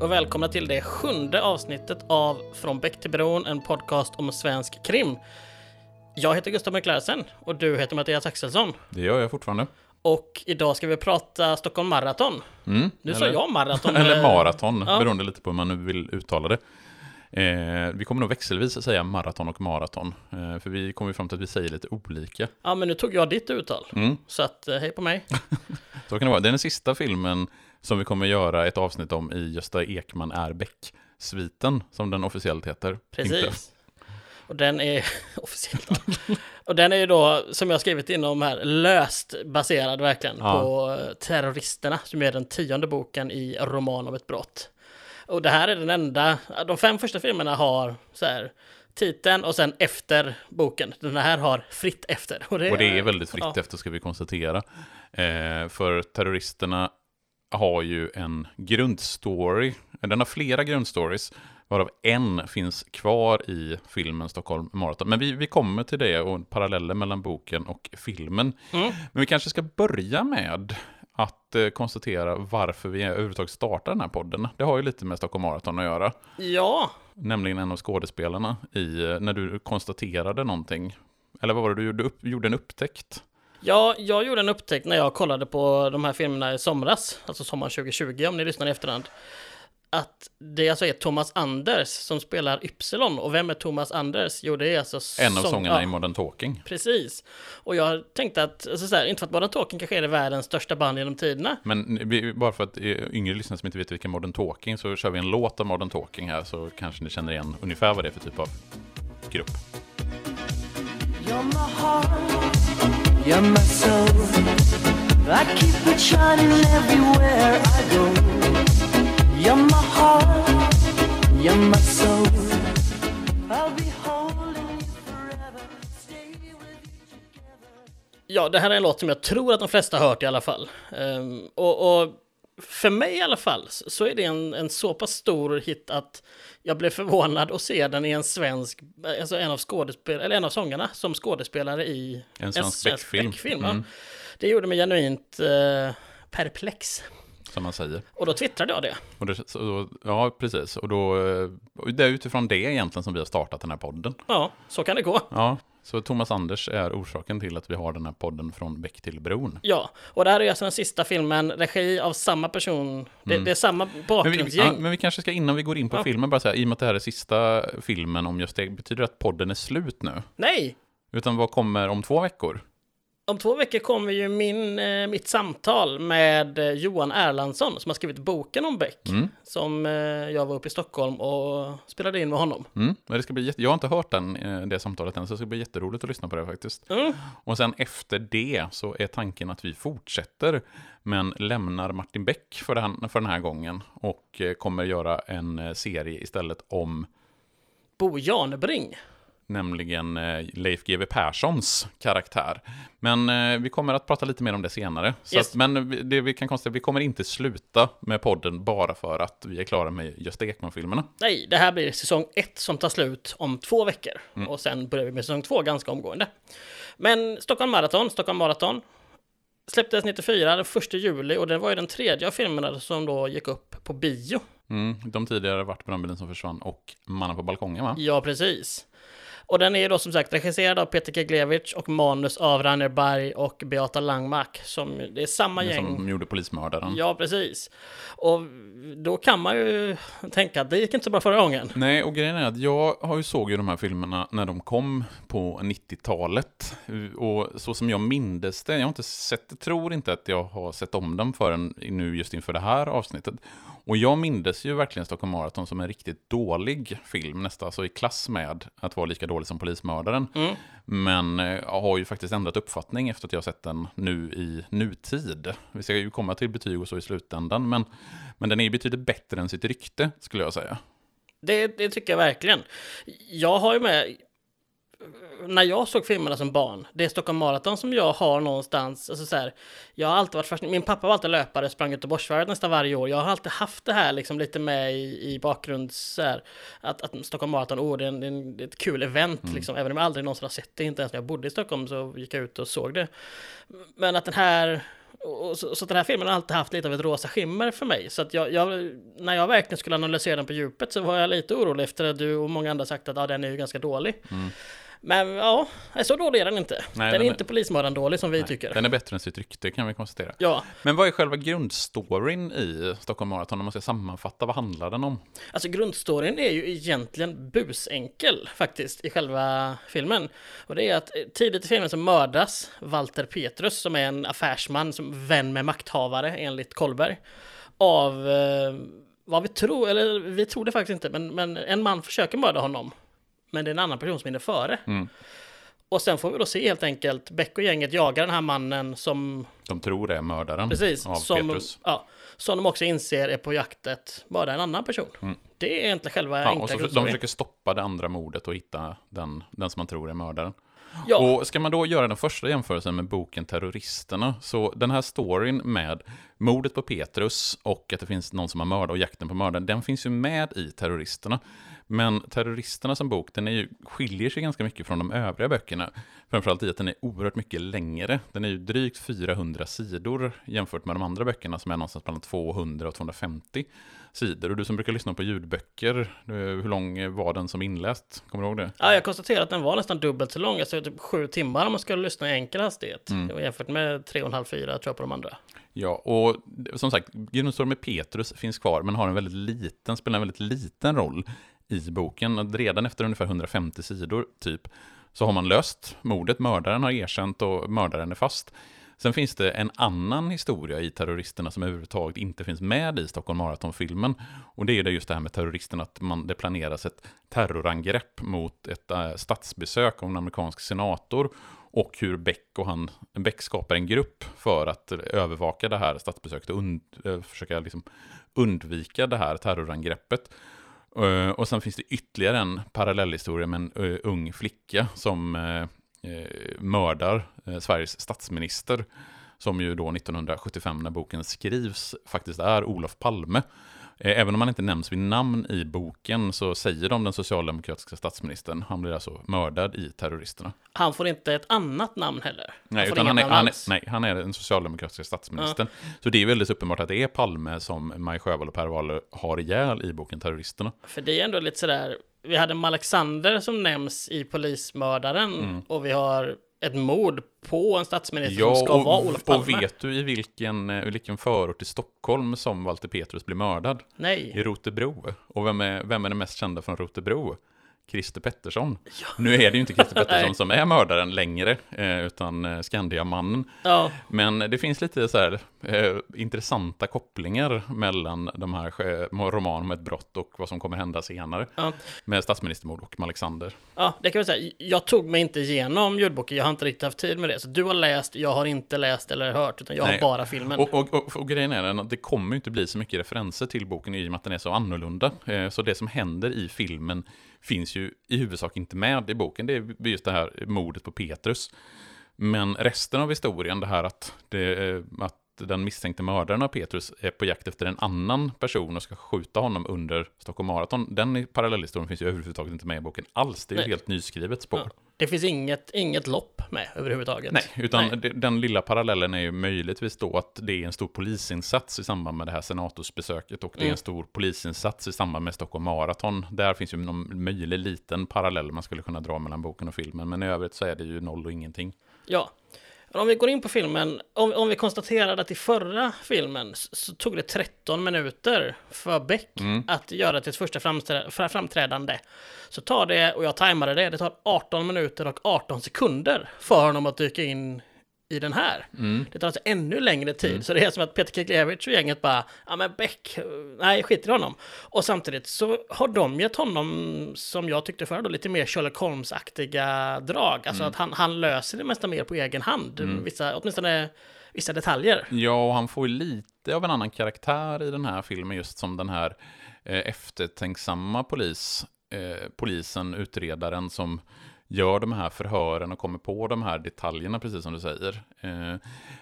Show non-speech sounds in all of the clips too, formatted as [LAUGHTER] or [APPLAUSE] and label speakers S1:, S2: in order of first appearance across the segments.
S1: Och välkomna till det sjunde avsnittet av Från Bäck till Bron, en podcast om svensk krim. Jag heter Gustav McLarsen och du heter Mattias Axelsson.
S2: Det gör jag fortfarande.
S1: Och idag ska vi prata Stockholm Marathon.
S2: Mm,
S1: Nu sa
S2: eller-
S1: jag maraton. [LAUGHS]
S2: Eller
S1: eh,
S2: maraton,
S1: ja.
S2: beroende lite på hur man nu vill uttala det. Eh, vi kommer nog växelvis säga maraton och maraton. Eh, för vi kommer fram till att vi säger lite olika.
S1: Ja, men nu tog jag ditt uttal.
S2: Mm,
S1: Så att, eh, hej på mig. [LAUGHS]
S2: så kan det vara. Det är den sista filmen som vi kommer göra ett avsnitt om i Gösta Ekman är Beck-sviten, som den officiellt heter. Inte-
S1: Precis. Och den är [LAUGHS] officiellt. Och den är ju då, som jag har skrivit inom här, löst baserad verkligen
S2: Ja.
S1: på eh, Terroristerna, som är den tionde boken i Roman om ett brott. Och det här är den enda, de fem första filmerna har så här titeln och sen efter boken. Den här har fritt efter. Och det,
S2: Och det är väldigt fritt
S1: ja.
S2: efter ska vi konstatera. Eh, för terroristerna har ju en grundstory. Den har flera grundstories. Varav en finns kvar i filmen Stockholm Marathon. Men vi, vi kommer till det och paralleller mellan boken och filmen.
S1: Mm.
S2: Men vi kanske ska börja med att eh, konstatera varför vi överhuvudtaget startar den här podden. Det har ju lite med Stockholm Marathon att göra.
S1: Ja,
S2: Nämligen en av skådespelarna i, eh, när du konstaterade någonting. Eller vad var det du gjorde? Upp, gjorde en upptäckt?
S1: Ja, jag gjorde en upptäckt när jag kollade på de här filmerna i somras, alltså sommaren 2020 om ni lyssnar i efterhand. Att det alltså är Thomas Anders som spelar Ypsilon. Och vem är Thomas Anders? Jo, det är alltså
S2: En av
S1: sång-
S2: sångerna
S1: ja,
S2: i Modern Talking.
S1: Precis. Och jag tänkte att, alltså så här, inte för att Modern Talking kanske är det världens största band genom tiderna.
S2: Men bara för att eh, yngre lyssnare som inte vet vilken Modern Talking så kör vi en låt av Modern Talking här så kanske ni känner igen ungefär vad det är för typ av grupp.
S3: You're my soul. I keep it shining everywhere I go. You're my heart, you're my soul. I'll be holding you forever, stay with you together.
S1: Ja, det här är en låt som jag tror att de flesta har hört i alla fall. Um, och, och för mig i alla fall så är det en, en så pass stor hit att jag blev förvånad att se den i en svensk, alltså en av skådespel, eller en av sångarna som skådespelare i
S2: En svensk Beck-film.
S1: Ja.
S2: Mm.
S1: Det gjorde mig genuint eh, perplex.
S2: Som man säger.
S1: Och då twittrade jag det.
S2: Och det, så, ja, precis. Och då, eh, och det är utifrån det egentligen som vi har startat den här podden.
S1: Ja, så kan det gå.
S2: Ja, så Thomas Anders är orsaken till att vi har den här podden från Beck till bron.
S1: Ja, och det här är alltså den sista filmen, regi av samma person. Det, det är samma
S2: Men vi,
S1: bakgrundsgäng.
S2: ja, men vi kanske ska innan vi går in på
S1: Ja.
S2: filmen bara säga, i och med att det här är sista filmen om just det, betyder det att podden är slut nu?
S1: Nej!
S2: Utan vad kommer om två veckor?
S1: Om två veckor kommer ju min, eh, mitt samtal med eh, Johan Erlandsson som har skrivit boken om Beck.
S2: Mm.
S1: Som eh, jag var uppe i Stockholm och spelade in med honom.
S2: Mm, men det ska bli jag har inte hört den, eh, det samtalet än, så det ska bli jätteroligt att lyssna på det faktiskt.
S1: Mm.
S2: Och sen efter det så är tanken att vi fortsätter, men lämnar Martin Beck för den, för den här gången och eh, kommer göra en serie istället om
S1: Bo Janebring.
S2: Nämligen eh, Leif GW Perssons karaktär. Men eh, vi kommer att prata lite mer om det senare.
S1: Yes.
S2: att, men vi- det vi kan konstatera, vi kommer inte sluta med podden bara för att vi är klara med Gösta Ekman-filmerna.
S1: Nej, det här blir säsong ett som tar slut om två veckor.
S2: Mm.
S1: Och sen börjar vi med säsong två ganska omgående. Men Stockholm Marathon, Stockholm Marathon släpptes 94, den 1 juli och det var ju den tredje av filmerna som då gick upp på bio.
S2: Mm, de tidigare varit Brandbilen som försvann och Mannen på balkongen va?
S1: Ja, precis. Och den är då som sagt regisserad av Peter Keglevich och manus av Rainer Berg och Beata Langmark. Som, det är samma
S2: Det
S1: gäng.
S2: Som gjorde Polismördaren.
S1: Ja, precis. Och då kan man ju tänka att det gick inte så bra förra gången.
S2: Nej, och grejen är att jag har ju såg ju de här filmerna när de kom på 90-talet. Och så som jag mindes det, jag har inte sett, tror inte att jag har sett om dem förrän nu just inför det här avsnittet. Och jag mindes ju verkligen Stockholm Marathon som en riktigt dålig film, nästan alltså i klass med att vara lika dålig som Polismördaren.
S1: Mm.
S2: Men eh, jag har ju faktiskt ändrat uppfattning efter att jag har sett den nu i nutid. Vi ska ju komma till betyg och så i slutändan, men, men den är ju betydligt bättre än sitt rykte, skulle jag säga.
S1: Det, det tycker jag verkligen. Jag har ju med... När jag såg filmerna som barn, det är Stockholm Marathon som jag har någonstans, alltså så här, jag har alltid varit fascinerad, min pappa var alltid löpare, sprang Göteborgsvarvet nästan varje år, jag har alltid haft det här liksom lite med i, i bakgrund, så här, att, att Stockholm Marathon, oh, det är, en, en, ett kul event liksom, även om jag aldrig någonsin har sett det, inte ens när jag bodde i Stockholm så gick jag ut och såg det. Men att den här Och så, så den här filmen har alltid haft lite av ett rosa skimmer för mig. Så att jag, jag, när jag verkligen skulle analysera den på djupet så var jag lite orolig efter att du och många andra sagt att ja, den är ju ganska dålig. Men ja, så dålig är den inte.
S2: Nej,
S1: den är inte polismördaren dålig som vi tycker.
S2: Den är bättre än sitt rykte kan vi konstatera.
S1: Ja,
S2: Men vad är själva grundstoryn i Stockholm Marathon om man ska sammanfatta? Vad handlar den om?
S1: alltså grundstoryn är ju egentligen busenkel faktiskt i själva filmen. Och det är att eh, tidigt i filmen så mördas Walter Petrus som är en affärsman som vän med makthavare enligt Kollberg. Av eh, vad vi tror, eller vi tror det faktiskt inte, men, men en man försöker mörda honom. Men det är en annan person som hinner före. Och sen får vi då se helt enkelt Beck och gänget jagar den här mannen som
S2: De tror det är mördaren
S1: Precis,
S2: av
S1: som,
S2: Petrus.
S1: ja, som de också inser är på jakt att mörda en annan person. Det är egentligen själva
S2: Mm. Ja, och så de försöker stoppa det andra mordet och hitta den, den som man tror är mördaren.
S1: Ja,
S2: Och ska man då göra den första jämförelsen med boken Terroristerna, så den här storyn med mordet på Petrus och att det finns någon som har mördat och jakten på mördaren, den finns ju med i Terroristerna. Men Terroristerna som bok, den är ju, skiljer sig ganska mycket från de övriga böckerna. Framförallt i att den är oerhört mycket längre. Den är ju drygt 400 sidor jämfört med de andra böckerna som är någonstans mellan 200 och 250 sidor. Och du som brukar lyssna på ljudböcker, hur lång var den som inläst? Kommer du ihåg det?
S1: ja, jag konstaterar att den var nästan dubbelt så lång, alltså typ sju timmar om man skulle lyssna i enkel hastighet.
S2: Mm.
S1: Jämfört med tre och en halv, fyra tror jag på de andra.
S2: Ja, och som sagt, grundstoryn med Petrus finns kvar, men har en väldigt liten, spelar en väldigt liten roll i boken. Redan efter ungefär 150 sidor, typ, så har man löst mordet, mördaren har erkänt och mördaren är fast. Sen finns det en annan historia i terroristerna som överhuvudtaget inte finns med i Stockholm Marathon-filmen. Och det är det just det här med terroristerna, att man, det planeras ett terrorangrepp mot ett äh, statsbesök av en amerikansk senator och hur Beck och han, Beck skapar en grupp för att övervaka det här statsbesöket och und, äh, försöka liksom undvika det här terrorangreppet. Eh, och sen finns det ytterligare en parallellhistoria med en eh, ung flicka som eh, mördar Sveriges statsminister, som ju då 1975 när boken skrivs faktiskt är Olof Palme. Eh, Även om han inte nämns vid namn i boken så säger de den socialdemokratiska statsministern. Han blir alltså mördad i terroristerna.
S1: Han får inte ett annat namn heller.
S2: Nej,
S1: får
S2: utan han är, han, är, nej, han är den socialdemokratiska statsministern. Så det är väldigt uppenbart att det är Palme som Maj Sjöwall och Per Wahlöö har ihjäl i boken Terroristerna.
S1: För det är ändå lite sådär, vi hade Alexander som nämns i Polismördaren
S2: Mm.
S1: och vi har ett mord på en statsminister som ska vara Olof Palme.
S2: och vet du i vilken, eh, i vilken förort i Stockholm som Walter Petrus blir mördad?
S1: Nej.
S2: I Rotebro. Och vem är, vem är den mest kända från Rotebro? Christer Pettersson. Nu är det ju inte Christer [LAUGHS] Pettersson som är mördaren längre, eh, utan eh, Skandiamannen.
S1: Ja,
S2: Men det finns lite så här eh, intressanta kopplingar mellan de här romanen om ett brott och vad som kommer hända senare.
S1: ja.
S2: Med statsministermord och med Alexander.
S1: Ja, det kan vi säga. Jag tog mig inte igenom ljudboken, jag har inte riktigt haft tid med det. Så du har läst, jag har inte läst eller hört, utan jag
S2: Nej.
S1: har bara filmen.
S2: Och, och, och, och grejen är den att det kommer inte bli så mycket referenser till boken i och med att den är så annorlunda. Eh, så det som händer i filmen finns ju i huvudsak inte med i boken. Det är just det här mordet på Petrus. Men resten av historien, det här att, det, eh, att den misstänkte mördaren av Petrus är på jakt efter en annan person och ska skjuta honom under Stockholm Marathon. Den parallellhistorien finns ju överhuvudtaget inte med i boken alls. Det är ju helt nyskrivet spår.
S1: Ja. Det finns inget, inget lopp med överhuvudtaget.
S2: Nej, utan
S1: Nej.
S2: den lilla parallellen är ju möjligtvis då att det är en stor polisinsats i samband med det här senatorsbesöket och det är
S1: Mm.
S2: en stor polisinsats i samband med Stockholm Marathon. Där finns ju någon möjlig liten parallell man skulle kunna dra mellan boken och filmen, men i övrigt så är det ju noll och ingenting.
S1: Ja. Om vi går in på filmen, om, om vi konstaterar att i förra filmen så, så tog det 13 minuter för Beck
S2: Mm.
S1: att göra ett första framträ- fra- framträdande. Så tar det, och jag tajmade det, det tar 18 minuter och 18 sekunder för honom att dyka in i den här.
S2: Mm.
S1: Det tar alltså ännu längre tid, så det är som att Peter Kiklevich och gänget bara, ja men Beck, nej skit i honom. Och samtidigt så har de gett honom, som jag tyckte förr, då, lite mer Sherlock Holmes-aktiga drag. Alltså att han, han löser det mesta mer på egen hand, vissa, åtminstone vissa detaljer.
S2: Ja, och han får ju lite av en annan karaktär i den här filmen, just som den här eh, eftertänksamma polis, eh, polisen, utredaren som gör de här förhören och kommer på de här detaljerna, precis som du säger. Eh,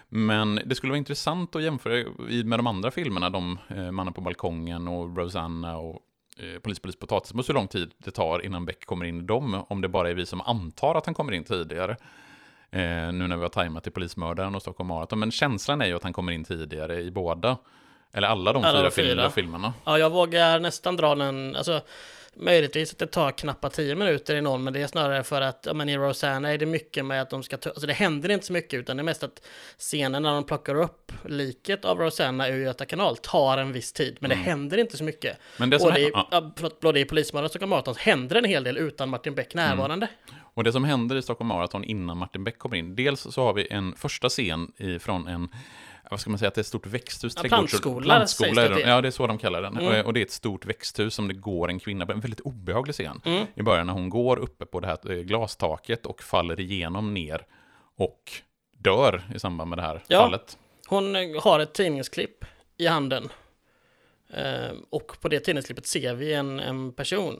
S2: men det skulle vara intressant att jämföra med de andra filmerna, de eh, Mannen på balkongen och Rosanna och eh, Polis, polis, potatismos, hur lång tid det tar innan Beck kommer in i dem, om det bara är vi som antar att han kommer in tidigare. Nu när vi har tajmat till Polismördaren och Stockholm Marathon. Men känslan är ju att han kommer in tidigare i båda. Eller alla de
S1: Alla
S2: fyra.
S1: fyra
S2: filmerna.
S1: Ja, jag vågar nästan dra den, alltså möjligtvis att det tar knappt 10 minuter i någon, men det är snarare för att, ja men i Rosanna är det mycket med att de ska alltså det händer inte så mycket, utan det är mest att scenen när de plockar upp liket av Rosanna ur Göta kanal tar en viss tid, men det händer inte så mycket.
S2: Men det som
S1: både,
S2: ja.
S1: ja, förlåt, både i Polismördaren och Marathon händer en hel del utan Martin Beck närvarande.
S2: Och det som händer i Stockholm Marathon innan Martin Beck kommer in, dels så har vi en första scen från en vad ska man säga, att det är ett stort växthus?
S1: Ja, plantskola
S2: plantskola
S1: sägs det
S2: det. Ja, det är så de kallar den.
S1: Mm.
S2: Och- det är ett stort växthus som det går en kvinna på. En väldigt obehaglig scen.
S1: Mm.
S2: I början när hon går uppe på det här eh, glastaket och faller igenom ner och dör i samband med det här
S1: Ja.
S2: fallet.
S1: Hon eh, har ett tidningsklipp i handen. Eh, och på det tidningsklippet ser vi en, en person.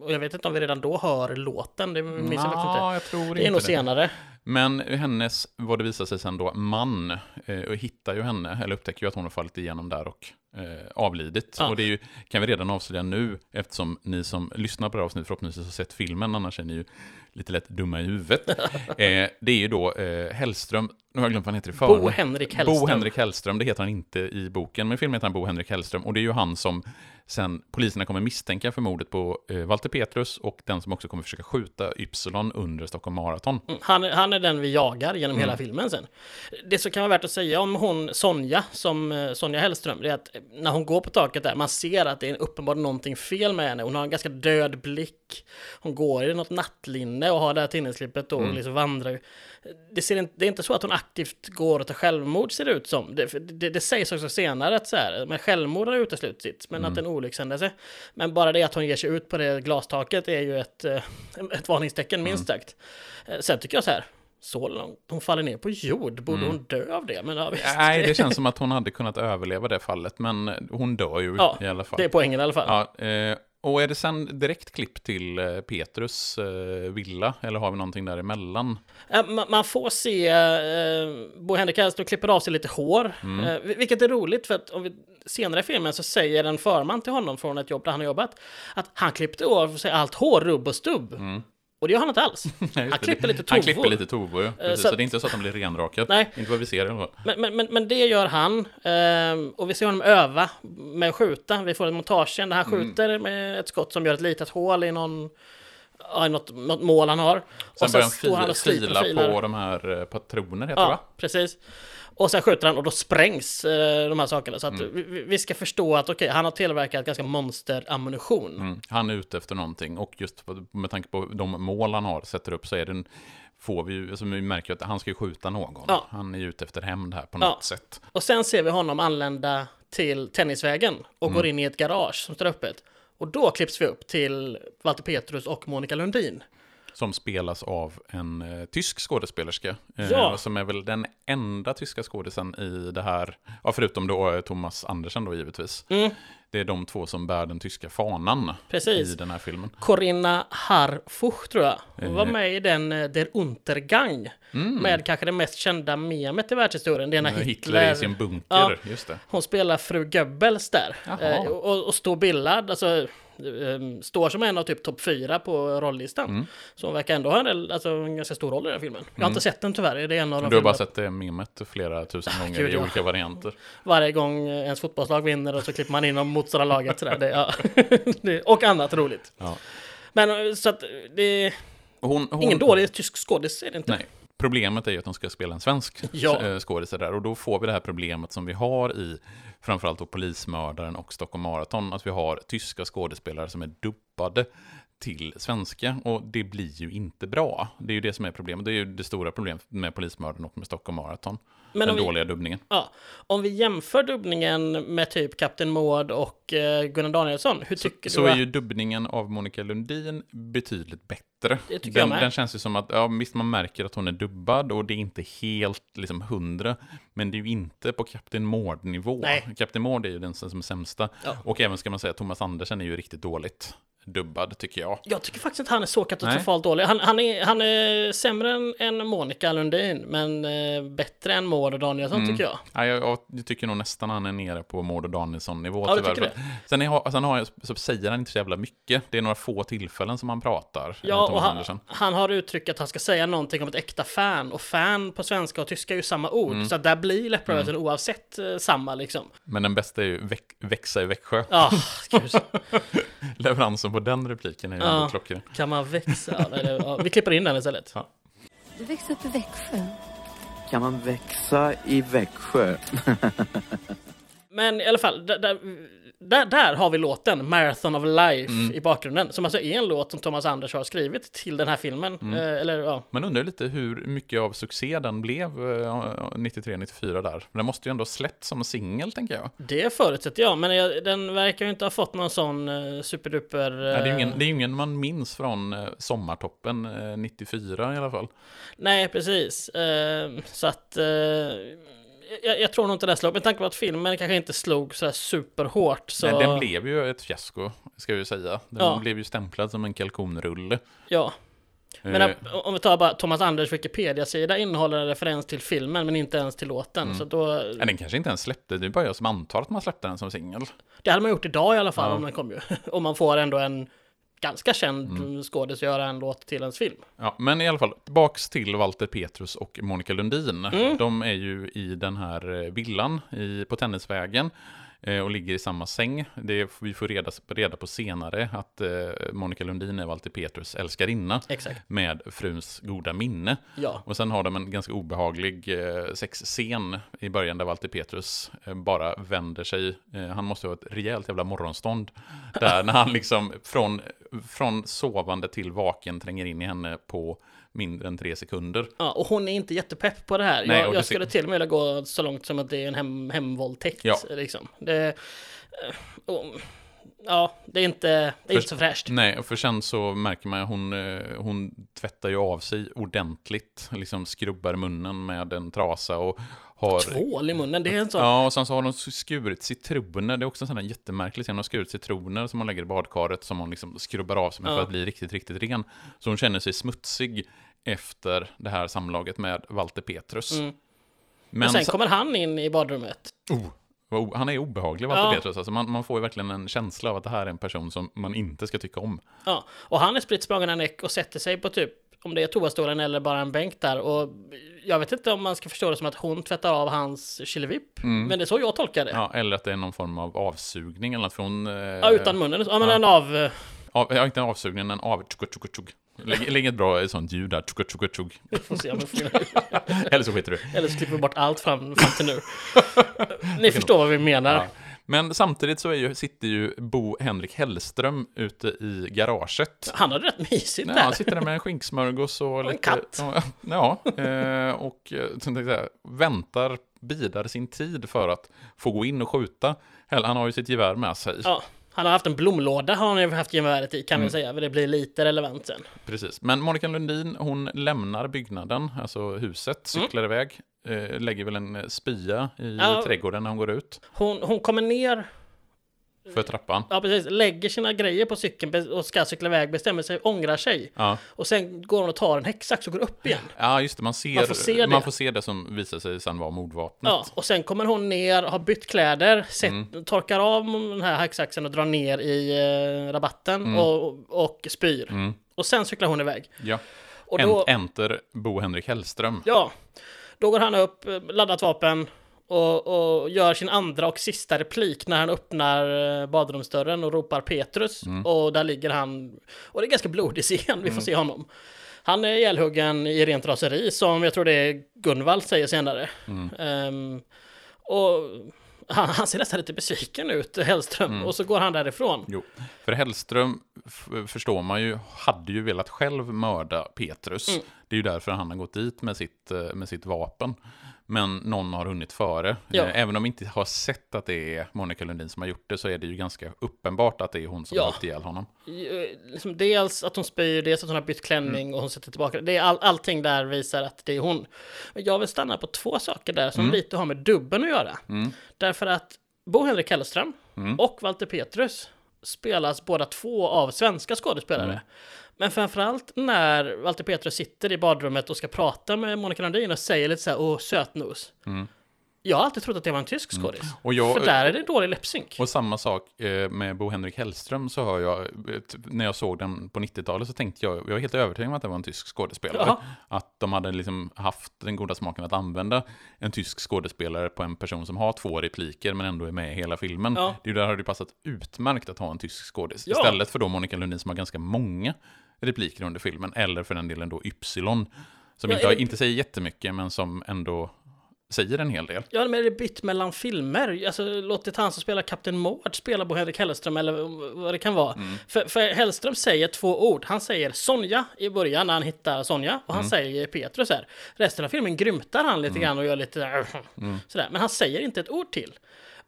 S1: Och jag vet inte om vi redan då hör låten, det minns jag faktiskt inte.
S2: Ja, jag tror
S1: Det är
S2: inte
S1: nog senare.
S2: Men hennes, vad det visar sig sen då, man eh, hittar ju henne, eller upptäcker ju att hon har fallit igenom där och eh, avlidit.
S1: Ja.
S2: Och det är ju, kan vi redan avslöja nu, eftersom ni som lyssnar på det här avsnittet förhoppningsvis har sett filmen, annars är ni ju lite lätt dumma i huvudet. [LAUGHS] eh, det är ju då eh, Hellström, nu har jag glömt vad han heter i förnamn.
S1: Bo Henrik Hellström.
S2: Bo Henrik Hellström, det heter han inte i boken, men i filmen heter han Bo Henrik Hellström. Och det är ju han som sen poliserna kommer misstänka för mordet på eh, Walter Petrus och den som också kommer försöka skjuta Ypsilon under Stockholm Marathon.
S1: Mm, Han, han är den vi jagar genom
S2: Mm.
S1: hela filmen sen. Det som kan vara värt att säga om hon Sonja, som eh, Sonja Hellström, det är att när hon går på taket där, man ser att det är uppenbart någonting fel med henne. Hon har en ganska död blick. Hon går i något nattlinne och har det här tidningsklippet då och liksom vandrar. Det, ser inte, det är inte så att hon aktivt går och tar självmord ser det ut som. Det, det, det sägs också senare att så här, men självmord har uteslutits, men att det är en olyckshändelse. Men bara det att hon ger sig ut på det glastaket är ju ett, eh, [LAUGHS] ett varningstecken minst sagt. Eh, Sen tycker jag så här, så långt hon faller ner på jord, borde hon dö av det? Men ja,
S2: Nej, det känns som att hon hade kunnat överleva det fallet, men hon dör ju
S1: Ja,
S2: i alla fall.
S1: det är poängen i alla fall.
S2: Ja, eh, och är det sen direkt klipp till eh, Petrus eh, villa, eller har vi någonting däremellan?
S1: Man, man får se eh, Bo Henrik Hellström klipper av sig lite hår,
S2: Mm.
S1: eh, vil- vilket är roligt för att om vi, senare i filmen så säger en förman till honom från ett jobb där han har jobbat att han klippte av sig allt hår, rubb och stubb. Och det gör han inte alls. [LAUGHS]
S2: Nej,
S1: Han
S2: det.
S1: klipper lite
S2: Han
S1: tovor.
S2: klipper lite tovor, ja. Precis,
S1: så
S2: så,
S1: att-
S2: det är inte så att han blir renrakad.
S1: Nej.
S2: Inte vad vi ser i alla fall.
S1: Men, men, men, det gör han. ehm, och vi ser honom öva med att skjuta. Vi får en montagen där han
S2: Mm.
S1: skjuter med ett skott som gör ett litet hål i någon... Ja, något, något mål han har.
S2: Sen börjar han
S1: och
S2: fi-
S1: sliter och
S2: fila
S1: filar.
S2: på de här eh, patroner, heter det va?
S1: Ja, precis. Och sen skjuter han och då sprängs eh, de här sakerna. Så att
S2: Mm.
S1: vi, vi- ska förstå att okej, han har tillverkat ganska monsterammunition.
S2: Mm. Han är ute efter någonting och just med tanke på de mål han har, sätter upp, så är den får vi ju, alltså vi märker att han ska ju skjuta någon.
S1: Ja.
S2: Han är ju ute efter hämnd här på
S1: Ja.
S2: något sätt.
S1: Och sen ser vi honom anlända till Tennisvägen och
S2: Mm.
S1: går in i ett garage som står öppet. Och då klipps vi upp till Walter Petrus och Monica Lundin.
S2: Som spelas av en eh, tysk skådespelerska. Eh,
S1: Ja.
S2: Som är väl den enda tyska skådisen i det här. Ja, förutom då eh, Thomas Andersen då givetvis.
S1: Mm.
S2: Det är de två som bär den tyska fanan
S1: Precis.
S2: i den här filmen.
S1: Corinna Harfuch tror jag. Hon var
S2: Eh.
S1: med i den eh, Der Untergang. Med kanske det mest kända memet i världshistorien. Det är när
S2: Hitler,
S1: Hitler,
S2: i sin bunker,
S1: Ja.
S2: just det.
S1: Hon spelar fru Goebbels där. Eh, och, och står bildad, alltså står som en av typ topp fyra på rollistan.
S2: Mm.
S1: Så hon verkar ändå ha en, del- alltså, en ganska stor roll i den filmen. Jag har inte sett den tyvärr. Det är en av de
S2: Du har bara sett det memet flera tusen gånger
S1: Gud,
S2: i
S1: ja.
S2: olika varianter.
S1: Varje gång eh, ens fotbollslag vinner och så klipper man in om motståndarlaget. sådär. Det, ja. [LAUGHS] det, och annat roligt.
S2: Ja.
S1: Men eh, så att det är
S2: Hon, hon,
S1: ingen dålig tysk skådis är det inte.
S2: Nej. Problemet är ju att de ska spela en svensk
S1: Ja.
S2: ja. skådis där och då får vi det här problemet som vi har i framförallt då Polismördaren och Stockholm Marathon, att vi har tyska skådespelare som är dubbade till svenska och det blir ju inte bra. Det är ju det som är problemet. Det är ju det stora problemet med Polismördaren och med Stockholm Marathon.
S1: Men
S2: den
S1: vi-
S2: dåliga dubbningen.
S1: Ja, om vi jämför dubbningen med typ Kapten Maud och eh, Gunnar Danielsson, hur tycker
S2: Så
S1: du
S2: är
S1: att...
S2: ju dubbningen av Monica Lundin betydligt bättre.
S1: Det tycker jag
S2: den,
S1: med.
S2: den känns ju som att, ja visst man märker att hon är dubbad och det är inte helt liksom hundra, men det är ju inte på Kapten Mård-nivå. Kapten Mård är ju den som är sämsta.
S1: Ja.
S2: Och även ska man säga, Thomas Andersen är ju riktigt dåligt dubbad, tycker jag.
S1: Jag tycker faktiskt inte han är så katastrofalt dålig. Han, han, är, han är sämre än, än Monica Lundin, men eh, bättre än Maud och Danielsson
S2: Mm.
S1: tycker jag.
S2: Ja, jag, jag tycker nog nästan han är nere på Maud och Danielsson-nivå
S1: Ja,
S2: tyvärr. För- Sen, är, sen har jag, så säger han inte så jävla mycket. Det är några få tillfällen som han pratar.
S1: Ja, och han, han har uttryckt att han ska säga någonting om ett äkta fan, och fan på svenska och tyska är ju samma ord,
S2: Mm.
S1: så där blir läpprörelsen oavsett eh, samma liksom.
S2: Men den bästa är ju väck, Växa i Växjö.
S1: Ja, gud, [LAUGHS]
S2: Leveransen på den repliken är ju
S1: Ja.
S2: ändå klockren.
S1: kan man växa? Ja, ja, vi klipper in den istället.
S4: Du växte upp i Växjö.
S5: Kan man växa i Växjö? [LAUGHS]
S1: Men i alla fall, där, där, där, har vi låten Marathon of Life
S2: Mm.
S1: i bakgrunden. Som alltså är en låt som Thomas Anders har skrivit till den här filmen.
S2: Mm.
S1: Eh, eller ja,
S2: Man undrar lite hur mycket av succé den blev eh, 93-94 där. Den måste ju ändå ha släppts som singel, tänker jag.
S1: det förutsätter jag. Men jag, den verkar ju inte ha fått någon sån uh, superduper...
S2: Nej, det, är ju
S1: eh,
S2: ingen, det är ingen man minns från eh, sommartoppen eh, 94 i alla fall.
S1: Nej, precis. Eh, så att... jag, jag tror nog inte det slog. Med tanke på att filmen kanske inte slog så här superhårt. Så...
S2: Nej, den blev ju ett fiasko, ska vi säga. Den
S1: Ja.
S2: blev ju stämplad som en kalkonrulle.
S1: Ja. Men
S2: Eh,
S1: om vi tar bara Thomas Anders Wikipedia-sida innehåller en referens till filmen men inte ens till låten.
S2: Mm.
S1: Så då...
S2: nej, den kanske inte ens släppte, det är bara jag som antar att man släppte den som singel.
S1: Det hade man gjort idag i alla fall
S2: Ja.
S1: om den kom ju. [LAUGHS] Om man får ändå en ganska känd
S2: Mm.
S1: skådis göra en låt till ens film.
S2: Ja, men i alla fall, tillbaks till Walter Petrus och Monica Lundin.
S1: Mm.
S2: De är ju i den här eh, villan i, på Tennisvägen och ligger i samma säng. Det, vi får reda, reda på senare att eh, Monica Lundin är Walter Petrus älskarinna
S1: Exakt.
S2: med fruns goda minne.
S1: Ja.
S2: Och sen har de en ganska obehaglig eh, sexscen i början där Walter Petrus eh, bara vänder sig. Eh, han måste ha ett rejält jävla morgonstånd. Där när han liksom från, från sovande till vaken tränger in i henne på mindre än tre sekunder.
S1: ja. Och hon är inte jättepepp på det här.
S2: Nej,
S1: jag jag skulle till och med vilja gå så långt som att det är en hem, hemvåldtäkt.
S2: Ja.
S1: Liksom. Det, eh, och, ja, det är inte, det är inte så fräscht.
S2: Nej, och för sen så märker man att hon, eh, hon tvättar ju av sig ordentligt. Liksom skrubbar munnen med en trasa och har...
S1: Tvål i munnen, det är en sån.
S2: Ja, och sen så har de skurit citroner. Det är också en sån här jättemärklig scen. De har skurit citroner som hon lägger i badkaret som hon liksom skrubbar av sig med för
S1: Ja.
S2: att bli riktigt, riktigt ren. Så hon känner sig smutsig efter det här samlaget med Walter Petrus.
S1: Mm.
S2: Men
S1: Men sen kommer han in i badrummet.
S2: vad o- han är obehaglig, Walter
S1: Ja.
S2: Petrus. Alltså man, man får ju verkligen en känsla av att det här är en person som man inte ska tycka om.
S1: Ja, och han är spritt språngande näck och sätter sig på typ om det är toastolen eller bara en bänk där och jag vet inte om man ska förstå det som att hon tvättar av hans killevipp. Men det är så jag tolkar det. Ja,
S2: Mm. Ja, eller att det är någon form av avsugning eller något från... Eh,
S1: utan munnen. Ja, men
S2: ja.
S1: en av... eh,
S2: Av, ja, inte en avsugning, men en av... Tjuk, tjuk, tjuk. Lägg, lägg ett bra sånt ljud där. Tjuk, tjuk, tjuk. Eller så skiter du.
S1: eller så klipper vi bort allt fram, fram till nu. [LAUGHS] Ni förstår vad vi menar.
S2: Ja. Men samtidigt så är ju, sitter ju Bo Henrik Hellström ute i garaget.
S1: Han hade rätt mysigt där.
S2: han sitter där med en skinksmörgås och,
S1: en
S2: lite...
S1: katt.
S2: Ja, eh, och eh, tänkte jag, väntar, bidar sin tid för att få gå in och skjuta. Han har ju sitt gevär med sig.
S1: Ja, han har haft en blomlåda har han ju haft geväret i kan
S2: Mm.
S1: vi säga. Men det blir lite relevant sen.
S2: Precis. Men Monica Lundin, hon lämnar byggnaden, alltså huset, cyklar iväg. Eh, lägger väl en spya i
S1: Mm. Ja.
S2: trädgården när hon går ut.
S1: Hon, hon kommer ner
S2: För trappan.
S1: Ja, precis. Lägger sina grejer på cykeln och ska cykla iväg, bestämmer sig, ångrar sig.
S2: Ja.
S1: Och sen går hon och tar en häcksax och går upp igen.
S2: ja, just det. Man, ser,
S1: Man får se det.
S2: man får se det som visar sig sen vara mordvapnet.
S1: Ja, och sen kommer hon ner, har bytt kläder, sett,
S2: Mm.
S1: torkar av den här häcksaxen och drar ner i eh, rabatten och, och spyr.
S2: Mm.
S1: Och sen cyklar hon iväg.
S2: Ja.
S1: Och då,
S2: En, enter Bo Henrik Hellström.
S1: ja, då går han upp, eh, laddat vapen och, och gör sin andra och sista replik när han öppnar eh, badrumsdörren och ropar Petrus.
S2: Mm.
S1: Och där ligger han, och det är ganska blodig scen, vi får se honom. Han är ihjälhuggen i rent raseri, som jag tror det är Gunvald säger senare.
S2: Mm.
S1: Ehm, och han, han ser nästan lite besviken ut, Hellström,
S2: Mm.
S1: och så går han därifrån.
S2: Jo, för Hellström förstår man ju, hade ju velat själv mörda Petrus.
S1: Mm.
S2: Det är ju därför han har gått dit med sitt, eh, med sitt vapen. Men någon har hunnit före.
S1: Ja.
S2: Eh, Även om vi inte har sett att det är Monica Lundin som har gjort det så är det ju ganska uppenbart att det är hon som
S1: Ja.
S2: har åkt ihjäl honom.
S1: Eh, Liksom dels att hon spyr, dels att hon har bytt klänning och hon sätter tillbaka. Det är all, allting där visar att det är hon. Jag vill stanna på två saker där som lite har med dubben att göra. Därför att Bo Henrik Hellström och Walter Petrus spelas båda två av svenska skådespelare.
S2: Mm.
S1: Men framförallt när Walter Petrus sitter i badrummet och ska prata med Monica Landin och säger lite så här, åh sötnos. Jag har alltid trott att det var en tysk skådis.
S2: Mm. Och jag-
S1: För där är det dålig läppsynk.
S2: Och samma sak eh, med Bo Henrik Hellström så har jag, eh, när jag såg den på 90-talet så tänkte jag, jag var helt övertygad om att det var en tysk skådespelare.
S1: Jaha.
S2: Att de hade liksom haft den goda smaken att använda en tysk skådespelare på en person som har två repliker men ändå är med i hela filmen.
S1: Ja.
S2: Det är ju där har det passat utmärkt att ha en tysk skådis.
S1: Ja.
S2: Istället för då Monica Lundin som har ganska många repliker under filmen, eller för den delen då Ypsilon. Som
S1: Ja,
S2: inte,
S1: det-
S2: inte säger jättemycket men som ändå säger en hel del.
S1: Ja, men är det bytt mellan filmer? Alltså, låtit han som spelar Kapten Mård spela Bo Henrik Hellström eller vad det kan vara. För, för Hellström säger två ord. Han säger Sonja i början när han hittar Sonja och han säger Petrus här. Resten av filmen grymtar han lite grann och gör lite där, sådär. Men han säger inte ett ord till.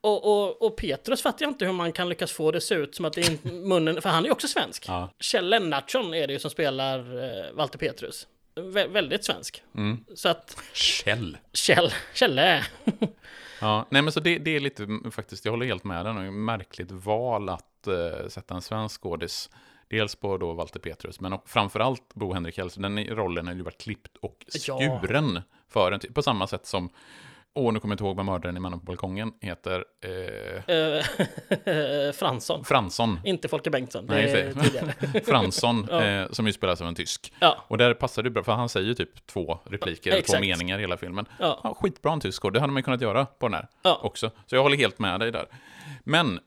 S1: Och, och, och Petrus fattar jag inte hur man kan lyckas få det se ut som att det är [LAUGHS] munnen, för han är ju också svensk.
S2: Ja.
S1: Kjell Lennartsson är det ju som spelar eh, Walter Petrus. Vä väldigt svensk. Så att
S2: Kjell!
S1: Kjell, Kjelle. [LAUGHS]
S2: Ja, nej men så det, det är lite, mm, faktiskt, jag håller helt med den, märkligt val att eh, sätta en svensk skådis. Dels på då Walter Petrus, men och framförallt Bo Henrik Hellström. Den rollen har ju varit klippt och
S1: Ja.
S2: skuren för en, på samma sätt som, åh nu kommer jag inte ihåg vad mördaren i Mannen på balkongen heter, eh,
S1: Eh, [LAUGHS] Fransson.
S2: Fransson.
S1: Inte Folke Bengtsson.
S2: Nej. [LAUGHS] [LAUGHS] Fransson,
S1: Ja.
S2: eh, som ju spelas av en tysk.
S1: Ja,
S2: Och där passar det bra, för han säger ju typ två repliker,
S1: Ja,
S2: två meningar i hela filmen.
S1: Ja.
S2: Ja, skitbra en tysk skådis, det hade man ju kunnat göra på den här
S1: Ja.
S2: också. Så jag håller helt med dig där. Men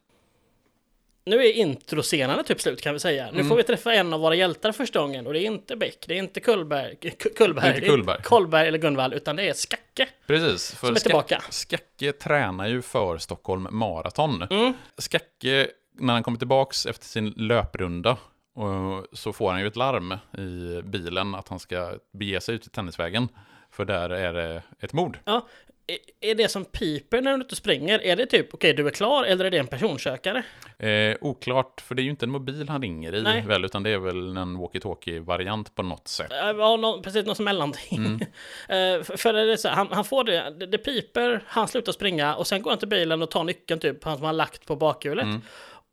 S1: nu är introscenen typ slut kan vi säga.
S2: Mm.
S1: Nu får vi träffa en av våra hjältar första gången och det är inte Beck, det är inte Kullberg, Kullberg,
S2: Inte Kullberg.
S1: Eller Gunvall, utan det är Skacke.
S2: Precis, för
S1: Som är tillbaka.
S2: Skacke tränar ju för Stockholm Marathon.
S1: Mm.
S2: Skacke, när han kommer tillbaks efter sin löprunda, och så får han ju ett larm i bilen att han ska bege sig ut i tennisvägen. För där är det ett mord.
S1: Ja, är det som piper när du inte springer? Är det typ okej, du är klar eller är det en personsökare?
S2: Eh, oklart, för det är ju inte en mobil han ringer i,
S1: Nej.
S2: väl, utan det är väl en walkie-talkie-variant på något sätt.
S1: Eh, Ja, nå- precis något mellanting.
S2: Mm. [LAUGHS]
S1: Eh, för det är så han, han får det, det, det piper, han slutar springa och sen går han till bilen och tar nyckeln typ, han som har lagt på bakhjulet.
S2: Mm.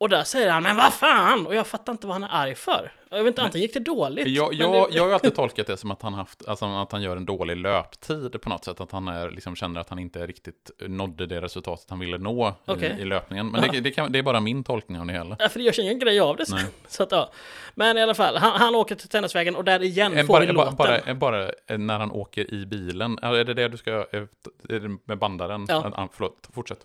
S1: Och där säger han, men vad fan! Och jag fattar inte vad han är arg för. Jag vet inte, antingen gick det dåligt.
S2: Jag, jag,
S1: det,
S2: jag har ju alltid [LAUGHS] tolkat det som att han, haft, alltså att han gör en dålig löptid på något sätt. Att han är, liksom, känner att han inte riktigt nådde det resultatet han ville nå
S1: Okej.
S2: i, i löpningen. Men det, det, kan, det är bara min tolkning av det hela.
S1: Ja, för det görs ingen grej av det.
S2: Nej. [LAUGHS]
S1: Så att, ja. Men i alla fall, han, han åker till tennisvägen och där igen
S2: En,
S1: får
S2: bara,
S1: vi
S2: bara,
S1: låten.
S2: bara, bara när han åker i bilen. Är det det du ska... Är det med bandaren?
S1: Ja.
S2: Ah, förlåt, fortsätt.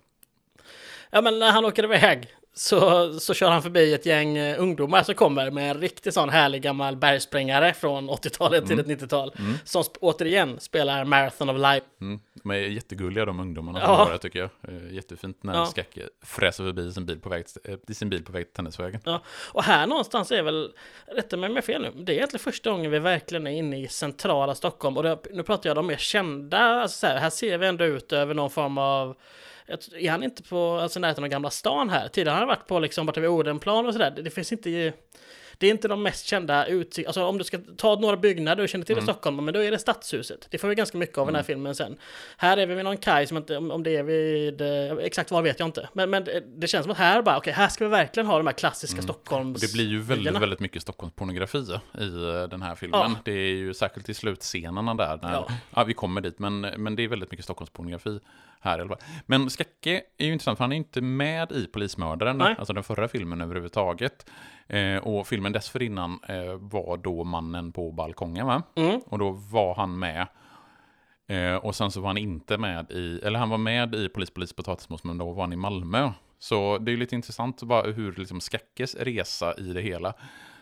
S1: Ja, men när han åker iväg så, så kör han förbi ett gäng eh, ungdomar som kommer med en riktigt sån härlig gammal bergsprängare från 80-talet till ett 90-tal. Som sp- återigen spelar Marathon of Life.
S2: Mm. De är jättegulliga de ungdomarna
S1: Ja.
S2: som var där tycker jag. Eh, Jättefint när
S1: Ja.
S2: Skacke fräser förbi sin bil på väg, till- eh, sin bil på väg till tennisvägen.
S1: Ja, och här någonstans är väl, rätta mig om jag har fel nu, det är egentligen första gången vi verkligen är inne i centrala Stockholm. Och det, nu pratar jag om mer kända, alltså så här, här ser vi ändå ut över någon form av är han inte på alltså närheten av Gamla stan här? Tidigare har han varit på liksom borta vid Odenplan och sådär. Det, det finns inte det är inte de mest kända utsikterna. Alltså om du ska ta några byggnader och känner till i Stockholm, men då är det Stadshuset. Det får vi ganska mycket av i den här filmen sen. Här är vi vid någon kaj som inte, om, det är vid, eh, exakt var vet jag inte. Men, men det, det känns som att här bara, okej, här ska vi verkligen ha de här klassiska Stockholms...
S2: Och det blir ju väldigt, väldigt mycket Stockholmspornografi i eh, den här filmen.
S1: Ja.
S2: Det är ju särskilt i slutscenerna där, när,
S1: Ja.
S2: ja. vi kommer dit, men, men det är väldigt mycket Stockholmspornografi här. Men Skacke är ju intressant, för han är inte med i Polismördaren,
S1: Nej.
S2: alltså den förra filmen överhuvudtaget. Eh, och filmen dessförinnan eh, var då Mannen på balkongen, va?
S1: Mm.
S2: Och då var han med. Eh, och sen så var han inte med i, eller han var med i Polis, polis, potatismos, men då var han i Malmö. Så det är lite intressant bara hur liksom Skackes resa i det hela.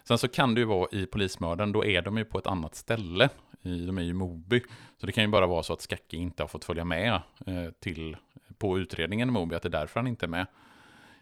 S2: Sen så kan det ju vara i Polismördaren, då är de ju på ett annat ställe. De är ju i Moby. Så det kan ju bara vara så att Skacke inte har fått följa med eh, till, på utredningen i Moby, att det är därför han inte är med.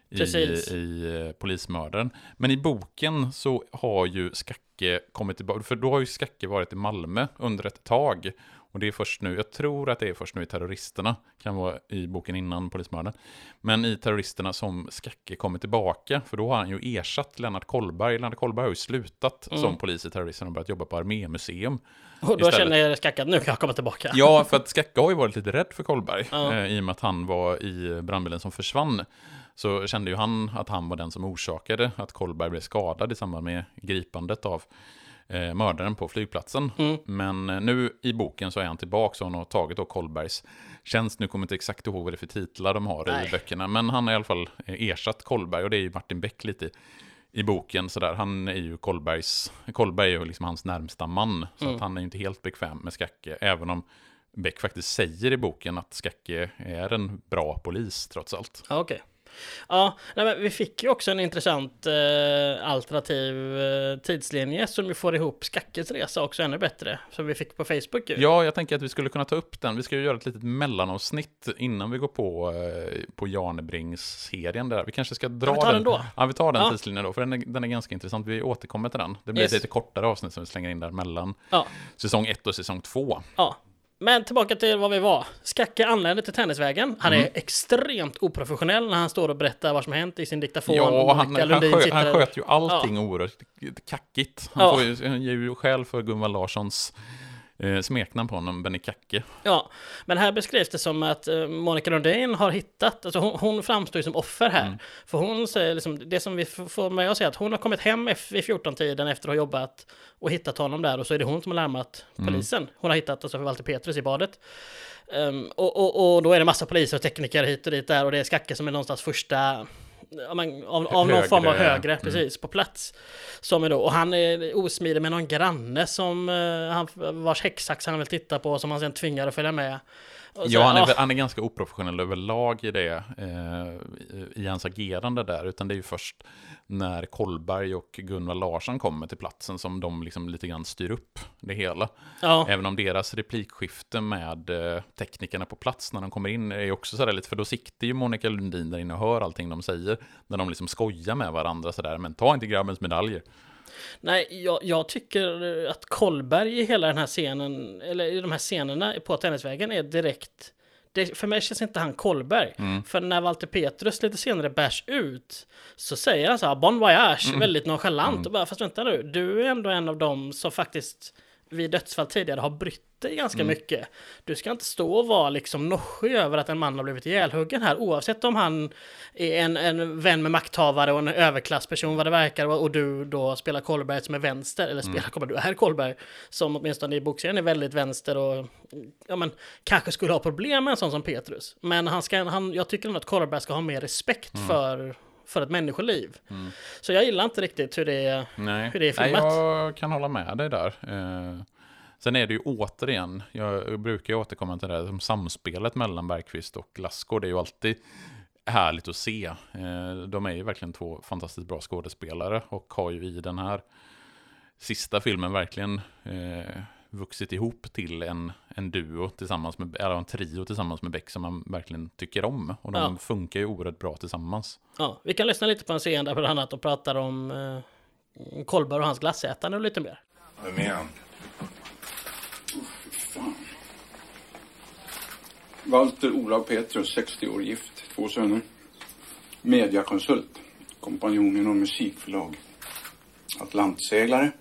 S2: I,
S1: Precis.
S2: i eh, Polismördaren. Men i boken så har ju Skacke kommit tillbaka, för då har ju Skacke varit i Malmö under ett tag. Och det är först nu, jag tror att det är först nu i Terroristerna, kan vara i boken innan Polismördaren. Men i Terroristerna som Skacke kommer tillbaka, för då har han ju ersatt Lennart Kollberg. Lennart Kollberg har ju slutat
S1: Mm.
S2: som polis i Terroristerna och börjat jobba på Armémuseum.
S1: Och då
S2: Istället.
S1: känner jag skackat, nu kan jag komma tillbaka.
S2: Ja, för att Skacke har ju varit lite rädd för Kollberg,
S1: Ja.
S2: eh, i och med att han var i brandbilen som försvann. Så kände ju han att han var den som orsakade att Kollberg blev skadad i samband med gripandet av eh, mördaren på flygplatsen.
S1: Mm.
S2: Men eh, nu i boken så är han tillbaka och han har tagit då Kollbergs tjänst. Nu kommer jag inte exakt ihåg vad det är för titlar de har
S1: Nej.
S2: i böckerna, men han har i alla fall eh, ersatt Kollberg och det är ju Martin Beck lite i, i boken. Så där. Han är ju Kollbergs, Kollberg är ju liksom hans närmsta man, så
S1: Mm.
S2: att han är inte helt bekväm med Skacke, även om Beck faktiskt säger i boken att Skacke är en bra polis trots allt.
S1: Ja, Okej. Ja, nej, vi fick ju också en intressant eh, alternativ eh, tidslinje som ju får ihop Skackes resa också ännu bättre. Som vi fick på Facebook ju.
S2: Ja, jag tänker att vi skulle kunna ta upp den. Vi ska ju göra ett litet mellanavsnitt innan vi går på, eh, på Janebrings-serien där. Vi kanske ska dra
S1: Ja, vi tar den då.
S2: Ja, vi tar den
S1: Ja.
S2: tidslinjen då, för den är, den är ganska intressant. Vi återkommer till den. Det blir
S1: Yes.
S2: ett lite kortare avsnitt som vi slänger in där mellan
S1: Ja.
S2: säsong 1 och säsong 2.
S1: Ja. Men tillbaka till vad vi var. Skacke anländer till Tennisvägen. Han
S2: Mm.
S1: är extrebmt oprofessionell när han står och berättar vad som har hänt i sin diktafon.
S2: Ja, han, han, skö, han sköt ju allting oerhört kackigt. Han,
S1: Ja.
S2: får ju, han ger ju skäl för Gunvald Larssons eh, smeknamn på honom, Benny Kacke.
S1: Ja, men här beskrivs det som att eh, Monica Lundin har hittat, alltså hon, hon framstår ju som offer här.
S2: Mm.
S1: För hon säger liksom, det som vi får med oss är att hon har kommit hem vid 14-tiden efter att ha jobbat och hittat honom där och så är det hon som har larmat
S2: Mm.
S1: polisen. Hon har hittat alltså Walter Petrus i badet. Ehm, och, och, och då är det massa poliser och tekniker hit och dit där och det är Skacke som är någonstans första men, av, av någon form av
S2: Högre, mm.
S1: precis, på plats. Som är då, och han är osmidig med någon granne som, eh, han, vars häcksax han vill titta på, som han sen tvingar att följa med. Så-
S2: Ja, han är,
S1: ah,
S2: han är ganska oprofessionell överlag i det, eh, i- hans agerande där, utan det är ju först när Kollberg och Gunvald Larsson kommer till platsen som de liksom lite grann styr upp det hela.
S1: ja,
S2: Även om deras replikskifte med eh, teknikerna på plats när de kommer in är också sådär lite, för då sitter ju Monica Lundin där inne och hör allting de säger, när de liksom skojar med varandra sådär, men ta inte grabbens medaljer.
S1: Nej, jag, jag tycker att Kollberg i hela den här scenen, eller i de här scenerna på Tennisvägen är direkt det, för mig känns inte han Kollberg.
S2: Mm.
S1: För när Walter Petrus lite senare bärs ut så säger han så här Bon voyage,
S2: Mm.
S1: väldigt nonchalant. Och bara, fast vänta nu, du är ändå en av dem som faktiskt vid dödsfall tidigare har brytt dig ganska
S2: Mm.
S1: mycket. Du ska inte stå och vara liksom noschig över att en man har blivit ihjälhuggen här, oavsett om han är en, en vän med makthavare och en överklassperson vad det verkar, och du då spelar Kollberg som är vänster, eller spelar Kollberg, du är Kollberg, som åtminstone i bokserien är väldigt vänster och ja men kanske skulle ha problem med en sån som Petrus. Men han ska, han, jag tycker nog att Kollberg ska ha mer respekt för, för ett människoliv. Så jag gillar inte riktigt hur det
S2: Nej,
S1: hur det är
S2: Nej
S1: filmat.
S2: jag kan hålla med dig där. Eh, sen är det ju återigen, jag brukar ju återkomma till det här, som samspelet mellan Bergqvist och Lassgård det är ju alltid härligt att se. Eh, de är ju verkligen två fantastiskt bra skådespelare och har ju i den här sista filmen verkligen eh, vuxit ihop till en, en duo tillsammans med, eller en trio tillsammans med Beck som man verkligen tycker om. Och de
S1: Ja.
S2: funkar ju oerhört bra tillsammans.
S1: Ja, vi kan lyssna lite på en scen där bland annat och pratar om eh, Kollberg och hans glassätande och lite mer.
S6: Vem är han?
S7: Walter Olav Petrus, 60 år, gift, två söner. Mediakonsult, kompanjon inom musikförlag. Atlantseglare.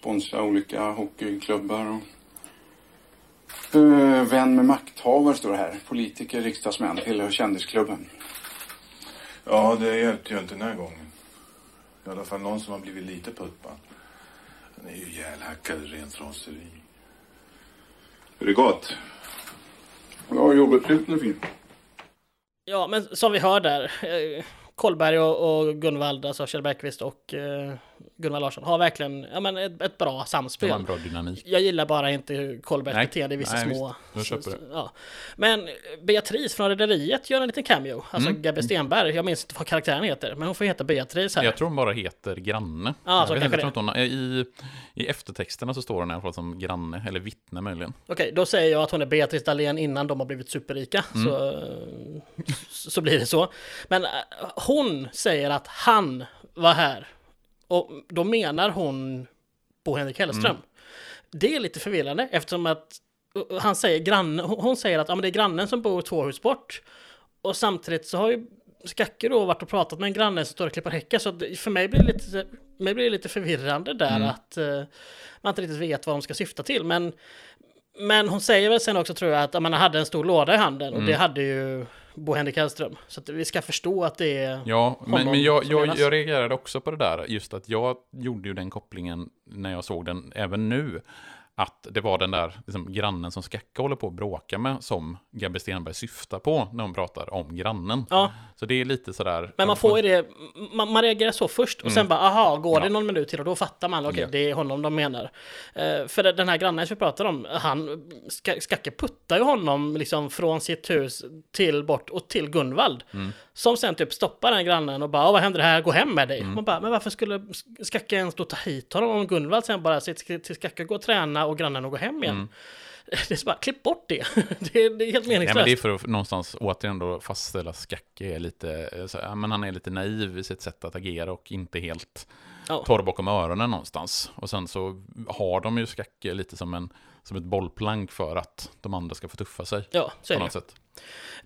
S7: Sponsrar olika hockeyklubbar och... Eh, vän med makthavare står det här. Politiker, riksdagsmän, tillhör kändisklubben.
S6: Ja, det hjälpte ju inte den här gången. I alla fall någon som har blivit lite puttad. Han är ju ihjälhackad rent raseri. Är det gott?
S7: Ja, jobbet är fint.
S1: Ja, men som vi hör där, eh, Kollberg och, och Gunvald, alltså Kjell Bergqvist och eh, Gunvald Larsson har verkligen ja, men ett, ett bra samspel.
S2: en bra dynamik.
S1: Jag gillar bara inte Kollbergs
S2: Nej,
S1: beteende i vissa
S2: nej,
S1: små...
S2: visst.
S1: Så- Ja. Men Beatrice från Rederiet gör en liten cameo. Alltså
S2: Mm.
S1: Gabby Stenberg, jag minns inte vad karaktären heter, men hon får heta Beatrice här.
S2: Jag tror hon bara heter Granne. Jag
S1: så kanske
S2: inte, hon, I, I eftertexterna så står hon i alla fall som granne, eller vittne möjligen.
S1: Okej, då säger jag att hon är Beatrice Dahlén innan de har blivit superrika.
S2: Mm.
S1: Så, så blir det så. Men eh, hon säger att han var här. Och då menar hon Bo Henrik Hellström. Det är lite förvirrande eftersom att uh, han säger grann, hon säger att ja, men det är grannen som bor två hus bort. Och samtidigt så har ju Skacke då varit och pratat med en granne som står och klipper häckar. Så för mig blir det lite, mig blir det lite förvirrande där
S2: Mm.
S1: att eh, man inte riktigt vet vad de ska syfta till. Men, men hon säger väl sen också tror jag att ja, man hade en stor låda i handen och
S2: Mm.
S1: det hade ju Bo Henrik Hellström. Så att vi ska förstå att det är...
S2: Ja, men, men jag, jag, jag reagerade också på det där, just att jag gjorde ju den kopplingen när jag såg den även nu. Att det var den där liksom, grannen som Skacka håller på att bråka med som Gabby Stenberg syftar på när hon pratar om grannen.
S1: Ja,
S2: Så det är lite sådär...
S1: men man får ju det, man, man reagerar så först och sen bara aha, går det
S2: Mm.
S1: Någon minut till och då fattar man, okej
S2: Ja.
S1: det är honom de menar. Eh, för den här grannen som vi pratar om, han, Ska- Skacke puttar ju honom liksom från sitt hus till bort och till Gunvald.
S2: Mm.
S1: Som sen typ stoppar den grannen och bara, "Åh, vad händer här, gå hem med dig.
S2: Mm.
S1: Man bara, men varför skulle Skacke ens då ta hit honom om Gunvald sen bara sitter till Skacke gå och träna och grannen och gå hem igen? [LAUGHS] Det är så bara, klipp bort det. [LAUGHS] det, är, det är helt
S2: Mm.
S1: Meningslöst.
S2: men det är för att någonstans återigen då fastställa att Skacke är lite, eh, så, ja, men han är lite naiv i sitt sätt att agera och inte helt
S1: Ja.
S2: torr bakom öronen någonstans. Och sen så har de ju Skacke lite som, en, som ett bollplank för att de andra ska få tuffa sig.
S1: Ja, så är
S2: På
S1: det.
S2: sätt.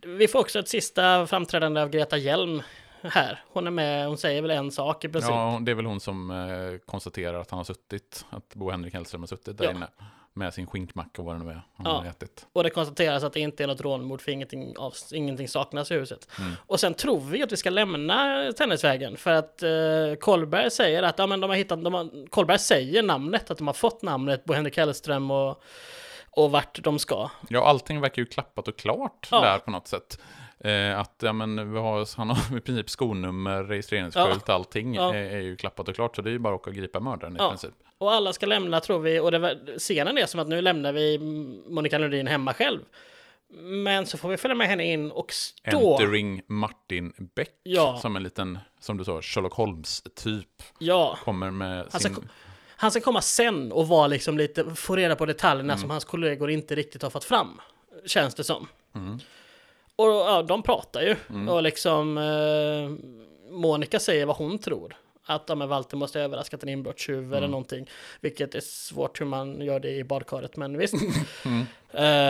S1: Vi får också ett sista framträdande av Greta Hjelm här. Hon är med, hon säger väl en sak i princip.
S2: Ja, det är väl hon som eh, konstaterar att han har suttit, att Bo Henrik Hellström har suttit där
S1: Ja.
S2: inne med sin skinkmacka och vad det nu är han
S1: Ja.
S2: har ätit.
S1: Och det konstateras att det inte är något rånmord för ingenting, av, ingenting saknas i huset.
S2: Mm.
S1: Och sen tror vi att vi ska lämna Tennisvägen för att eh, Kolberg säger att ja, men de har hittat, de har, Kolberg säger namnet, att de har fått namnet Bo Henrik Hellström och, och vart de ska.
S2: Ja, allting verkar ju klappat och klart
S1: Ja.
S2: där på något sätt. Eh, att ja, men vi har, han har i princip skonummer, registreringsskylt, allting
S1: Ja.
S2: är, är ju klappat och klart. Så det är ju bara att åka och gripa mördaren i
S1: Ja.
S2: princip.
S1: Och alla ska lämna tror vi, och det, var- scenen är som att nu lämnar vi Monica Lundin hemma själv. Men så får vi följa med henne in och stå.
S2: Entering Martin Beck,
S1: Ja.
S2: som en liten, som du sa, Sherlock Holmes-typ.
S1: Ja,
S2: Kommer med
S1: han
S2: sin...
S1: ska, han ska komma sen och vara liksom lite, få reda på detaljerna
S2: Mm.
S1: som hans kollegor inte riktigt har fått fram. Känns det som.
S2: Mm.
S1: Och ja, de pratar ju. Och liksom eh, Monica säger vad hon tror. Att ja, men Walter måste ha överraskat en inbrottstjuv
S2: Mm.
S1: eller någonting. Vilket är svårt hur man gör det i badkaret, men visst. [LAUGHS]
S2: Mm.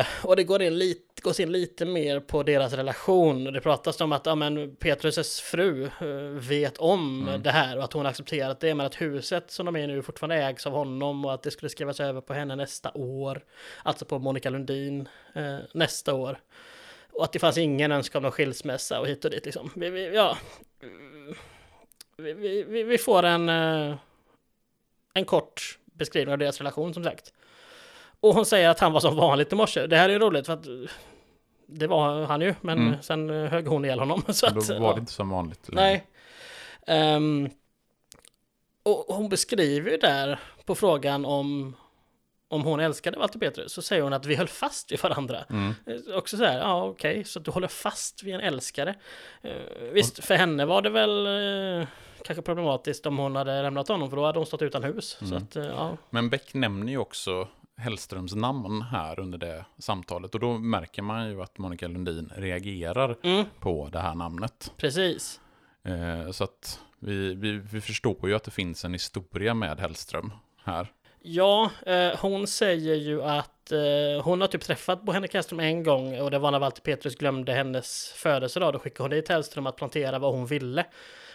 S1: Eh, och det går in, lite, gås in lite mer på deras relation. Det pratas om att ja, men Petrus fru eh, vet om
S2: Mm.
S1: det här och att hon accepterat det. Men att huset som de är nu fortfarande ägs av honom och att det skulle skrivas över på henne nästa år. Alltså på Monica Lundin eh, nästa år. Och att det fanns ingen önskan om skilsmässa och hit och dit liksom. Vi, vi, ja. vi, vi, vi, får en, eh, en kort beskrivning av deras relation som sagt. Och hon säger att han var som vanligt i morse. Det här är ju roligt för att eh, det var han ju, men
S2: Mm.
S1: sen eh, högg hon ihjäl honom. [LAUGHS] Så
S2: Då
S1: att,
S2: var
S1: ja.
S2: det inte som vanligt.
S1: Nej. Ehm, och hon beskriver ju där på frågan om om hon älskade Walter Petrus så säger hon att vi höll fast vid varandra.
S2: Mm.
S1: Eh, Också så här, ja okej, så att du håller fast vid en älskare. Eh, visst, för henne var det väl eh, kanske problematiskt om hon hade lämnat honom för då hade hon stått utan hus. Så
S2: Mm.
S1: att, ja.
S2: Men Beck nämner ju också Hellströms namn här under det samtalet. Och då märker man ju att Monica Lundin reagerar
S1: Mm,
S2: på det här namnet.
S1: precis.
S2: Så att vi, vi, vi förstår ju att det finns en historia med Hellström här.
S1: Ja, eh, hon säger ju att eh, hon har typ träffat Henrik Hellström en gång och det var när Walter Petrus glömde hennes födelsedag. Då skickade hon dit Hellström att plantera vad hon ville.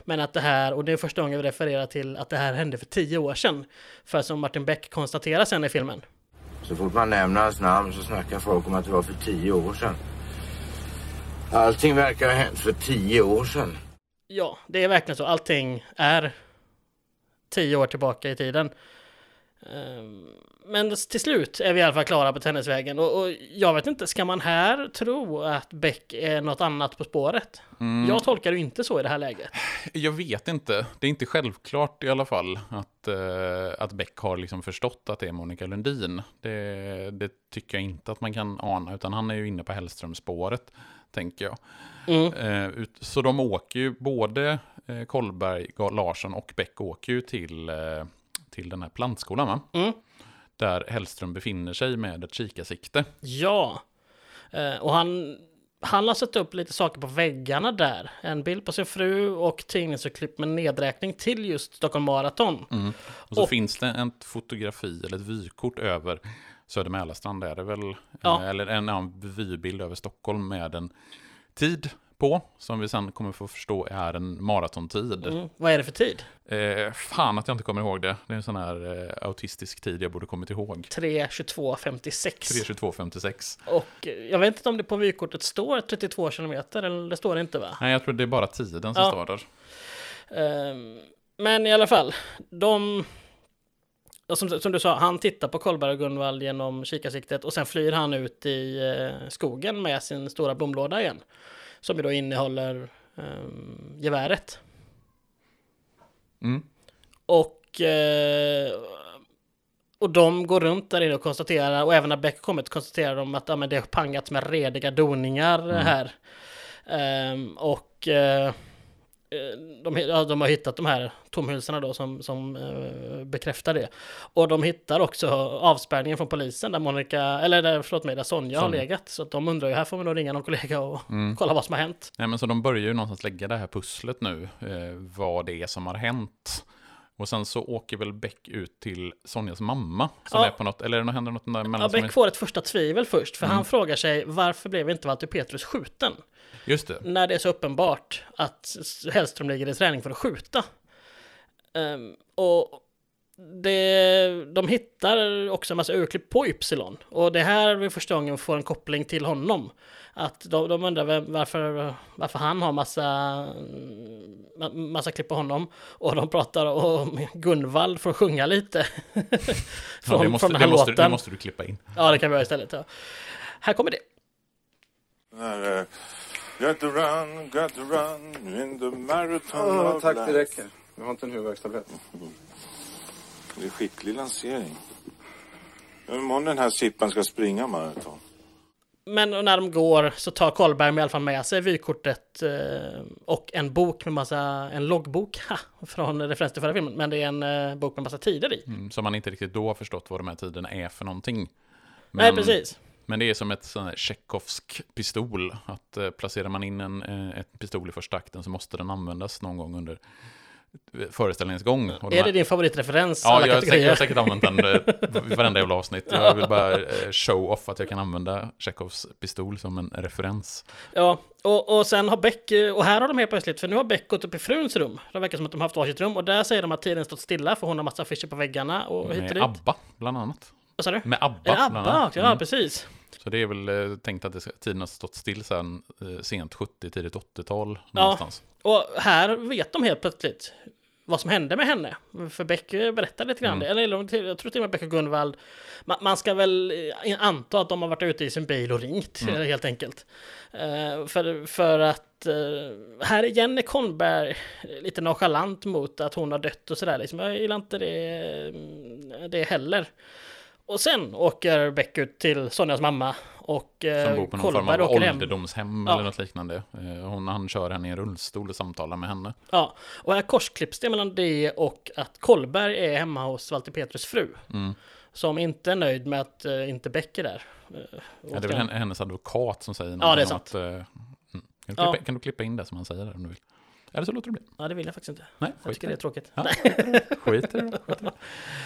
S1: Men att det här, och det är första gången vi refererar till att det här hände för tio år sedan. För som Martin Beck konstaterar sen i filmen.
S8: Så fort man nämner hans namn så snackar folk om att det var för tio år sedan. Allting verkar ha hänt för tio år sedan.
S1: Ja, det är verkligen så. Allting är tio år tillbaka i tiden. Ehm, Men till slut är vi i alla fall klara på tennisvägen. Och, och jag vet inte, ska man här tro att Beck är något annat på spåret? Jag tolkar det inte så i det här läget.
S2: Jag vet inte. Det är inte självklart i alla fall att, eh, att Beck har liksom förstått att det är Monica Lundin. Det, det tycker jag inte att man kan ana, utan han är ju inne på Hellström-spåret, tänker jag.
S1: Mm.
S2: Eh, så de åker ju, både eh, Kolberg, Ga- Larsson och Beck åker ju till, till den här plantskolan, va?
S1: Mm.
S2: Där Hellström befinner sig med ett kikarsikte.
S1: Ja. Eh, och han han har satt upp lite saker på väggarna där. En bild på sin fru och tidningsurklipp med nedräkning till just Stockholm Marathon.
S2: Mm. Och så
S1: Och-
S2: finns det ett fotografi eller ett vykort över Söder Mälarstrand är det väl?
S1: Ja.
S2: Eller en, en vybild över Stockholm med en tid på, som vi sen kommer få förstå är en maratontid.
S1: Mm. Vad är det för tid?
S2: Eh, fan att jag inte kommer ihåg det. Det är en sån här eh, autistisk tid jag borde kommit ihåg.
S1: 3.22.56.
S2: 3.22.56.
S1: Och eh, jag vet inte om det på vykortet står 32 kilometer, eller det står det inte va?
S2: Nej, jag tror det är bara tiden som
S1: Ja.
S2: står där.
S1: Ehm, Men i alla fall, de... Som, som du sa, han tittar på Karlberg och Gunvald genom kikarsiktet och sen flyr han ut i eh, skogen med sin stora blomlåda igen. Som ju då innehåller um, geväret.
S2: Mm.
S1: Och, eh, och de går runt där inne och konstaterar, och även när Beck kommit konstaterar de att ja, men det har pangats med rediga doningar
S2: Mm.
S1: här. Ehm, och eh, de, ja, de har hittat de här tomhylsorna då som, som eh, bekräftar det. Och de hittar också avspärrningen från polisen där Monica, eller där, förlåt mig, där Sonja har
S2: Sonja.
S1: legat. Så de undrar ju, här får vi nog ringa någon kollega och
S2: Mm.
S1: kolla vad som har hänt.
S2: Nej, men så de börjar ju någonstans lägga det här pusslet nu, eh, vad det är som har hänt. Och sen så åker väl Beck ut till Sonjas mamma, som
S1: Ja.
S2: är på något, eller det händer något där mellan
S1: Ja, Beck
S2: är,
S1: får ett första tvivel först, för
S2: Mm.
S1: han frågar sig varför blev inte Walter Petrus skjuten?
S2: Just det.
S1: När det är så uppenbart att Hellström ligger i träning för att skjuta. Ehm, och det, de hittar också en massa urklipp på Ypsilon. Och det här är vi första gången vi får en koppling till honom. Att de, de undrar vem- varför, varför han har massa, ma- massa klipp på honom. Och de pratar om Gunvald får sjunga lite. [LAUGHS]
S2: Ja,
S1: från,
S2: det, måste,
S1: från den
S2: det,
S1: här
S2: måste,
S1: låten.
S2: det måste du klippa in.
S1: Ja, det kan vi göra istället. Ja. Här kommer det.
S6: Got to run, got to run in the marathon of
S7: tack, det räcker. Jag har inte en huvudvärkstablett.
S6: Det är skicklig lansering. Imorgon den här Sippan ska springa maraton.
S1: Men när de går så tar Karlberg i alla fall med sig vykortet eh, och en bok med massa, en loggbok ha, från referens till förra filmen. Men det är en eh, bok med massa tider i.
S2: Mm, så man inte riktigt då har förstått vad de här tiderna är för någonting.
S1: Nej, precis.
S2: Men det är som ett sån Tchaikovsk pistol. Att eh, placerar man in en ett pistol i första akten så måste den användas någon gång under föreställningens gång.
S1: Är
S2: här-
S1: det din favoritreferens?
S2: Ja, jag säkert, jag har säkert använt den eh, i varenda jävla avsnitt. Jag vill bara eh, show off att jag kan använda Tchaikovs pistol som en referens.
S1: Ja, och, och sen har Beck, eh, och här har de helt plötsligt, för nu har Beck gått upp i fruns rum. Det verkar som att de har haft varsitt rum och där säger de att tiden stått stilla för hon har massa affischer på väggarna och hit och
S2: Med
S1: dit.
S2: ABBA, bland annat.
S1: Vad sa du?
S2: Med ABBA,
S1: Är det
S2: bland
S1: ABBA
S2: annat.
S1: Ja,
S2: Mm.
S1: precis.
S2: Så det är väl eh, tänkt att det ska, tiden har stått still sedan eh, sent 70, tidigt 80-tal
S1: Ja.
S2: någonstans.
S1: Och här vet de helt plötsligt vad som hände med henne. För Beck eh, berättar lite grann
S2: Mm.
S1: Eller, jag tror till och med Beck och Gunvald. Man, man ska väl anta att de har varit ute i sin bil och ringt
S2: Mm.
S1: helt enkelt. För, för att här igen är Konberg lite nonchalant mot att hon har dött och sådär. Liksom. Jag gillar inte det, mm, det heller. Och sen åker Beck ut till Sonjas mamma och
S2: Som
S1: eh,
S2: bor på någon form av ålderdomshem
S1: Ja.
S2: eller något liknande. Eh, Hon, han kör henne i en rullstol och samtalar med henne.
S1: Ja, och här korsklipps det mellan det och att Kolberg är hemma hos Walter Petrus fru.
S2: Mm.
S1: Som inte är nöjd med att uh, inte Beck är där. Uh,
S2: Ja, det är väl hen- hennes advokat som säger
S1: Ja,
S2: någonting
S1: det är sant.
S2: att... eh, mm. kan, du
S1: Ja.
S2: klippa, kan du klippa in det som han säger där om du vill? Eller så låter du bli.
S1: Ja, det vill jag faktiskt inte.
S2: Nej,
S1: Jag tycker det är tråkigt.
S2: Ja. Skit i det. [LAUGHS] det.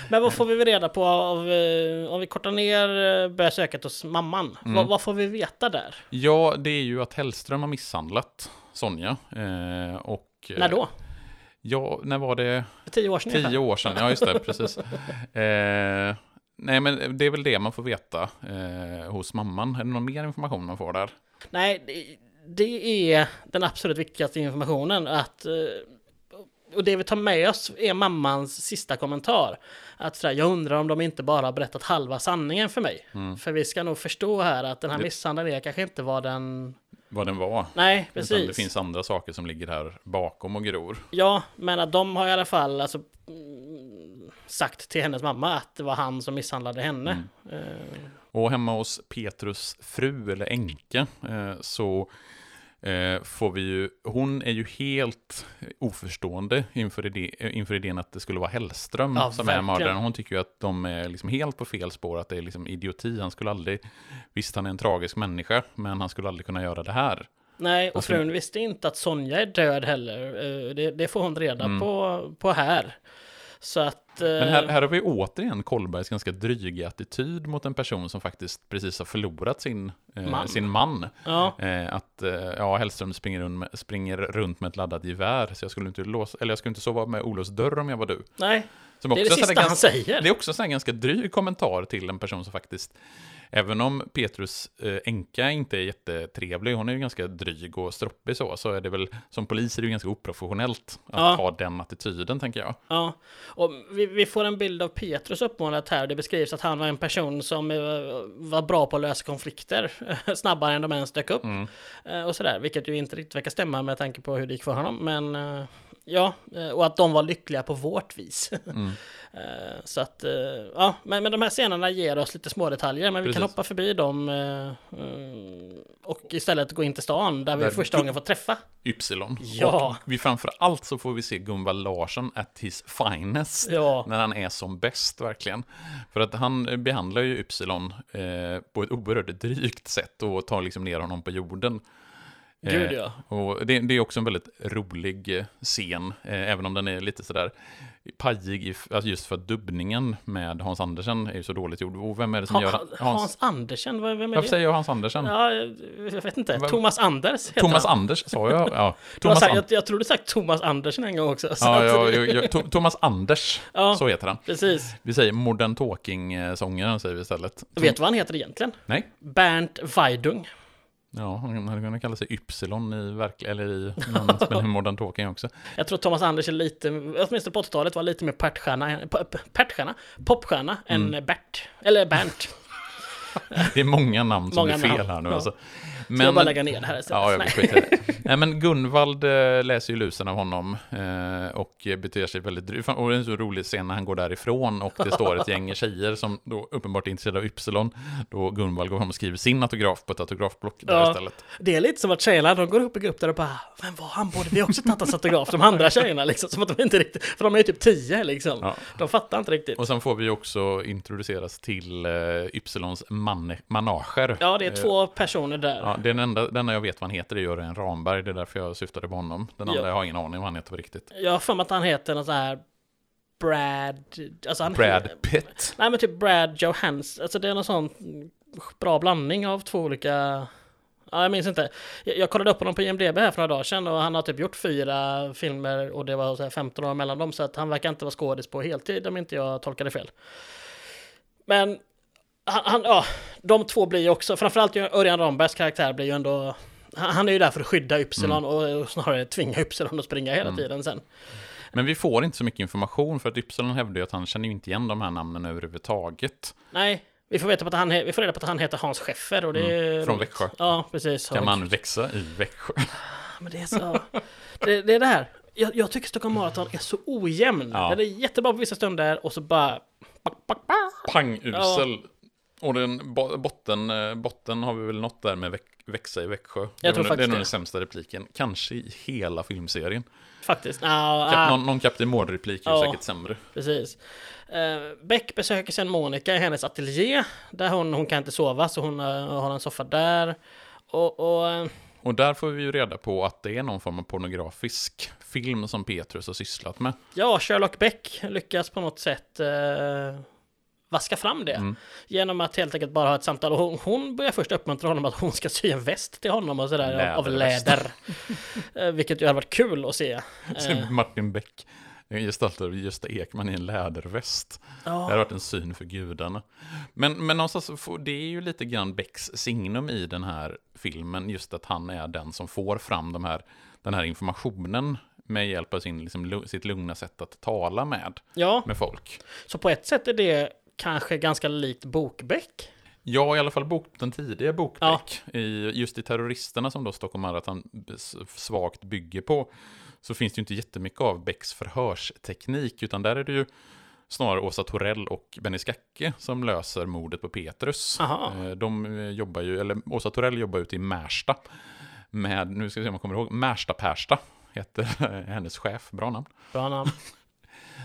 S1: Men vad får vi reda på av, eh, om vi kortar ner uh, besöket hos mamman?
S2: Mm.
S1: Vad, vad får vi veta där?
S2: Ja, det är ju att Hellström har misshandlat Sonja. Eh, och, eh,
S1: När då?
S2: Ja, när var det?
S1: För tio år sedan
S2: Tio år sedan, ja just det, precis. [LAUGHS] Eh, nej, men det är väl det man får veta eh, hos mamman. Är det någon mer information man får där?
S1: Nej, det, det är den absolut viktigaste informationen. Att, eh, och det vi tar med oss är mammans sista kommentar. Att sådär, jag undrar om de inte bara har berättat halva sanningen för mig.
S2: Mm.
S1: För vi ska nog förstå här att den här misshandeln är kanske inte vad den...
S2: Vad den var.
S1: Nej,
S2: Utan
S1: precis.
S2: det finns andra saker som ligger här bakom och gror.
S1: Ja, men att de har i alla fall alltså, mm, sagt till hennes mamma att det var han som misshandlade henne.
S2: Mm.
S1: Eh,
S2: Och hemma hos Petrus fru, eller änka, eh, så eh, får vi ju, hon är ju helt oförstående inför, idé, inför idén att det skulle vara Hellström
S1: Ja,
S2: som är
S1: verkligen.
S2: mördaren. Hon tycker ju att de är liksom helt på fel spår, att det är liksom idioti. Han skulle aldrig, visst han är en tragisk människa, men han skulle aldrig kunna göra det här.
S1: Nej, och frun visste inte att Sonja är död heller. Eh, Det, det får hon reda
S2: Mm.
S1: på, på här. Så att... eh,
S2: Men här, här har vi återigen Kollbergs ganska dryga attityd mot en person som faktiskt precis har förlorat sin eh,
S1: Man.
S2: Sin man.
S1: Ja,
S2: Eh, att eh, ja, Hellström springer runt, med, springer runt med ett laddat gevär, så jag skulle inte låsa, eller jag skulle inte sova med olåst dörr om jag var du.
S1: nej, det är det sista han
S2: ganska-
S1: säger.
S2: Det är också en ganska dryg kommentar till en person som faktiskt, även om Petrus eh, änka inte är jättetrevlig, hon är ju ganska dryg och stroppig så, så är det väl, som polis är det ju ganska oprofessionellt att
S1: Ja.
S2: ha den attityden, tänker jag.
S1: Ja, och vi, vi får en bild av Petrus uppmålat här. Det beskrivs att han var en person som eh, var bra på att lösa konflikter [LAUGHS] snabbare än de ens dök upp.
S2: Mm.
S1: Eh, och sådär, vilket ju inte riktigt verkar stämma med tanke på hur det gick för honom. Men eh, ja, eh, och att de var lyckliga på vårt vis. [LAUGHS]
S2: Mm.
S1: Eh, så att, eh, ja, men, men de här scenerna ger oss lite små detaljer, men vi kan hoppa förbi dem mm, och istället gå in till stan där vi
S2: Där-
S1: första gången får träffa.
S2: Ypsilon.
S1: Ja.
S2: Och vi framför allt så får vi se Gunvald Larsson at his finest.
S1: Ja,
S2: När han är som bäst, verkligen. För att han behandlar ju Ypsilon eh, på ett oerhört drygt sätt och tar liksom ner honom på jorden.
S1: Gud ja.
S2: Och det, det är också en väldigt rolig eh, scen, eh, även om den är lite sådär pajig, alltså just för att dubbningen med Hans Andersen är ju så dåligt gjord. Och vem är det som
S1: Ha,
S2: gör
S1: Hans,
S2: Hans?
S1: Andersen, vem är
S2: Varför
S1: det?
S2: säger jag Hans Andersen?
S1: Ja, jag vet inte.
S2: Vad-
S1: Thomas Anders heter
S2: Thomas
S1: han.
S2: Anders, sa jag? Ja, [LAUGHS] Thomas,
S1: sagt, jag, jag tror du sagt Thomas Andersen en gång också. [LAUGHS] så
S2: ja, ja, ja, Thomas Anders,
S1: Ja.
S2: så heter han.
S1: Precis.
S2: Vi säger Modern Talking-sångaren, säger vi istället.
S1: Vet du vad han heter egentligen?
S2: Nej.
S1: Bernt Weidung.
S2: Ja, han hade kunnat kalla sig Ypsilon i verklig, eller i, spelar [LAUGHS] Modern Talking också.
S1: Jag tror Thomas Anders är lite, åtminstone på 80-talet, var lite mer pärtstjärna, än- p- p- pärtstjärna, popstjärna
S2: Mm.
S1: än Bert. Eller Bernt. [LAUGHS]
S2: Det är många namn som
S1: Många
S2: är fel
S1: namn,
S2: här nu
S1: ja.
S2: alltså.
S1: Ska jag bara lägga ner det här istället?
S2: Ja, jag skiter i. Nej, men Gunvald eh, läser ju lusen av honom eh, och beter sig väldigt drygt. Och det är en så rolig scen när han går därifrån och det står ett gäng tjejer som då uppenbart är intresserade av Ypsilon. Då Gunvald går fram och skriver sin autograf på ett autografblock där
S1: Ja.
S2: istället.
S1: Det är lite som att tjejerna, de går upp i grupp där och bara Vem var han? Borde vi också tagit hans autograf? De andra tjejerna liksom, som att de inte riktigt, för de är ju typ tio liksom.
S2: Ja.
S1: De fattar inte riktigt.
S2: Och sen får vi också introduceras till eh, Ypsilons man manager.
S1: Ja, det är två personer där.
S2: Ja, den enda, den enda jag vet vad han heter är Jörgen Ramberg, det är därför jag syftade på honom. Den andra
S1: Ja.
S2: jag har ingen aning vad han heter på riktigt.
S1: Jag har för mig att han heter något så här Brad... Alltså han
S2: Brad Pitt.
S1: Nej men typ Brad Johans, alltså det är någon sån bra blandning av två olika... Ja, jag minns inte. Jag, jag kollade upp honom på IMDB här för några dagar sedan och han har typ gjort fyra filmer och det var så här 15 år mellan dem så att han verkar inte vara skådis på heltid om inte jag tolkade fel. Men han, han, ja, de två blir ju också, framförallt Örjan Rambergs karaktär blir ju ändå han är ju där för att skydda Ypsilon och, och snarare tvinga Ypsilon att springa hela tiden sen.
S2: Men vi får inte så mycket information för att Ypsilon hävdar ju att han känner ju inte igen de här namnen överhuvudtaget.
S1: Nej, vi får, veta på att han, vi får reda på att han heter Hans Scheffer och det är...
S2: Mm, från Växjö.
S1: Ja, precis.
S2: Kan man växa i Växjö?
S1: Men det är så... det, det är det här. Jag, jag tycker Stockholm Marathon är så ojämn.
S2: Ja.
S1: Den är jättebra på vissa stunder och så bara...
S2: Pangusel. Och den bo- botten, eh, botten har vi väl nått där med väx, växa i Växjö. det, är nog- det är nog den sämsta repliken, kanske i hela filmserien.
S1: Faktiskt. Ja,
S2: Kap,
S1: ah,
S2: någon, någon Kapten Mård-replik är
S1: Ja.
S2: säkert sämre.
S1: precis. Uh, Beck besöker sen Monica i hennes ateljé. Där hon, hon kan inte sova så hon eh, har en soffa där. Och... och eh,
S2: Och där får vi ju reda på att det är någon form av pornografisk film som Petrus har sysslat med.
S1: Ja, Sherlock Beck lyckas på något sätt eh, vaska fram det.
S2: Mm.
S1: Genom att helt enkelt bara ha ett samtal. Och hon, hon börjar först uppmuntra honom att hon ska sy en väst till honom och sådär av- av läder. Eh, vilket ju hade varit kul att se. [LAUGHS] Eh,
S2: Martin Beck gestaltar Gösta Ekman i en läderväst. Det
S1: ja,
S2: har varit en syn för gudarna. Men, men någonstans, det är ju lite grann Becks signum i den här filmen, just att han är den som får fram de här, den här informationen med hjälp av sin, liksom, sitt lugna sätt att tala med,
S1: ja,
S2: med folk.
S1: så på ett sätt är det kanske ganska likt Bokbäck.
S2: Ja, i alla fall bok, den tidiga Bokbeck, i, just i Terroristerna som då Stockholm Marathon svagt bygger på, så finns det ju inte jättemycket av Becks förhörsteknik, utan där är det ju snarare Åsa Torell och Benny Skacke som löser mordet på Petrus.
S1: Aha.
S2: Eh, De eh, jobbar ju, eller Åsa Torell jobbar ute i Märsta, med, nu ska vi se om jag kommer ihåg, Märsta Pärsta heter [LAUGHS] hennes chef, bra namn.
S1: Bra namn.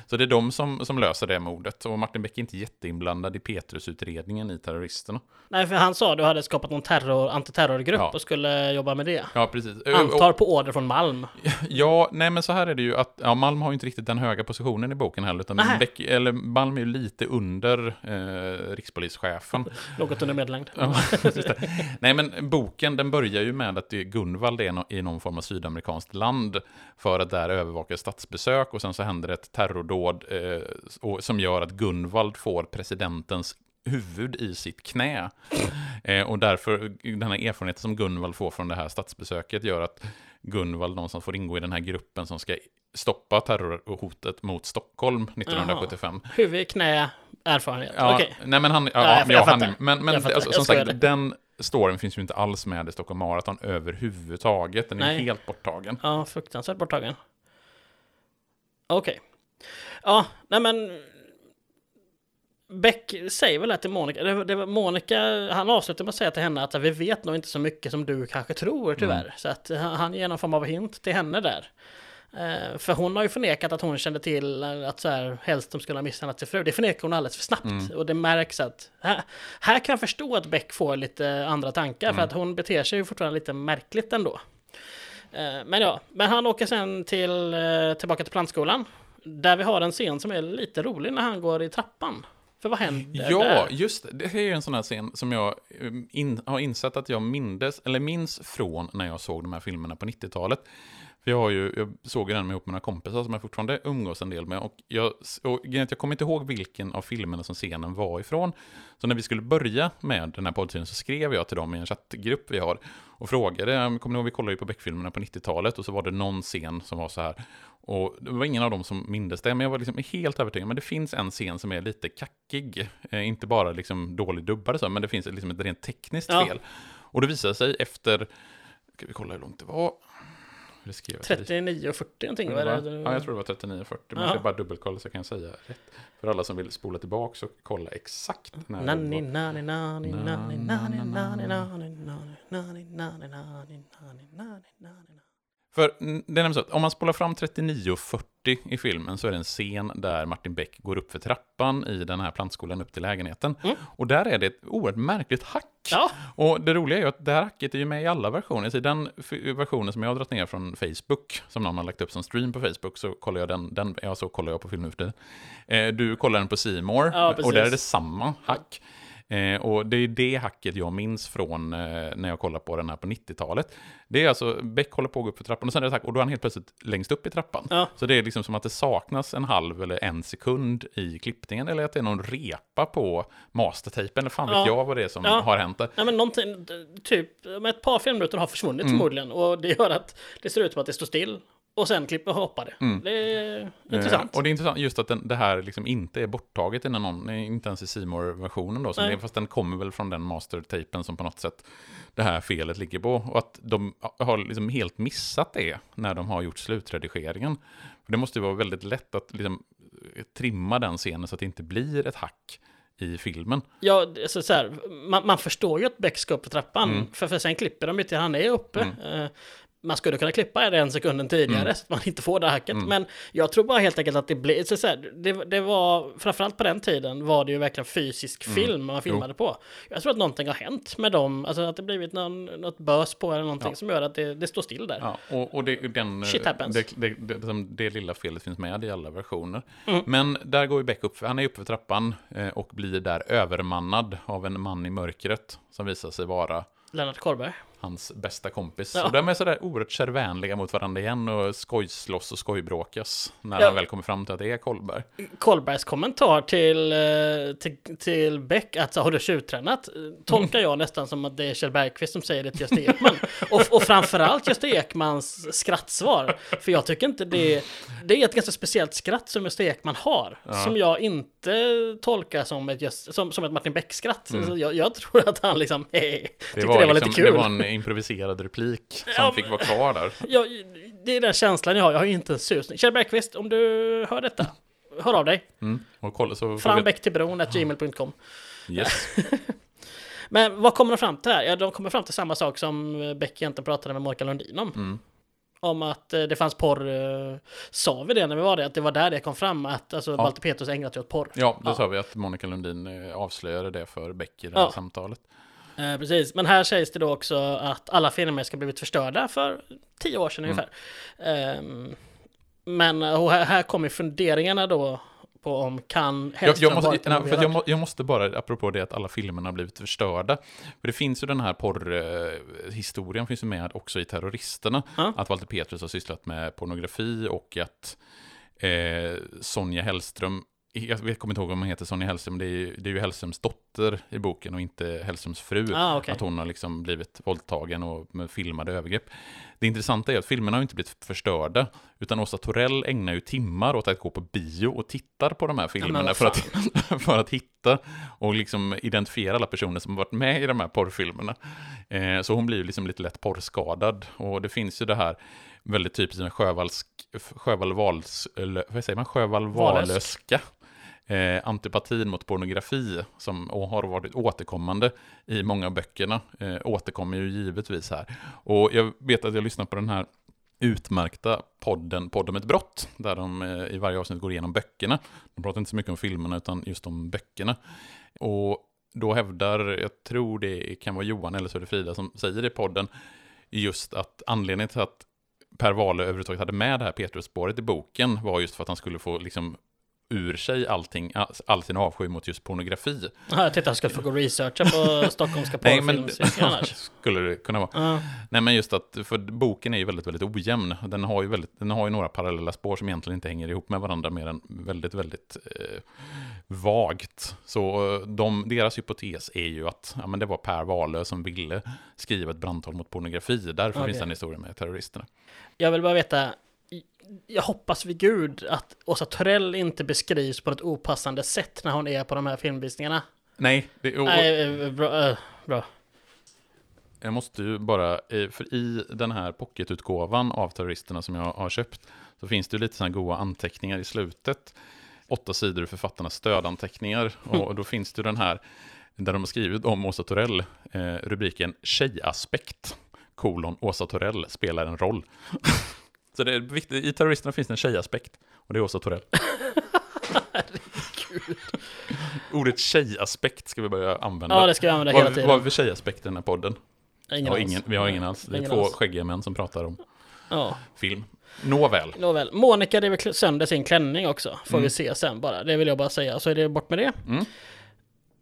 S2: Så det är de som, som löser det mordet. Och Martin Beck är inte jätteinblandad i Petrus-utredningen i terroristerna.
S1: Nej, för han sa att du hade skapat någon terror, antiterrorgrupp
S2: Ja.
S1: och skulle jobba med det.
S2: Ja, precis.
S1: Antar på order från Malm. [LAUGHS]
S2: Ja, nej men så här är det ju att ja, Malm har ju inte riktigt den höga positionen i boken heller, utan. Beck, eller Malm är ju lite under eh, rikspolischefen. [LAUGHS]
S1: Något under medellängd.
S2: Ja. [LAUGHS] Nej, men boken den börjar ju med att det är Gunvald är i någon form av sydamerikanskt land för att där övervaka statsbesök och sen så händer det ett terrordåd eh, och, som gör att Gunvald får presidentens huvud i sitt knä. [LAUGHS] Eh, och därför, den här erfarenheten som Gunvald får från det här statsbesöket gör att Gunvald någonstans får ingå i den här gruppen som ska stoppa terrorhotet mot Stockholm 1975.
S1: Huvud, knä, erfarenhet.
S2: Ja,
S1: Okej.
S2: nej men han, ja,
S1: Ja,
S2: ja,
S1: jag- jag
S2: han men, men
S1: Jag
S2: alltså,
S1: Jag
S2: som
S1: skojar
S2: sagt,
S1: det.
S2: den storyn finns ju inte alls med i Stockholm Marathon överhuvudtaget. Den är
S1: Nej.
S2: helt borttagen.
S1: Ja, fruktansvärt borttagen. Okej. Ja, nej men... Beck säger väl det till Monica. Det, det Monica, han avslutar med att säga till henne att vi vet nog inte så mycket som du kanske tror tyvärr.
S2: Mm.
S1: Så att han, han ger någon form av hint till henne där. Eh, för hon har ju förnekat att hon kände till att så här, Hellström skulle ha misshandlat sin fru. Det förnekar hon alldeles för snabbt.
S2: Mm.
S1: Och det märks att här, här kan jag förstå att Beck får lite andra tankar. För
S2: Mm.
S1: att hon beter sig ju fortfarande lite märkligt ändå. Eh, Men ja, men han åker sen till, eh, tillbaka till plantskolan. Där vi har en scen som är lite rolig när han går i trappan. För vad händer
S2: Ja,
S1: där?
S2: just det. Det är ju en sån här scen som jag eh, in, har insett att jag mindes, eller minns från när jag såg de här filmerna på 90-talet. För jag, har ju, jag såg ju den med ihop med några kompisar som jag fortfarande umgås en del med. Och jag, och jag kommer inte ihåg vilken av filmerna som scenen var ifrån. Så när vi skulle börja med den här poddserien så skrev jag till dem i en chattgrupp vi har. Och frågade, kommer ni ihåg, vi kollade ju på Beck-filmerna på 90-talet. Och så var det någon scen som var så här. Och det var ingen av dem som mindes det, men jag var liksom helt övertygad. Men det finns en scen som är lite kackig. Eh, inte bara liksom dålig dubbad så, men det finns liksom ett rent tekniskt
S1: Ja.
S2: fel. Och det visade sig efter, ska vi kolla hur långt det var? Det jag till-
S1: 39 och 40 någonting.
S2: Det var,
S1: det?
S2: ja, jag tror det var 39-40. Men
S1: Ja.
S2: jag ska bara dubbelkolla så kan jag säga rätt. För alla som vill spola tillbaka så kolla exakt när det
S1: Nani,
S2: var.
S1: nani, nani, nani, nani, nani, nani, nani, nani, nani, nani, nani.
S2: För mm, det är nämligen så att om man spolar fram 39 och 40 i filmen så är det en scen där Martin Beck går upp för trappan i den här plantskolan upp till lägenheten.
S1: Mm.
S2: Och där är det ett oerhört märkligt hack.
S1: Ja,
S2: Och det roliga är ju att det här hacket är ju med i alla versioner. Så i den versionen som jag har dragit ner från Facebook, som någon har lagt upp som stream på Facebook, så kollar jag den, den ja, så kollar jag på filmen nu för tiden. Eh, du kollar den på More
S1: Ja, precis.
S2: och där är det samma hack. Eh, och det är det hacket jag minns från eh, när jag kollar på den här på 90-talet. Det är alltså, Beck håller på att gå upp för trappan och sen är det hack och då är han helt plötsligt längst upp i trappan.
S1: Ja.
S2: Så det är liksom som att det saknas en halv eller en sekund i klippningen eller att det är någon repa på mastertejpen. Eller fan vet
S1: Ja.
S2: jag vad det är som
S1: Ja.
S2: har hänt där.
S1: Ja, men någonting, typ, med ett par filmminuter har försvunnit
S2: Mm.
S1: förmodligen. Och det gör att det ser ut som att det står still. Och sen klipper och hoppar det. Det är intressant.
S2: Eh, och det är intressant just att den, det här liksom inte är borttaget i någon, inte ens i C versionen då, som det, fast den kommer väl från den mastertapen som på något sätt det här felet ligger på. Och att de har liksom helt missat det när de har gjort slutredigeringen. För det måste ju vara väldigt lätt att liksom trimma den scenen så att det inte blir ett hack i filmen.
S1: Ja, så, så här, man, man förstår ju att Beck ska upp på trappan.
S2: Mm.
S1: För, för sen klipper de ju till han är uppe. Eh, man skulle kunna klippa det en sekunden tidigare
S2: Mm.
S1: så att man inte får det hacket. Men jag tror bara helt enkelt att det blir... Så, så här, det, det var, framförallt på den tiden var det ju verkligen fysisk
S2: Mm.
S1: film man filmade på. Jag tror att någonting har hänt med dem. Alltså att det blivit någon, något bös på eller någonting
S2: Ja.
S1: som gör att det, det står still där.
S2: Ja, och, och det, den,
S1: Shit happens.
S2: det, det, det lilla felet finns med i alla versioner.
S1: Mm.
S2: Men där går ju Beck upp, han är uppe för trappan eh, och blir där övermannad av en man i mörkret som visar sig vara
S1: Lennart Korberg.
S2: Hans bästa kompis.
S1: Ja.
S2: Och de är sådär oerhört kärvänliga mot varandra igen och skojslåss och skojbråkas när
S1: Ja.
S2: han väl kommer fram till att det är Kolberg.
S1: Kolbergs kommentar till, eh, till, till Beck att har du tjuvtränat? eh, Tolkar jag nästan som att det är Kjell Bergqvist som säger det till Gösta Ekman. [LAUGHS] och, och framförallt Gösta Ekmans skrattsvar. För jag tycker inte det... Det är ett ganska speciellt skratt som Gösta Ekman har. Som jag inte tolkar som ett, som, som ett Martin Beck-skratt. Så Jag, jag tror att han liksom... Hey,
S2: Det
S1: tyckte
S2: var,
S1: det var
S2: liksom,
S1: lite kul.
S2: det var en improviserad replik som
S1: Ja,
S2: fick vara kvar där. [LAUGHS]
S1: jag, det är den känslan jag har. Jag har ju inte en susning. Kjell Bergqvist, om du hör detta, hör av dig.
S2: Mm. Och kolla så får vi-
S1: Frambäck till bron, gmail.com.
S2: Yes. [LAUGHS]
S1: Men vad kommer de fram till här? Ja, de kommer fram till samma sak som eh, Beck egentligen pratade med Monica Lundin om.
S2: Mm.
S1: Om att eh, det fanns porr. eh, Sa vi det när vi var det? Att det var där det kom fram att alltså, Walter Petrus ägnat sig åt porr.
S2: Ja, det
S1: Ja.
S2: sa vi att Monica Lundin eh, avslöjade det för Beck i det här
S1: Ja.
S2: samtalet.
S1: Eh, precis, men här sägs det då också att alla filmer ska blivit förstörda för tio år sedan
S2: Mm.
S1: ungefär. Men eh, och här, här kommer funderingarna då på om kan
S2: Jag, jag, måste, nej, för jag, må, jag måste bara, apropå det att alla filmerna har blivit förstörda. För det finns ju den här porrhistorien, finns ju med också i Terroristerna.
S1: Ja.
S2: Att Walter Petrus har sysslat med pornografi och att eh, Sonja Hellström, jag vet, kommer inte ihåg om hon heter Sonja Hellström, det är, ju, det är ju Hellströms dotter i boken och inte Hellströms fru.
S1: Ah, okej.
S2: Att hon har liksom blivit våldtagen och med filmade övergrepp. Det intressanta är att filmerna har inte blivit förstörda, utan Åsa Torell ägnar ju timmar åt att gå på bio och tittar på de här filmerna
S1: vad
S2: för, att, [LAUGHS] för att hitta och liksom identifiera alla personer som har varit med i de här porrfilmerna. Eh, så hon blir ju liksom lite lätt porrskadad. Och det finns ju det här väldigt typiskt med Sjövalls, Sjövall Vals, eller vad säger man, Sjövall
S1: Valösk.
S2: Valöska. Eh, antipatin mot pornografi som har varit återkommande i många av böckerna eh, återkommer ju givetvis här. Och jag vet att jag lyssnar på den här utmärkta podden Podd om ett brott, där de eh, i varje avsnitt går igenom böckerna. De pratar inte så mycket om filmerna, utan just om böckerna. Och då hävdar, jag tror det kan vara Johan eller så är det Frida som säger det i podden, just att anledningen till att Per Wahlöö överhuvudtaget hade med det här Petrus-spåret i boken var just för att han skulle få liksom ur sig allting, all sin avsky mot just pornografi.
S1: Ja, jag tänkte att jag skulle få gå och researcha på [LAUGHS] stockholmska porrfilmsvisningar [LAUGHS]
S2: skulle det kunna vara.
S1: Ja.
S2: Nej, men just att, för boken är ju väldigt, väldigt ojämn. Den har ju, väldigt, den har ju några parallella spår som egentligen inte hänger ihop med varandra mer än väldigt, väldigt eh, vagt. Så eh, de, deras hypotes är ju att ja, men det var Per Wahlöö som ville skriva ett brandtal mot pornografi. Därför
S1: Okej.
S2: finns den historien med terroristerna.
S1: Jag vill bara veta, jag hoppas vid gud att Åsa Torell inte beskrivs på ett opassande sätt när hon är på de här filmvisningarna.
S2: Nej, det, och,
S1: Nej, eh, bra. eh, bra.
S2: Jag måste ju bara, eh, för i den här pocketutgåvan av terroristerna som jag har köpt, så finns det ju lite sådana goda anteckningar i slutet. Åtta sidor författarnas stödanteckningar. [LAUGHS] Och då finns det ju den här, där de har skrivit om Åsa Torell, eh, rubriken Tjejaspekt, kolon Åsa Torell spelar en roll. [LAUGHS] Så det är viktigt, i terroristerna finns det en tjejaspekt, och det är Åsa Torell. Ordet tjejaspekt ska vi börja använda.
S1: Ja, det ska vi använda hela tiden.
S2: Vad har vi för tjejaspekt i den här podden?
S1: Ingen
S2: Ja, ingen, vi har ingen alls. Det är
S1: Ingen
S2: två
S1: alls.
S2: skäggiga män som pratar om
S1: Ja,
S2: film. Nåväl.
S1: nåväl. Monica rev sönder sin klänning också. Får
S2: Mm.
S1: vi se sen bara. Det vill jag bara säga. Så är det bort med det.
S2: Mm.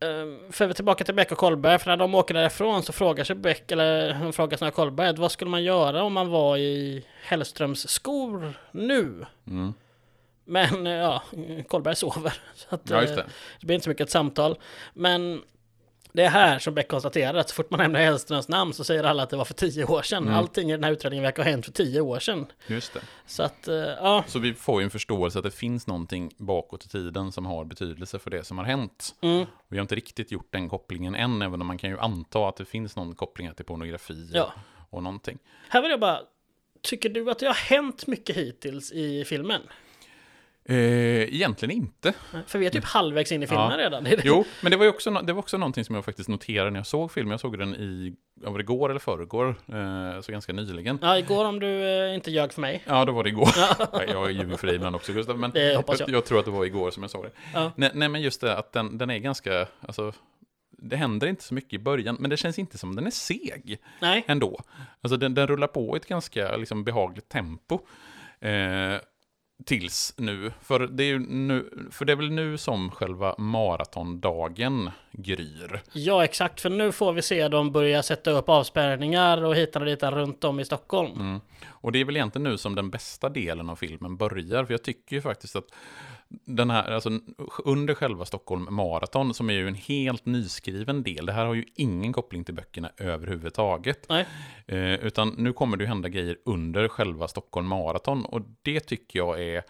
S1: Um, för vi tillbaka till Beck och Kolberg. För när de åker därifrån så frågar sig Beck, eller hon frågar snarare Kolberg, vad skulle man göra om man var i Hellströms skor nu?
S2: Mm.
S1: Men ja, Kolberg sover. Så att,
S2: Ja, just
S1: eh,
S2: det.
S1: det blir inte så mycket ett samtal. Men det är här som Beck konstaterar att så fort man nämner Hellströms namn så säger alla att det var för tio år sedan.
S2: Mm.
S1: Allting i den här utredningen verkar ha hänt för tio år sedan.
S2: Just det.
S1: Så att, eh, ja.
S2: Så vi får ju en förståelse att det finns någonting bakåt i tiden som har betydelse för det som har hänt.
S1: Mm.
S2: Vi har inte riktigt gjort den kopplingen än, även om man kan ju anta att det finns någon koppling till pornografi
S1: Ja.
S2: och någonting.
S1: Här vill jag bara, tycker du att det har hänt mycket hittills i filmen?
S2: Eh, egentligen inte.
S1: För vi är typ halvvägs in i filmen
S2: Ja.
S1: redan. [LAUGHS]
S2: Jo, men det var ju också, det var också någonting som jag faktiskt noterade när jag såg filmen. Jag såg den i, ja, var det igår eller förrgår, eh, så ganska nyligen.
S1: Ja, igår om du eh, inte ljög för mig.
S2: Ja, då var det igår. [LAUGHS] Nej, jag ljuger för dig ibland också, Gustav. Men
S1: hoppas jag.
S2: jag tror att det var igår som jag såg det.
S1: Ja.
S2: Nej, nej, men just det att den, den är ganska, alltså, det händer inte så mycket i början, men det känns inte som den är seg
S1: Nej.
S2: ändå. Alltså den, den rullar på i ett ganska liksom, behagligt tempo. Eh, tills nu. För det, är nu. för det är väl nu som själva maratondagen gryr.
S1: Ja, exakt. För nu får vi se dem börja sätta upp avspärrningar och hitan och ditan runt om i Stockholm.
S2: Mm. Och det är väl egentligen nu som den bästa delen av filmen börjar. För jag tycker ju faktiskt att den här, alltså under själva Stockholm Marathon, som är ju en helt nyskriven del, det här har ju ingen koppling till böckerna överhuvudtaget.
S1: Nej.
S2: Eh, utan nu kommer det ju hända grejer under själva Stockholm Marathon, och det tycker jag är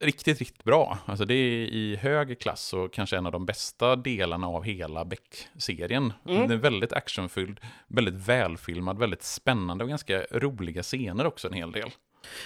S2: riktigt, riktigt bra. Alltså det är i hög klass och kanske en av de bästa delarna av hela Beck-serien.
S1: Mm.
S2: Den är väldigt actionfylld, väldigt välfilmad, väldigt spännande och ganska roliga scener också en hel del.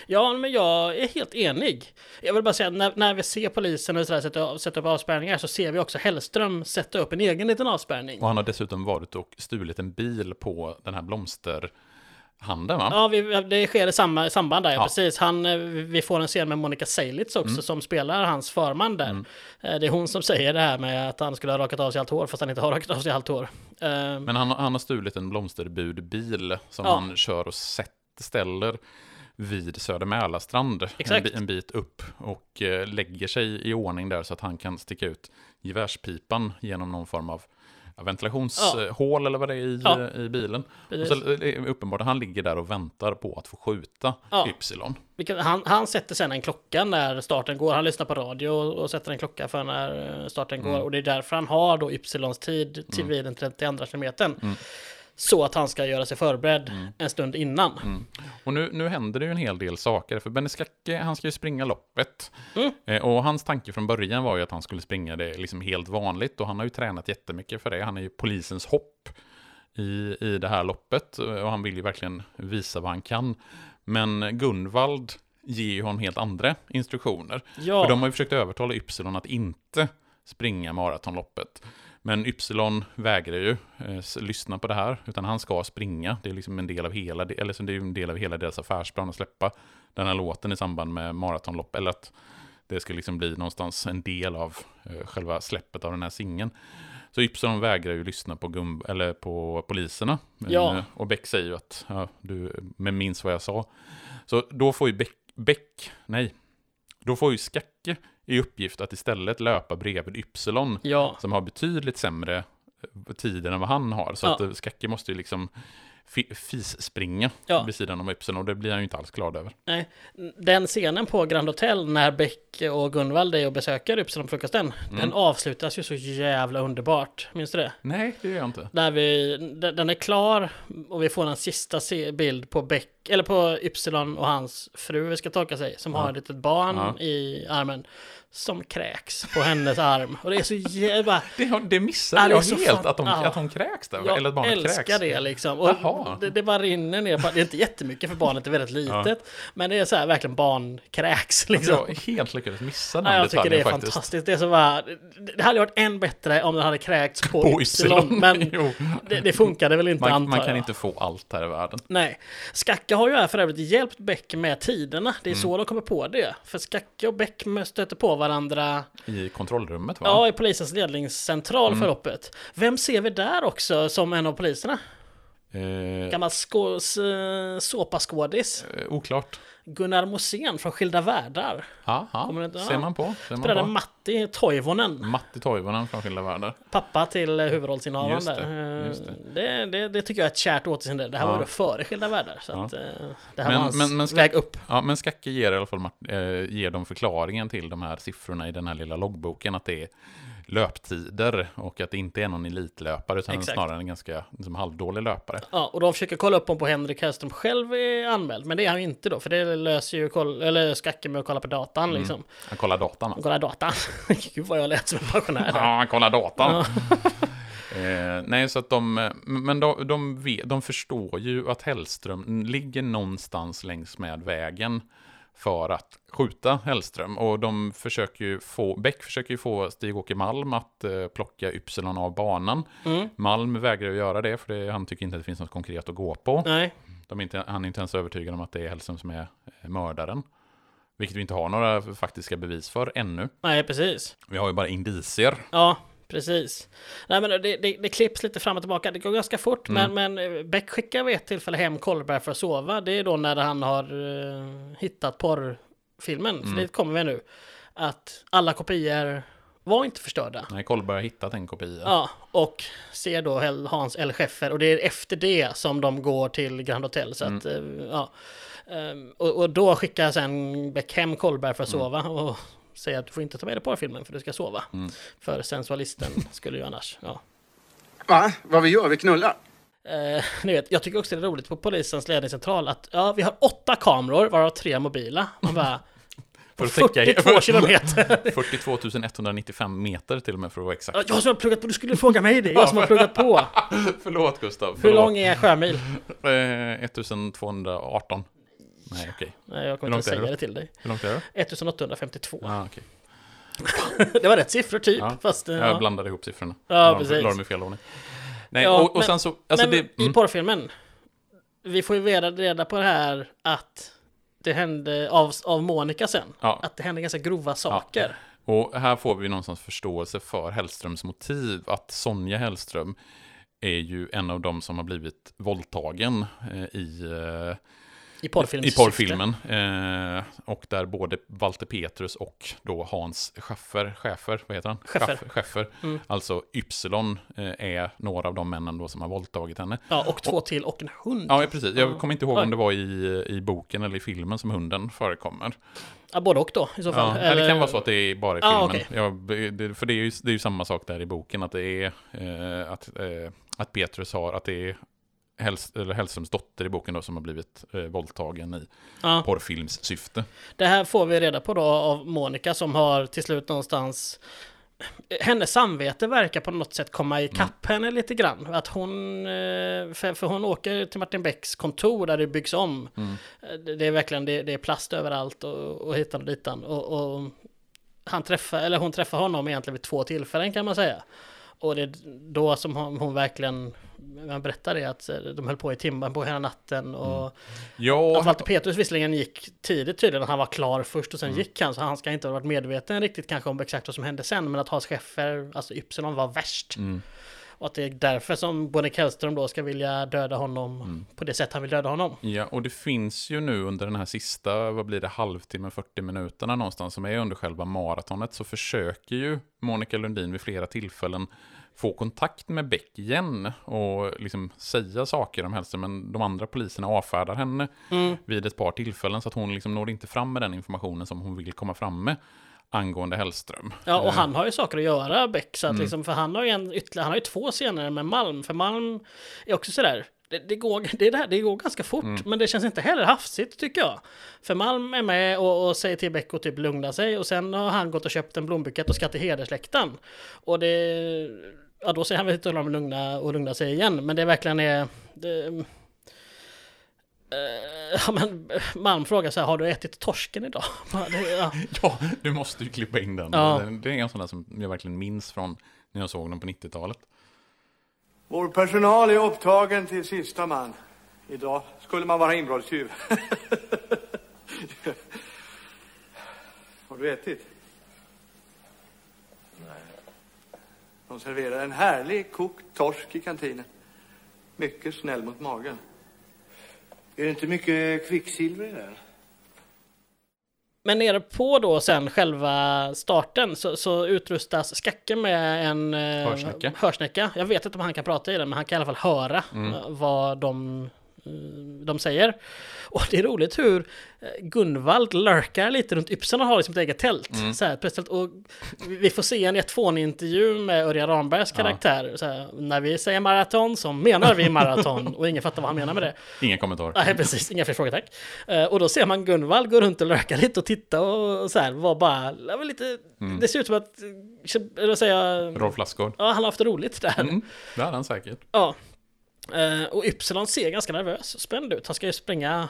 S1: Ja, men jag är helt enig. Jag vill bara säga, när, när vi ser polisen och sådär sätta, sätta upp avspärrningar så ser vi också Hellström sätta upp en egen liten avspärrning.
S2: Och han har dessutom varit och stulit en bil på den här blomsterhandeln va?
S1: Ja, vi, det sker i samma samband där, ja. Precis. Han, vi får en scen med Monica Seilitz också, som spelar hans förman där. Eh, Det är hon som säger det här med att han skulle ha rakat av sig allt hår, fast han inte har rakat av sig allt hår. Eh,
S2: Men han, han har stulit en blomsterbudbil som
S1: Ja.
S2: han kör och sätt, ställer vid Söder Mälarstrand en, en bit upp och eh, lägger sig i ordning där så att han kan sticka ut gevärspipan genom någon form av ja, ventilationshål eller vad det är i,
S1: Ja.
S2: i bilen. Och så det uppenbart han ligger där och väntar på att få skjuta
S1: Ja.
S2: Ypsilon.
S1: Han, han sätter sen en klocka när starten går. Han lyssnar på radio och, och sätter en klocka för när eh, starten går. Och det är därför han har då Ypsilons tid till vid den 32 kilometern. Så att han ska göra sig förberedd en stund innan.
S2: Och nu, nu händer det ju en hel del saker, för Benny Skacke, han ska ju springa loppet. Eh, och hans tanke från början var ju att han skulle springa det liksom helt vanligt, och han har ju tränat jättemycket för det. Han är ju polisens hopp i, i det här loppet, och han vill ju verkligen visa vad han kan. Men Gunvald ger ju honom helt andra instruktioner.
S1: Ja.
S2: För de har ju försökt övertala Ypsilon att inte springa maratonloppet. Men Ypsilon vägrar ju eh, lyssna på det här, utan han ska springa. Det är liksom en del av hela, eller så det är en del av hela deras affärsplan att släppa den här låten i samband med maratonlopp. Eller att det ska liksom bli någonstans en del av eh, själva släppet av den här singeln. Så Ypsilon vägrar ju lyssna på, gum, eller på poliserna.
S1: Ja.
S2: Eh, Och Beck säger ju att ja, du men minns vad jag sa. Så då får ju Beck, Beck nej, då får ju Skacke i uppgift att istället löpa bredvid Ypsilon
S1: Ja,
S2: som har betydligt sämre eh, tider än vad han har. Så
S1: Ja.
S2: att eh, Skacke måste ju liksom fisspringa
S1: Ja.
S2: vid sidan om Ypsilon och det blir han ju inte alls glad över.
S1: nej. Den scenen på Grand Hotel när Beck och Gunvald är och besöker Ypsilon-frukosten. Den avslutas ju så jävla underbart. Minns du det?
S2: Nej, det gör jag inte.
S1: Där vi, den är klar och vi får en sista bild på Beck, eller på Ypsilon och hans fru ska tolka sig, som har ett litet barn
S2: Ja.
S1: i armen. Som kräks på hennes arm. Och det är så jävla...
S2: Det, det
S1: Ja, är
S2: jag helt,
S1: fan-
S2: att, de,
S1: ja.
S2: att hon kräks där.
S1: Jag
S2: eller att barnet
S1: älskar
S2: kräks.
S1: det liksom. Och
S2: Jaha.
S1: det, det bara rinner ner. på- Det är inte jättemycket för barnet är väldigt litet. Men det är så här verkligen barnkräks liksom.
S2: Jag helt lyckades missa den
S1: Ja, jag tycker det är
S2: faktiskt.
S1: fantastiskt. Det, är så bara, det hade varit än bättre om den hade kräkts på,
S2: På
S1: Ypsilon. Men [LAUGHS] det, det funkade väl inte
S2: Man,
S1: antar
S2: man kan
S1: jag.
S2: inte få allt här i världen.
S1: Nej. Skacke har ju här för övrigt hjälpt Beck med tiderna. Det är
S2: Mm.
S1: så de kommer på det. För Skacke och Beck stöter på varandra
S2: I kontrollrummet va?
S1: ja, i polisens ledningscentral
S2: Mm.
S1: för loppet. Vem ser vi där också som en av poliserna?
S2: Eh,
S1: Gammal s- såpaskådis.
S2: eh, oklart.
S1: Gunnar Mosén från Skilda Världar.
S2: Ja,
S1: Kommer det inte-
S2: ser man på. Ser man
S1: Spelade
S2: på.
S1: Matti Toivonen.
S2: Matti Toivonen från Skilda Världar.
S1: Pappa till eh, huvudrollsinnehavaren
S2: Just det,
S1: där.
S2: just
S1: Eh,
S2: det.
S1: Det, det, det tycker jag är ett kärt återseende. Det här
S2: Ja.
S1: var ju före Skilda Världar. Så
S2: Ja.
S1: att, eh, det här
S2: Men-
S1: var hans
S2: men- men ska-
S1: väg upp.
S2: Ja, men Skacke ger i alla fall eh, ger dem förklaringen till de här siffrorna i den här lilla loggboken, att det är löptider och att det inte är någon elitlöpare, utan
S1: Exakt.
S2: snarare en ganska liksom, halvdålig löpare.
S1: Ja, och de försöker kolla upp om på Henrik Hellström själv är anmäld. Men det är han ju inte då, för det löser ju koll, eller Skacke med att kolla på datan
S2: Mm.
S1: liksom.
S2: Han kollar datan.
S1: Han kollar datan. [LAUGHS] Gud vad jag lät som en pensionär.
S2: Ja, han kollar datan. [LAUGHS] eh, nej, så att de, men de, de, vet, de förstår ju att Hellström ligger någonstans längs med vägen för att skjuta Hellström. Och de försöker ju få, Beck försöker ju få Stig-Åke Malm att eh, plocka Ypsilon av banan.
S1: Mm.
S2: Malm vägrar att göra det, för det, han tycker inte att det finns något konkret att gå på.
S1: Nej,
S2: De är inte, han är inte ens övertygad om att det är Hellström som är eh, mördaren. Vilket vi inte har några faktiska bevis för ännu.
S1: nej precis.
S2: Vi har ju bara indicier.
S1: Ja, precis. Nej men det, det, det klipps lite fram och tillbaka. Det går ganska fort.
S2: Mm.
S1: Men, men eh, Beck skickar vid ett tillfälle hem Kolberg för att sova. Det är då när han har eh, hittat porrfilmen.
S2: Mm.
S1: För det kommer vi nu. Att alla kopior var inte förstörda.
S2: Nej, Kolberg har hittat en kopia.
S1: Ja, och ser då Hans L. Scheffer och det är efter det som de går till Grand Hotel. Så att, eh, ja. Ehm, och, och då skickar sen Beck hem Kolberg för att sova och säger att du får inte ta med dig porrfilmen för du ska sova. För sensualisten [LAUGHS] skulle ju annars, ja.
S7: Va? Vad vi gör? Vi knullar?
S1: Eh, ni vet, jag tycker också det är roligt på polisens ledningscentral att ja, vi har åtta kameror, varav tre mobila. Man bara, [LAUGHS]
S2: För att täcka
S1: 42 [LAUGHS] kilometer.
S2: 42 195 meter till och med för att vara exakt.
S1: Ja, Jag som har pluggat på, du skulle fråga mig det, jag som har pluggat på.
S2: Förlåt Gustav.
S1: Hur
S2: förlåt.
S1: lång är sjömil?
S2: Eh, 1218. Nej, okej.
S1: Nej, jag kommer inte
S2: det
S1: säga
S2: då?
S1: det till dig.
S2: Hur långt är det?
S1: 1852.
S2: Ah, okej. [LAUGHS]
S1: det var rätt siffror typ.
S2: Ja,
S1: Fast,
S2: Jag
S1: ja.
S2: blandade ihop siffrorna.
S1: Ja, precis.
S2: La dem i fel ordning. Nej,
S1: Ja,
S2: och, och
S1: men-
S2: sen så... Alltså
S1: Men
S2: det,
S1: i
S2: mm,
S1: porrfilmen, vi får ju reda, reda på det här att det hände av, av Monica sen.
S2: Ja.
S1: Att det hände ganska grova saker.
S2: Och här får vi någonstans förståelse för Hellströms motiv. Att Sonja Hellström är ju en av dem som har blivit våldtagen eh, i, eh,
S1: I porrfilms
S2: i porrfilmen. Eh, och där både Walter Petrus och då Hans Schaffer, Schäfer, vad heter han?
S1: Schäffer.
S2: Schäffer.
S1: Mm.
S2: Alltså Y eh, är några av de männen då som har våldtagit henne.
S1: Ja, och två till och en hund.
S2: Ja, precis. Jag kommer inte ihåg om det var i, i boken eller i filmen som hunden förekommer.
S1: Ja, både och då i så fall.
S2: Ja, eller... det kan vara så att det är bara i
S1: Ah,
S2: filmen.
S1: okej.
S2: Ja, det, för det är, ju, det är ju samma sak där i boken, att det är eh, att, eh, att Petrus har, att det är Hellströms dotter i boken då som har blivit eh, våldtagen i
S1: Ja.
S2: porrfilmssyfte.
S1: Det här får vi reda på då av Monica som har till slut någonstans hennes samvete verkar på något sätt komma ikapp henne lite grann. Att hon, eh, för, hon åker till Martin Becks kontor där det byggs om. Eh, Det det är verkligen, det, det är plast överallt och, och hitan och ditan. Och, och han träffar, eller hon träffar honom egentligen vid två tillfällen kan man säga. Och det är då som hon, verkligen, man berättar det att eh, de höll på i timmar på hela natten och
S2: Ja,
S1: att Walter Petrus visserligen gick tidigt tydligen, han var klar först och sen
S2: Mm.
S1: gick han, så han ska inte ha varit medveten riktigt kanske om exakt vad som hände sen, men att Hans Schäffer, alltså Ypsilon, var värst.
S2: Mm.
S1: Och att det är därför som Bonnie Hellström då ska vilja döda honom
S2: Mm.
S1: på det sätt han vill döda honom.
S2: Ja, och det finns ju nu under den här sista, vad blir det, halvtimme, 40 minuterna någonstans som är under själva maratonet så försöker ju Monica Lundin vid flera tillfällen få kontakt med Beck igen och liksom säga saker om Hellström, men de andra poliserna avfärdar henne
S1: Mm.
S2: vid ett par tillfällen så att hon liksom når inte fram med den informationen som hon vill komma fram med angående Hellström.
S1: Ja, och
S2: Eh,
S1: han har ju saker att göra, Beck, så att
S2: Mm.
S1: liksom, för han har ju en ytterligare, han har ju två scener med Malm, för Malm är också sådär, det, det, går, [LAUGHS] det, är det, här, det går ganska fort,
S2: Mm.
S1: men det känns inte heller hafsigt tycker jag. För Malm är med och, och säger till Beck att typ lugna sig, och sen har han gått och köpt en blombukett och ska till hedersläktaren. Och det, ja då säger han väl inte till honom lugna och lugna sig igen, men det verkligen är, det, ja, men Malm frågar så här, har du ätit torsken idag? [LAUGHS] Ja.
S2: Ja, du måste ju klippa in den.
S1: Ja.
S2: Det- Det är en sån där som jag verkligen minns från när jag såg den på 90-talet.
S9: Vår personal är upptagen till sista man. Idag skulle man vara inbrottstjuv. [LAUGHS] Har du ätit? Nej. De serverar en härlig kokt torsk i kantinen. Mycket snäll mot magen. Är det inte mycket kvicksilver i den?
S1: Men nere på då sen själva starten så, så utrustas Skacke med en eh,
S2: Hörsnäcka.
S1: hörsnäcka. Jag vet inte om han kan prata i den, men han kan i alla fall höra
S2: Mm.
S1: eh, vad de, de säger. Och det är roligt hur eh, Gunvald lurkar lite runt Ypsen och har liksom ett eget tält.
S2: Mm.
S1: Så här, plötsligt, och vi får se en 1-2-intervju med Örjan Rambergs
S2: Ja.
S1: karaktär. Så här, när vi säger maraton så menar vi maraton [LAUGHS] och ingen fattar vad han menar med det.
S2: Ingen kommentar.
S1: Nej, precis. Inga fler frågor, tack. Eh, och då ser man Gunvald gå runt och lurka lite och titta och, så här, var bara, lite,
S2: Mm.
S1: det ser ut som att, eh, eller jag,
S2: Rolf Lassgård.
S1: ja, han har haft roligt där.
S2: Mm, det hade han säkert.
S1: Ja. Eh, och Ypsilon ser ganska nervös och spänd ut. Han ska ju springa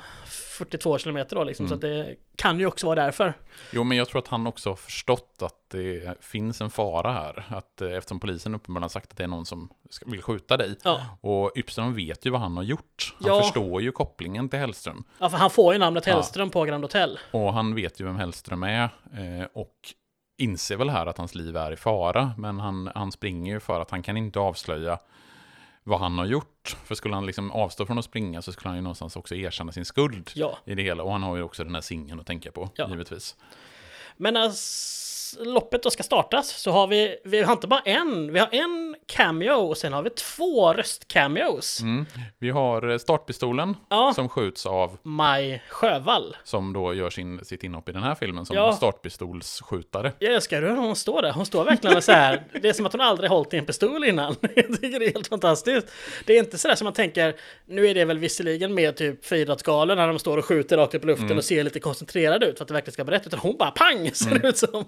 S1: 42 kilometer då liksom,
S2: Mm.
S1: så att det kan ju också vara därför.
S2: Jo, men jag tror att han också har förstått att det finns en fara här. Att eh, eftersom polisen uppenbarligen har sagt att det är någon som vill skjuta dig.
S1: Ja.
S2: Och Ypsilon vet ju vad han har gjort. Han
S1: Ja.
S2: förstår ju kopplingen till Hellström.
S1: Ja, för han får ju namnet
S2: Ja.
S1: Hellström på Grand Hotel.
S2: Och han vet ju vem Hellström är. Eh, och inser väl här att hans liv är i fara. Men han, han springer ju för att han kan inte avslöja vad han har gjort. För skulle han liksom avstå från att springa så skulle han ju någonstans också erkänna sin skuld
S1: Ja.
S2: i det hela. Och han har ju också den här singeln att tänka på,
S1: Ja.
S2: givetvis.
S1: Men s- loppet då ska startas så har vi, vi har inte bara en, vi har en cameo och sen har vi två röstcameos.
S2: Mm. Vi har eh, startpistolen
S1: Ja.
S2: som skjuts av,
S1: Maj Sjövall.
S2: som då gör sin, sitt inhopp i den här filmen som
S1: Ja.
S2: startpistolsskjutare.
S1: Jag älskar hur hon står där. Hon står verkligen så här. [LAUGHS] Det är som att hon aldrig hållit i en pistol innan. [LAUGHS] Jag tycker det är helt fantastiskt. Det är inte så där som man tänker. Nu är det väl visserligen med typ friidrottsgalor när de står och skjuter rakt upp i luften
S2: Mm.
S1: och ser lite koncentrerade ut för att det verkligen ska berätta. Utan hon bara pang! ser det ut som.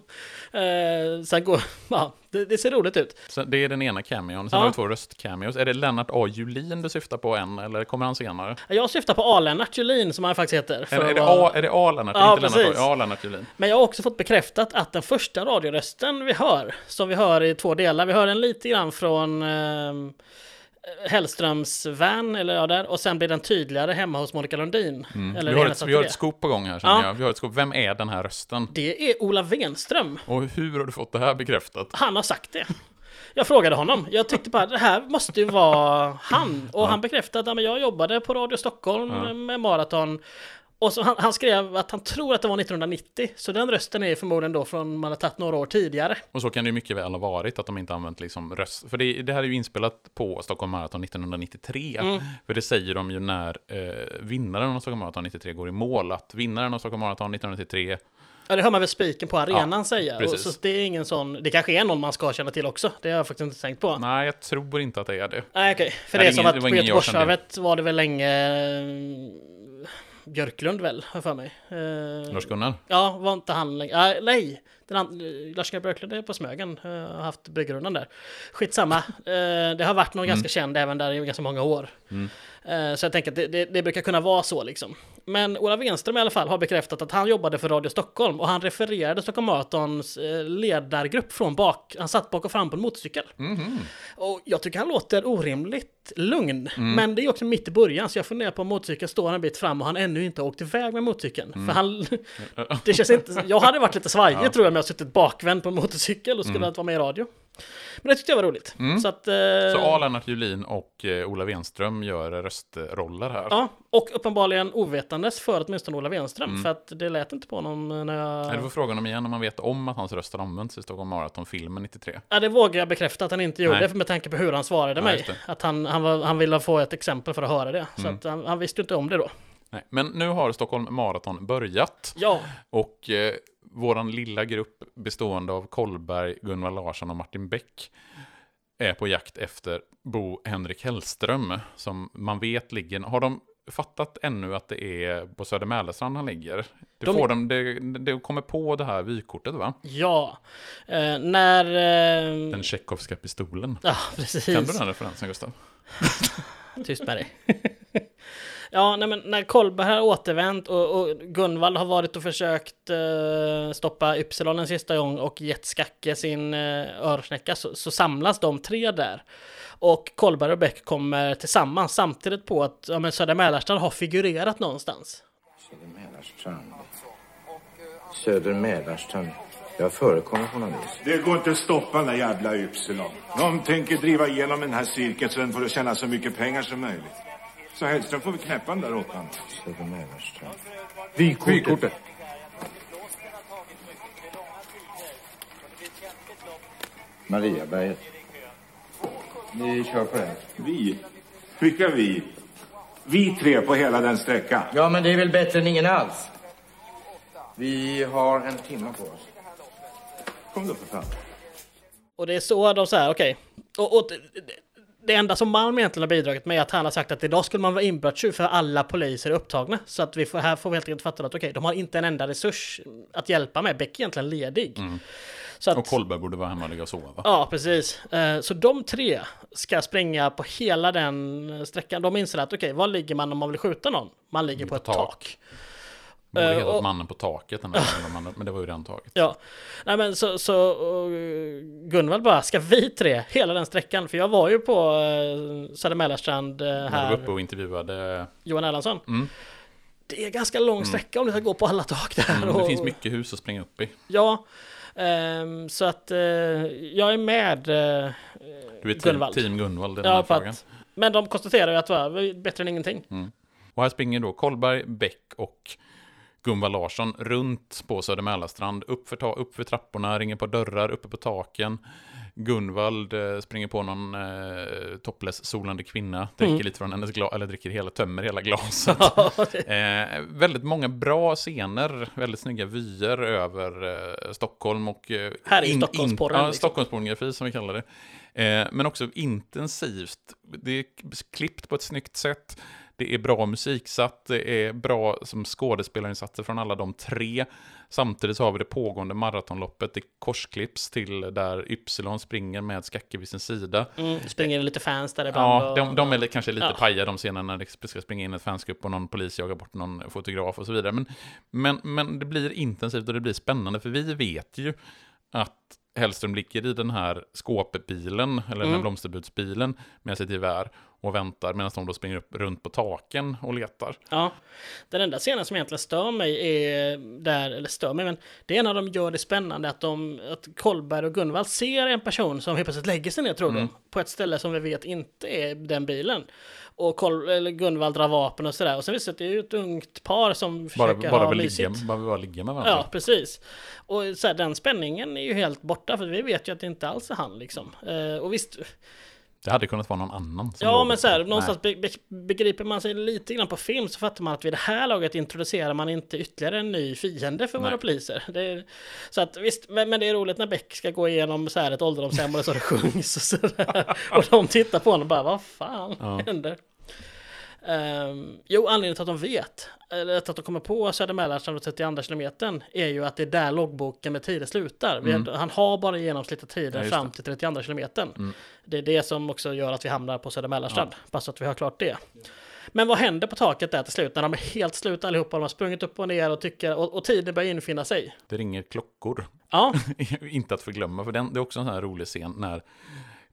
S1: Eh, sen går, [LAUGHS] ja, det, det ser roligt ut.
S2: Så det är den ena cameon. Sen
S1: Ja.
S2: har vi två röstcameos. Är det Lennart A. Julin du syftar på än, eller kommer han senare?
S1: Jag syftar på A-Lennart Julin som han faktiskt heter.
S2: Är, är, det A, är det A. Lennart?
S1: Ja,
S2: inte Lennart A.
S1: precis.
S2: Lennart Julin.
S1: Men jag har också fått bekräftat att den första radiorösten vi hör, som vi hör i två delar, vi hör den lite grann från eh, Hellströms van, eller ja, där, och sen blir den tydligare hemma hos Monica Lundin.
S2: Mm.
S1: Eller
S2: Vi, har ett, vi har ett scoop på gång här,
S1: Ja.
S2: jag. Vi har ett scoop. Vem är den här rösten?
S1: Det är Ola Wenström.
S2: Och hur har du fått det här bekräftat?
S1: Han har sagt det. Jag frågade honom. Jag tyckte bara det här måste ju vara han. Och han bekräftade att ja, jag jobbade på Radio Stockholm
S2: Ja.
S1: med Maraton. Och så han, han skrev att han tror att det var 1990. Så den rösten är förmodligen då från man har tagit några år tidigare.
S2: Och så kan det ju mycket väl ha varit att de inte använt liksom röst. För det, det här är ju inspelat på Stockholm Marathon 1993.
S1: Mm.
S2: För det säger de ju när eh, vinnaren av Stockholm Marathon 93 går i mål. Att vinnaren av Stockholm Marathon 1993
S1: Ja, det hör man väl spiken på arenan
S2: Ja,
S1: säga. Och
S2: precis.
S1: så det är ingen sån, det kanske är någon man ska känna till också. Det har jag faktiskt inte tänkt på.
S2: Nej, jag tror inte att det är det.
S1: Nej, okej. För
S2: Nej,
S1: det är som
S2: ingen-
S1: att på. Göteborgsvarvet var det väl länge Björklund väl, har för mig. Eh,
S2: Lars-Gunnar?
S1: Ja, var inte han längre? Ah, nej, Lars-Gunnar Björklund är på Smögen. eh, har haft bryggrundan där. Skitsamma. Eh, det har varit någon ganska känd även där i ganska många år.
S2: Mm.
S1: Eh, Så jag tänker att det, det, det brukar kunna vara så liksom. Men Ola Wenström i alla fall har bekräftat att han jobbade för Radio Stockholm och han refererade Stockholm Marathons eh, ledargrupp från bak. Han satt bak och fram på en motorcykel.
S2: Mhm.
S1: Och jag tycker han låter orimligt lugn.
S2: Mm.
S1: Men det är också mitt i början, så jag funderar på om motorcykeln står en bit fram och han ännu inte åkt iväg med motorcykeln.
S2: Mm.
S1: För han... [LAUGHS] det känns inte... Jag hade varit lite svajig
S2: Ja.
S1: tror jag, om jag suttit bakvänd på en motorcykel och skulle
S2: Mm.
S1: vara med i radio. Men det tyckte jag var roligt.
S2: Mm.
S1: Så att... eh,
S2: Så A. Lennart Julin och eh, Ola Wenström gör röstroller här.
S1: Ja, och uppenbarligen ovetandes för åtminstone Ola Wenström.
S2: Mm.
S1: För att det lät inte på honom när jag...
S2: Nej, Du får fråga honom igen om man vet om att hans röst har använts i Stockholm Marathon-filmen 93.
S1: Ja, det vågar jag bekräfta att han inte gjorde,
S2: Nej.
S1: för med tanke på hur han svarade
S2: Ja,
S1: mig.
S2: det.
S1: Att han, han, var, han ville få ett exempel för att höra det. Så
S2: Mm.
S1: att han, han visste ju inte om det då.
S2: Nej, men nu har Stockholm Marathon börjat.
S1: Ja.
S2: Och eh, våran lilla grupp bestående av Kolberg, Gunvar Larsson och Martin Bäck är på jakt efter Bo Henrik Hellström, som man vet ligger... Har de fattat ännu att det är på Söder Mälarstrand han ligger? Det,
S1: De-
S2: får de, det, det kommer på det här vykortet, va?
S1: Ja. Eh, när... Eh,
S2: Den tjeckovska pistolen.
S1: Ja, precis.
S2: Kan du den referensen, Gustav? [LAUGHS]
S1: Tyst med dig. Ja, nej, men när Kolberg har återvänt och, och Gunvald har varit och försökt eh, stoppa Ypsilon en sista gång och gett Skacke sin eh, örsnäcka så, så samlas de tre där. Och Kolberg och Bäck kommer tillsammans samtidigt på att ja, men Södra Mälarstrand har figurerat någonstans.
S8: Mälarstrand. Söder Mälarstrand. Jag förekommer på något vis.
S6: Det går inte att stoppa den där jävla Ypsilon. De tänker driva igenom den här cirkeln så den får tjäna så mycket pengar som möjligt. Så Hellström får vi knäppa den där råttan. Vykortet.
S8: Mariaberget. Vi kör på det.
S6: Vi? Vilka vi? Vi tre på hela den sträckan.
S8: Ja, men det är väl bättre än ingen alls. Vi har en timme på oss.
S6: Kom då för fan.
S1: Och det är så de säger, okej. Och, och det- enda som Malm egentligen har bidragit med är att han har sagt att idag skulle man vara inbrottstjuv för alla poliser är upptagna. Så att vi får, här får vi helt enkelt fatta att okej, de har inte en enda resurs att hjälpa med. Beck är egentligen ledig. Så att,
S2: Och Kolberg borde vara hemma och ligga och sova.
S1: Ja, precis. Eh, Så de tre ska springa på hela den sträckan. De inser att okej, var ligger man om man vill skjuta någon? Man ligger på ett tak.
S2: Borde
S1: Eh,
S2: hetat
S1: och-
S2: Mannen på taket, den här mannen, men det var ju redan taget.
S1: Ja, nej men så, så Gunvald bara, ska vi tre hela den sträckan? För jag var ju på uh, Södra Mälarstrand eh,
S2: När du
S1: här,
S2: var uppe och intervjuade...
S1: Johan Erlandsson.
S2: Mm.
S1: Det är ganska lång sträcka om du ska gå på alla tak där.
S2: Mm,
S1: och,
S2: det finns mycket hus att springa upp i.
S1: Ja, ehm, så att eh, jag är med uh,
S2: Du är team
S1: Gunvald.
S2: team Gunvald i den
S1: Ja,
S2: här frågan.
S1: att, men de konstaterar ju att det var bättre än ingenting.
S2: Mm. Och här springer då Kolberg, Bäck och Gunvar Larsson runt på Söder Mälarstrand, upp för, ta- upp för trapporna, ringer på dörrar, uppe på taken. Gunvald eh, springer på någon eh, topless solande kvinna, dricker
S1: Mm.
S2: lite från hennes glas, eller dricker hela, tömmer hela glaset. [LAUGHS] [LAUGHS] eh, väldigt många bra scener, väldigt snygga vyer över eh, Stockholm och... Eh,
S1: Här är Stockholmsporren,
S2: Ja,
S1: liksom.
S2: Stockholmspornografi som vi kallar det. Eh, men också intensivt. Det är klippt på ett snyggt sätt. Det är bra musiksatt, det är bra som skådespelarinsatser från alla de tre. Samtidigt så har vi det pågående maratonloppet, det korsklipps till där Ypsilon springer med Skacke vid sin sida.
S1: Mm, springer lite fans där ibland.
S2: Ja, de, de är kanske lite
S1: Ja.
S2: paja de scenerna när det ska springa in ett fansgrupp och någon polis jagar bort någon fotograf och så vidare. Men, men, men det blir intensivt och det blir spännande för vi vet ju att Hellström ligger i den här skåpbilen, eller den här
S1: Mm.
S2: blomsterbudsbilen med sitt gevär och väntar medan de då springer upp runt på taken och letar.
S1: Ja, den enda scenen som egentligen stör mig är där, eller stör mig, men det är när de gör det spännande att de, att Kolberg och Gunvald ser en person som helt plötsligt lägger sig ner, tror
S2: Mm.
S1: de, på ett ställe som vi vet inte är den bilen. Och Kol, eller Gunvald drar vapen och sådär, och sen visar det är ju ett ungt par som
S2: Bara,
S1: försöker
S2: bara,
S1: ha mysigt.
S2: ligga, bara, bara ligga med varandra.
S1: Ja, precis. Och så här, den spänningen är ju helt borta, för vi vet ju att det inte alls är han liksom. Eh, och visst,
S2: Det hade kunnat vara någon annan.
S1: Ja, men så här, någonstans be, be, begriper man sig lite grann på film så fattar man att vid det här laget introducerar man inte ytterligare en ny fiende för
S2: Nej.
S1: våra poliser. Är, så att visst, men, men det är roligt när Beck ska gå igenom så här ett ålderdomshem och så det [LAUGHS] sjungs och sådär. [LAUGHS] Och de tittar på honom och bara, vad fan
S2: Ja.
S1: händer? Ehm, jo, anledningen till att de vet, eller att de kommer på Söder Mälarstrand och 32 kilometern är ju att det är där loggboken med tider slutar. Vi,
S2: Mm.
S1: Han har bara genomsnittliga tider
S2: Ja,
S1: fram till 32 kilometern.
S2: Mm.
S1: Det är det som också gör att vi hamnar på Söder Mälarstrand. Bara så att vi har klart det. Men vad händer på taket där till slut när de är helt slut allihopa? De har sprungit upp och ner och tycker och, och tiden börjar infinna sig.
S2: Det ringer klockor.
S1: Ja, [LAUGHS]
S2: inte att förglömma, för den, det är också en sån här rolig scen när,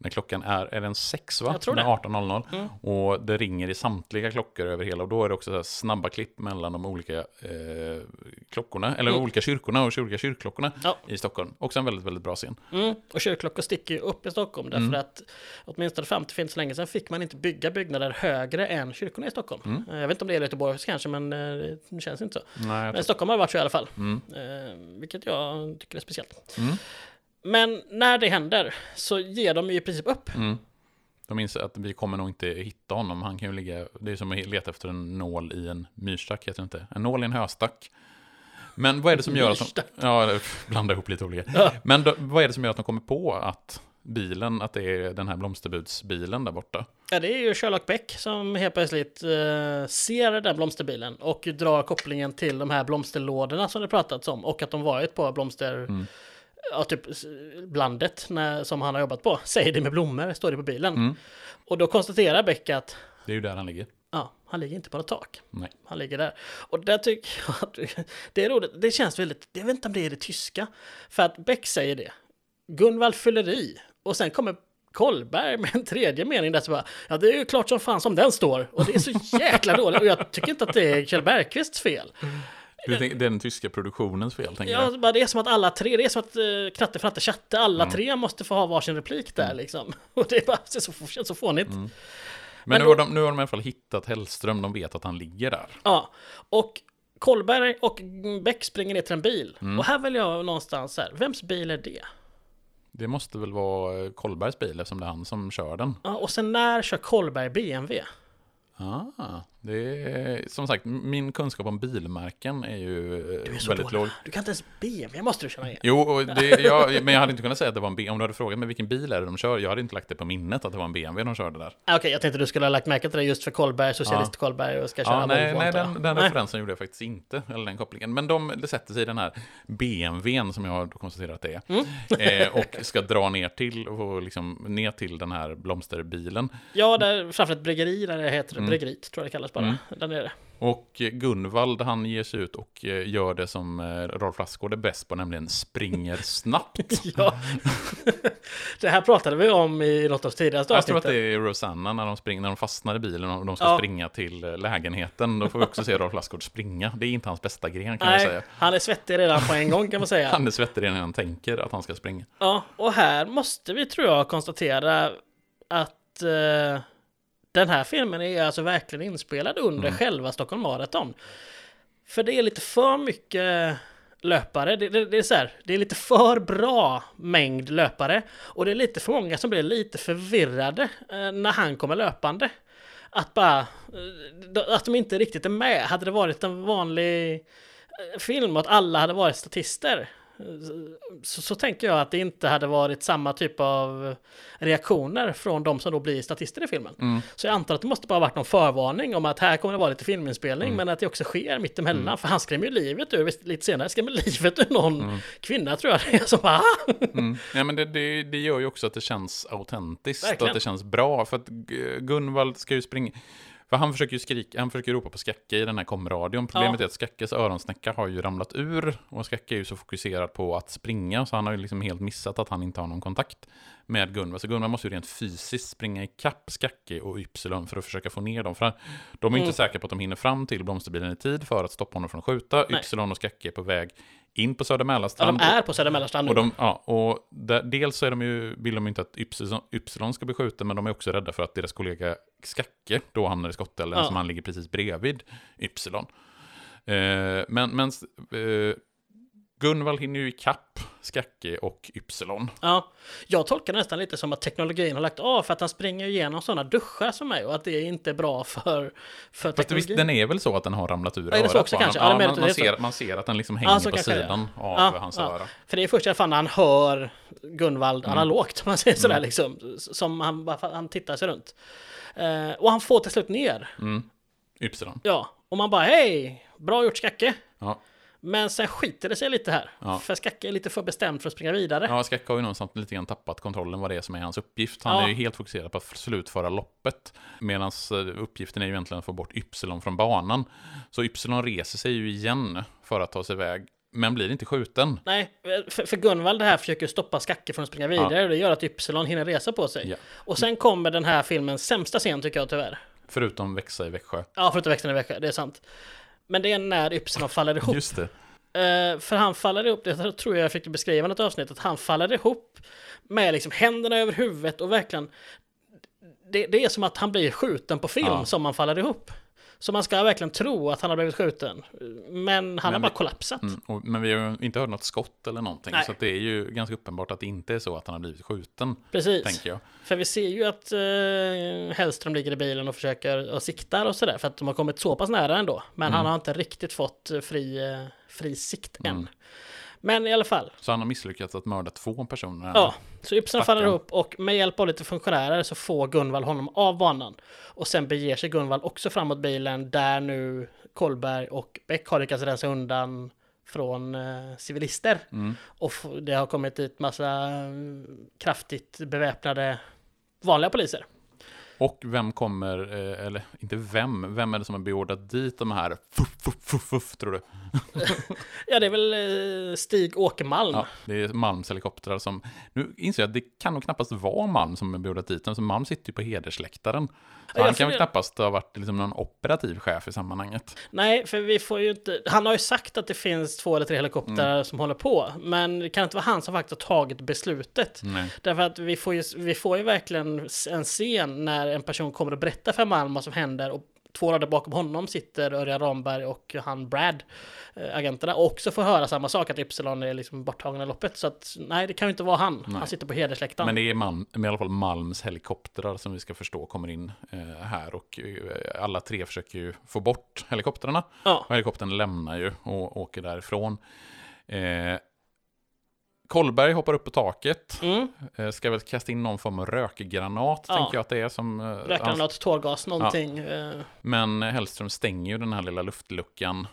S2: när klockan är, är den sex va?
S1: Jag tror det.
S2: är 18.00.
S1: Mm.
S2: Och det ringer i samtliga klockor över hela, och då är det också snabba klipp mellan de olika eh, klockorna, eller
S1: Mm.
S2: olika kyrkorna och olika kyrkklockorna
S1: Ja.
S2: i Stockholm. Också en väldigt, väldigt bra scen.
S1: mm. och kyrkklockor sticker ju upp i Stockholm därför
S2: Mm.
S1: att åtminstone fram till för inte så länge sedan fick man inte bygga byggnader högre än kyrkorna i Stockholm.
S2: Mm.
S1: Eh, Jag vet inte om det är Göteborg kanske, men eh, det känns inte så.
S2: Nej,
S1: Men Stockholm har varit så i alla fall.
S2: Mm.
S1: Eh, vilket jag tycker är speciellt. Men när det händer så ger de ju i princip upp.
S2: Mm. De inser att vi kommer nog inte hitta honom. Han kan ju ligga, det är som att leta efter en nål i en myrstack, heter det inte. En nål i en höstack. Men vad är det som [LAUGHS] gör att de... Ja, [LAUGHS] blanda ihop lite olika.
S1: Ja.
S2: Men då, vad är det som gör att de kommer på att bilen, att det är den här blomsterbudsbilen där borta?
S1: Ja, det är ju Sherlock Beck som helt plötsligt eh, ser den där blomsterbilen och drar kopplingen till de här blomsterlådorna som det pratats om och att de varit på blomster...
S2: Mm.
S1: Ja, typ blandet när, som han har jobbat på. Säg det med blommor, står det på bilen.
S2: Mm.
S1: Och då konstaterar Beck att
S2: Det är ju där han ligger.
S1: ja, han ligger inte på något tak.
S2: Nej.
S1: Han ligger där. Och där tycker [LAUGHS] jag att det är roligt. Det känns väldigt, jag vet inte om det är det tyska. För att Beck säger det. Gunvald fyller i. Och sen kommer Kolberg med en tredje mening där så bara, ja det är ju klart som fan som den står. Och det är så [LAUGHS] jäkla dåligt. Och jag tycker inte att det är Kjell Bergqvists fel.
S2: Du tänker, det är den tyska produktionens fel, tänker
S1: Ja,
S2: jag.
S1: bara det är som att alla tre, det är som att uh, Knatte, Fratte, Chatte, alla
S2: Mm.
S1: tre måste få ha varsin replik där liksom. [LAUGHS] Och det är bara så, känns så fånigt.
S2: Men,
S1: Men
S2: nu,
S1: då-
S2: har de, nu har de i alla fall hittat Hellström, de vet att han ligger där.
S1: Ja, och Kolberg och Beck springer ner till en bil.
S2: Mm.
S1: Och här vill jag någonstans så här, vems bil är det?
S2: Det måste väl vara eh, Kolbergs bil eftersom det är han som kör den.
S1: Ja, och sen när kör Kolberg BMW?
S2: Ah, det är, som sagt, min kunskap om bilmärken är ju eh,
S1: Du är så
S2: väldigt
S1: dålig.
S2: låg.
S1: Du kan inte ens BMW, måste du känna igen.
S2: Jo, det, jag, men jag hade inte kunnat säga att det var en BMW. Om du hade frågat mig vilken bil är det de kör, jag hade inte lagt det på minnet att det var en BMW de körde där.
S1: Ah, Okej, jag tänkte du skulle ha lagt märke till det just för Kolberg, socialist
S2: Ja.
S1: Kolberg och ska köra
S2: Ja, nej, nej den, den
S1: Nej.
S2: referensen gjorde jag faktiskt inte, eller den kopplingen. Men de det sätter sig i den här BMWn som jag har konstaterat det är.
S1: Mm.
S2: eh, och ska dra ner till, och liksom, ner till den här blomsterbilen.
S1: Ja, där, framför ett bryggeri där det heter
S2: Mm.
S1: bryggeriet, tror jag det kallas bara.
S2: Mm.
S1: Där nere.
S2: Och Gunvald, han ger sig ut och eh, gör det som eh, Rolf Lassgård är bäst på, nämligen springer snabbt. [LAUGHS]
S1: Ja. [LAUGHS] det här pratade vi om i något av de tidigaste
S2: Jag tror att det är Rosanna när de, springer, när de fastnar i bilen och de ska
S1: Ja.
S2: springa till eh, lägenheten. Då får vi också se Rolf Lassgård springa. Det är inte hans bästa gren kan jag
S1: Nej,
S2: säga.
S1: han är svettig redan på en gång kan man säga. [LAUGHS]
S2: Han är svettig redan när han tänker att han ska springa.
S1: Ja, och här måste vi tror jag konstatera att eh, den här filmen är alltså verkligen inspelad under
S2: Mm.
S1: själva Stockholm Marathon. För det är lite för mycket löpare. Det, det, det är så här, det är lite för bra mängd löpare. Och det är lite för många som blir lite förvirrade eh, när han kommer löpande. Att bara, eh, att de inte riktigt är med. Hade det varit en vanlig eh, film och att alla hade varit statister så, så tänker jag att det inte hade varit samma typ av reaktioner från de som då blir statister i filmen.
S2: Mm.
S1: Så jag antar att det måste bara varit någon förvarning om att här kommer det vara lite filminspelning,
S2: Mm.
S1: men att det också sker mitt emellan. För han skrämmer ju livet ur, lite senare skrämmer livet ur någon kvinna tror jag [LAUGHS] det är som bara "Ah!"
S2: Mm. Ja, men det, det, det gör ju också att det känns autentiskt och att det känns bra. För att Gu- Gunvald ska ju springa... För han försöker ju skrika, han försöker ropa på Skacke i den här komradion. Problemet
S1: Ja.
S2: är att Skackes öronsnäcka har ju ramlat ur. Och Skacke är ju så fokuserad på att springa, så han har ju liksom helt missat att han inte har någon kontakt med Gunvald. Så Gunvald måste ju rent fysiskt springa i kapp Skacke och Ypsilon för att försöka få ner dem. För de är ju
S1: Mm.
S2: inte säkra på att de hinner fram till blomsterbilen i tid för att stoppa honom från att skjuta.
S1: Nej.
S2: Ypsilon och Skacke är på väg in på Söder
S1: Ja,
S2: Mälarstrand.
S1: de är på Södra Mellanstrand
S2: Och, de, ja, och där, dels så är de ju, vill de inte att Ypsilon, Ypsilon ska bli skjuten, men de är också rädda för att deras kollega Skacke då hamnar i skottelden,
S1: Ja.
S2: som han ligger precis bredvid Ypsilon. Eh, men men eh, Gunvald hinner ju ikapp Skacke och Ypsilon.
S1: Ja, jag tolkar det nästan lite som att teknologin har lagt av för att han springer igenom sådana duschar som mig och att det inte är bra för, för
S2: Fast visst, den är väl så att den har ramlat ur
S1: Ja,
S2: örat
S1: också kanske? Ja,
S2: man, ser, man ser att den liksom hänger
S1: Ja, så
S2: på sidan av
S1: Ja,
S2: hans
S1: ja.
S2: öra.
S1: För det är först i alla fall när han hör Gunvald
S2: Mm.
S1: analogt, om man säger sådär liksom, som han, han tittar sig runt. Eh, och han får till slut ner,
S2: Mm. Ypsilon.
S1: ja, och man bara hej, bra gjort Skacke.
S2: Ja.
S1: Men sen skiter det sig lite här,
S2: Ja.
S1: för Skacke är lite för bestämd för att springa vidare.
S2: Ja, Skacke har ju någonstans lite grann tappat kontrollen vad det är som är hans uppgift. Han
S1: Ja.
S2: är ju helt fokuserad på att slutföra loppet. Medan uppgiften är ju egentligen att få bort Ypsilon från banan. Så Ypsilon reser sig ju igen för att ta sig iväg, men blir inte skjuten.
S1: Nej, för, för Gunvald här försöker stoppa Skacke från att springa vidare och det gör att Ypsilon hinner resa på sig.
S2: Ja.
S1: Och sen kommer den här filmens sämsta scen tycker jag tyvärr.
S2: Förutom växa i Växjö.
S1: Ja, förutom växten i vecka, det är sant. Men det är när Ypsilon faller ihop.
S2: Just det.
S1: Eh, för han faller ihop, det tror jag jag fick beskriva i något avsnitt, att han faller ihop med liksom händerna över huvudet och verkligen det, det är som att han blir skjuten på film
S2: Ja.
S1: som han faller ihop. Så man ska verkligen tro att han har blivit skjuten. Men han har
S2: Men
S1: bara
S2: vi-
S1: kollapsat.
S2: Mm, och, men vi har inte hört något skott eller någonting.
S1: Nej.
S2: Så det är ju ganska uppenbart att det inte är så att han har blivit skjuten.
S1: Precis.
S2: Tänker jag.
S1: För vi ser ju att eh, Hellström ligger i bilen och försöker och siktar och sådär. För att de har kommit så pass nära ändå. Men
S2: Mm.
S1: han har inte riktigt fått eh, fri, eh, fri sikt än. Men i alla fall.
S2: Så han har misslyckats att mörda två personer.
S1: Ja, så
S2: Stackarn.
S1: faller ihop och med hjälp av lite funktionärer så får Gunvald honom av banan. Och sen beger sig Gunvald också framåt bilen där nu Kolberg och Bäck har lyckats rensa undan från eh, civilister.
S2: Mm.
S1: Och det har kommit dit massa eh, kraftigt beväpnade vanliga poliser.
S2: Och vem kommer, eh, eller inte vem, vem är det som har beordrat dit de här fuff, fuff, fuff, fuff, tror du? [LAUGHS]
S1: Ja, det är väl eh, Stig Åkermalm.
S2: Ja, det är Malms helikoptrar som... Nu inser jag att det kan nog knappast vara Malm som har beordrat dit dem, så Malm sitter ju på hedersläktaren. Han kan väl knappast ha varit liksom någon operativ chef i sammanhanget.
S1: Nej, för vi får ju inte... Han har ju sagt att det finns två eller tre helikoptrar
S2: Mm.
S1: som håller på. Men det kan inte vara han som faktiskt har tagit beslutet.
S2: Nej.
S1: Därför att vi får, ju, vi får ju verkligen en scen när en person kommer och berättar för Malm vad som händer och två rader bakom honom sitter Örjan Ramberg och han Brad, eh, agenterna, och också får höra samma sak att Ypsilon är liksom borttagen i loppet. Så att nej, det kan ju inte vara han.
S2: Nej.
S1: Han sitter på hedersläktaren.
S2: Men det är Malm, i alla fall Malms helikoptrar som vi ska förstå kommer in eh, här. Och eh, alla tre försöker ju få bort helikoptrarna.
S1: Ja.
S2: Och helikoptern lämnar ju och åker därifrån. Eh, Kolberg hoppar upp på taket.
S1: Mm.
S2: Eh, ska väl kasta in någon form av rökgranat,
S1: Ja.
S2: tänker jag att det är. Som, eh,
S1: Räcker
S2: hans-
S1: något tårgas, någonting. eh,
S2: Men Hellström stänger ju den här lilla luftluckan.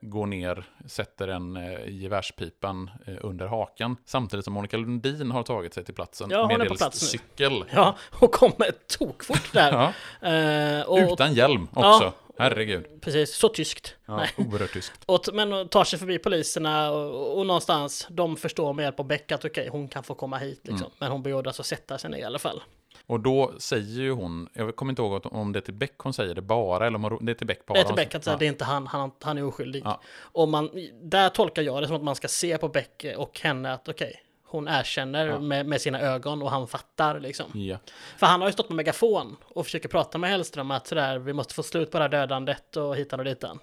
S2: Går ner, sätter en gevärspipan under hakan. Samtidigt som Monica Lundin har tagit sig till platsen.
S1: Ja, är på plats
S2: cykel.
S1: Ja, och kommer [LAUGHS] tokfort där.
S2: Ja.
S1: Och,
S2: Utan hjälm också. Herregud.
S1: Precis, så tyskt.
S2: Ja,
S1: Nej.
S2: oerhört tyskt.
S1: Och, men tar sig förbi poliserna och, och någonstans, de förstår med hjälp av Beck att okej, hon kan få komma hit liksom.
S2: Mm.
S1: Men hon beordras att sätta sig ner i alla fall.
S2: Och då säger ju hon, jag kommer inte ihåg om det är till Beck hon säger det bara, eller om det är till Beck bara.
S1: Det är till Beck att säga, det är inte han, han, han är oskyldig.
S2: Ja.
S1: Och man, där tolkar jag det som att man ska se på Beck och henne att okej, hon erkänner
S2: Ja.
S1: med, med sina ögon och han fattar liksom.
S2: Ja.
S1: För han har ju stått med megafon och försöker prata med Hellström att sådär, vi måste få slut på det här dödandet och hitan och ditan.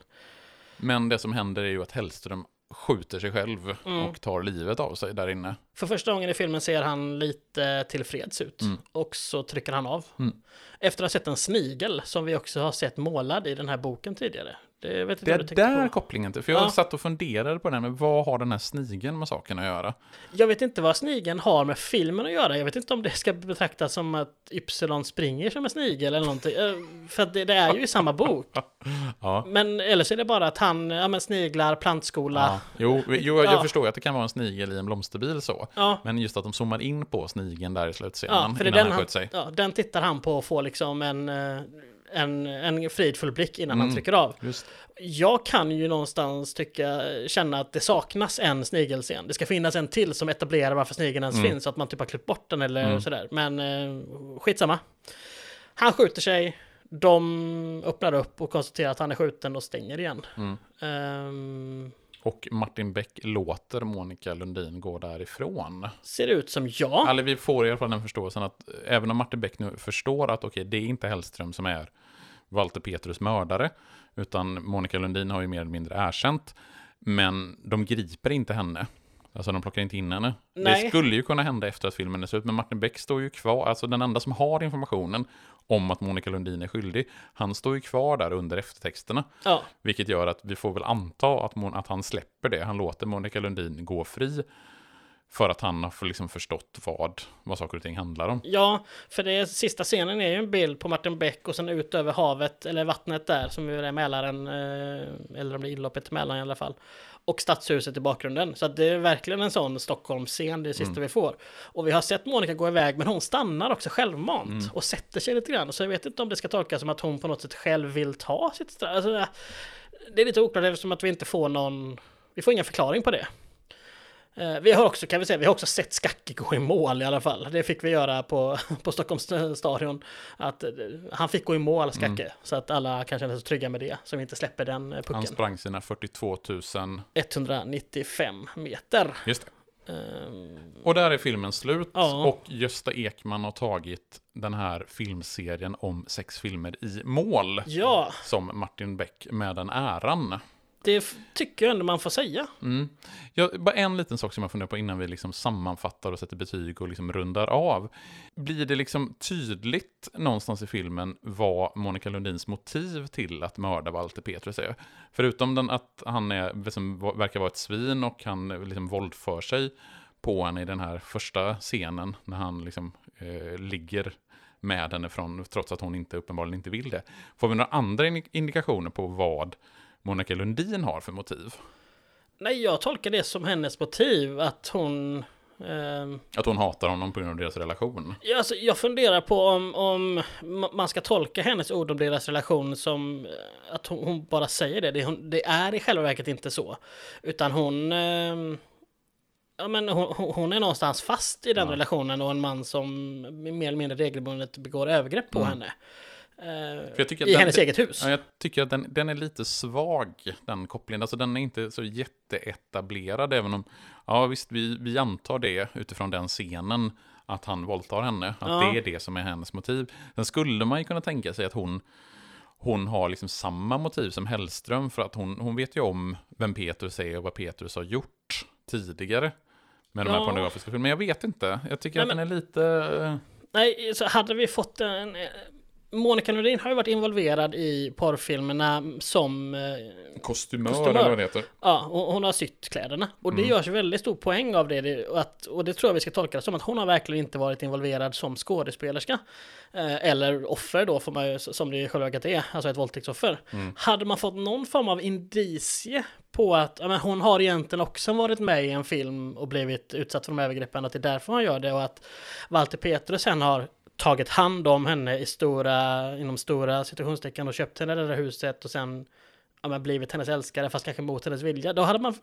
S2: Men det som händer är ju att Hellström skjuter sig själv
S1: Mm.
S2: och tar livet av sig där inne.
S1: För första gången i filmen ser han lite tillfreds ut.
S2: Mm.
S1: Och så trycker han av.
S2: Mm.
S1: Efter att ha sett en snigel som vi också har sett målad i den här boken tidigare. Det, vet inte
S2: Det är där
S1: på.
S2: kopplingen till. För jag
S1: Ja.
S2: satt och funderade på det här med vad har den här snigeln med saken att göra?
S1: Jag vet inte vad snigeln har med filmen att göra. Jag vet inte om det ska betraktas som att Y springer som en snigel eller någonting. Eh, För det, det är ju i samma bok. [LAUGHS]
S2: Ja.
S1: Men eller så är det bara att han, ja men sniglar, plantskola.
S2: Ja. Jo, jo, jag
S1: Ja.
S2: förstår att det kan vara en snigel i en blomsterbil så.
S1: Ja.
S2: Men just att de zoomar in på snigeln där i
S1: Ja,
S2: slutscenen
S1: för det
S2: innan
S1: den
S2: han
S1: han,
S2: sköt sig.
S1: ja, den tittar han på och får liksom en, eh, en, en fridfull blick innan han
S2: Mm.
S1: trycker av.
S2: Just.
S1: Jag kan ju någonstans tycka, känna att det saknas en snigelscen. Det ska finnas en till som etablerar varför snigeln ens
S2: Mm.
S1: finns, så att man typ har klippt bort den eller
S2: Mm.
S1: sådär. Men eh, skitsamma. Han skjuter sig, de öppnar upp och konstaterar att han är skjuten och stänger igen. Ehm,
S2: Och Martin Beck låter Monica Lundin gå därifrån.
S1: ser ut som jag.
S2: Eller vi får i alla fall den förståelsen att även om Martin Beck nu förstår att okej, det är inte Hellström som är Walter Petrus mördare, utan Monica Lundin har ju mer eller mindre erkänt. Men de griper inte henne. Alltså de plockar inte in henne.
S1: Nej.
S2: Det skulle ju kunna hända efter att filmen är slut, men Martin Beck står ju kvar, alltså den enda som har informationen om att Monica Lundin är skyldig, han står ju kvar där under eftertexterna.
S1: Ja.
S2: Vilket gör att vi får väl anta att, Mon- att han släpper det. Han låter Monica Lundin gå fri. För att han har liksom förstått vad, vad saker och ting handlar om.
S1: Ja, för det sista scenen är ju en bild på Martin Beck och sen ut över havet, eller vattnet där, som ju är Mälaren, eh, eller om det är inloppet till Mälaren i alla fall. Och stadshuset i bakgrunden. Så det är verkligen en sån Stockholmsscen, det sista
S2: Mm.
S1: vi får. Och vi har sett Monica gå iväg, men hon stannar också självmant
S2: Mm.
S1: och sätter sig lite grann. Så jag vet inte om det ska tolkas som att hon på något sätt själv vill ta sitt straff. Alltså, det är lite oklart eftersom att vi inte får någon, vi får ingen förklaring på det. Eh, Vi har också, kan vi säga, vi har också sett Skacke gå i mål i alla fall. Det fick vi göra på, [LAUGHS] på Stockholms stadion. Att eh, han fick gå i mål, Skacke.
S2: Mm.
S1: Så att alla kan känna sig trygga med det. Så vi inte släpper den eh, pucken.
S2: Han sprang sina 42 000.
S1: 195 meter.
S2: Just det.
S1: Ehm,
S2: Och där är filmen slut.
S1: Ja.
S2: Och Gösta Ekman har tagit den här filmserien om sex filmer i mål.
S1: Ja.
S2: Som Martin Beck med den äran
S1: det tycker jag ändå man får säga.
S2: Mm. Ja, bara en liten sak som jag funderar på innan vi liksom sammanfattar och sätter betyg och liksom rundar av. Blir det liksom tydligt någonstans i filmen vad Monica Lundins motiv till att mörda Walter Petrus är? Förutom den att han är, liksom, verkar vara ett svin och han liksom våldför sig på henne i den här första scenen när han liksom eh, ligger med henne från, trots att hon inte uppenbarligen inte vill det. Får vi några andra indikationer på vad Monica Lundin har för motiv?
S1: Nej, jag tolkar det som hennes motiv. Att hon... ehm,
S2: Att hon hatar honom på grund av deras relation.
S1: Ja, alltså, jag funderar på om, om ma- man ska tolka hennes ord om deras relation som eh, att hon, hon bara säger det. Det, hon, det är i själva verket inte så. Utan hon... ehm, ja, men hon, hon- hon är någonstans fast i den
S2: Ja.
S1: relationen och en man som mer eller mindre regelbundet begår övergrepp på
S2: Mm.
S1: henne. Eh,
S2: För jag tycker att
S1: I
S2: den-
S1: hennes eget hus.
S2: Ja, jag tycker att den, den är lite svag, den kopplingen. Alltså den är inte så jätteetablerad, även om, ja visst, vi, vi antar det utifrån den scenen, att han våldtar henne, att
S1: Ja.
S2: det är det som är hennes motiv. Sen skulle man ju kunna tänka sig att hon, hon har liksom samma motiv som Hellström, för att hon, hon vet ju om vem Petrus är och vad Petrus har gjort tidigare. Med de här
S1: Ja.
S2: pornografiska filmerna. Men jag vet inte. Jag tycker
S1: Nej,
S2: att den är lite...
S1: Nej, så hade vi fått en... Monica Nordin har ju varit involverad i porrfilmerna som eh,
S2: Kostymör,
S1: Kostymör.
S2: eller vad det heter.
S1: Ja, och hon har sytt kläderna. Och det
S2: Mm.
S1: görs väldigt stor poäng av det. det och, att, och det tror jag vi ska tolka det som att hon har verkligen inte varit involverad som skådespelerska. Eh, eller offer då, får man ju, som det i själva verket är, alltså ett våldtäktsoffer.
S2: Mm.
S1: Hade man fått någon form av indicie på att ja, men hon har egentligen också varit med i en film och blivit utsatt för de övergreppen, att det är därför hon gör det och att Walter Petrus sen har tagit hand om henne i stora, inom stora situationstecken och köpt henne det där huset och sen ja, men blivit hennes älskare fast kanske mot hennes vilja. Då hade man,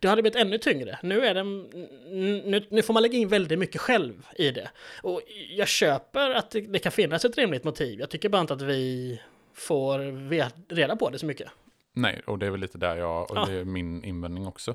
S1: det hade blivit ännu tyngre. Nu är det, nu, nu får man lägga in väldigt mycket själv i det. Och jag köper att det, det kan finnas ett rimligt motiv. Jag tycker bara inte att vi får reda på det så mycket.
S2: Nej, och det är väl lite där jag, och
S1: Ja.
S2: det är min invändning också.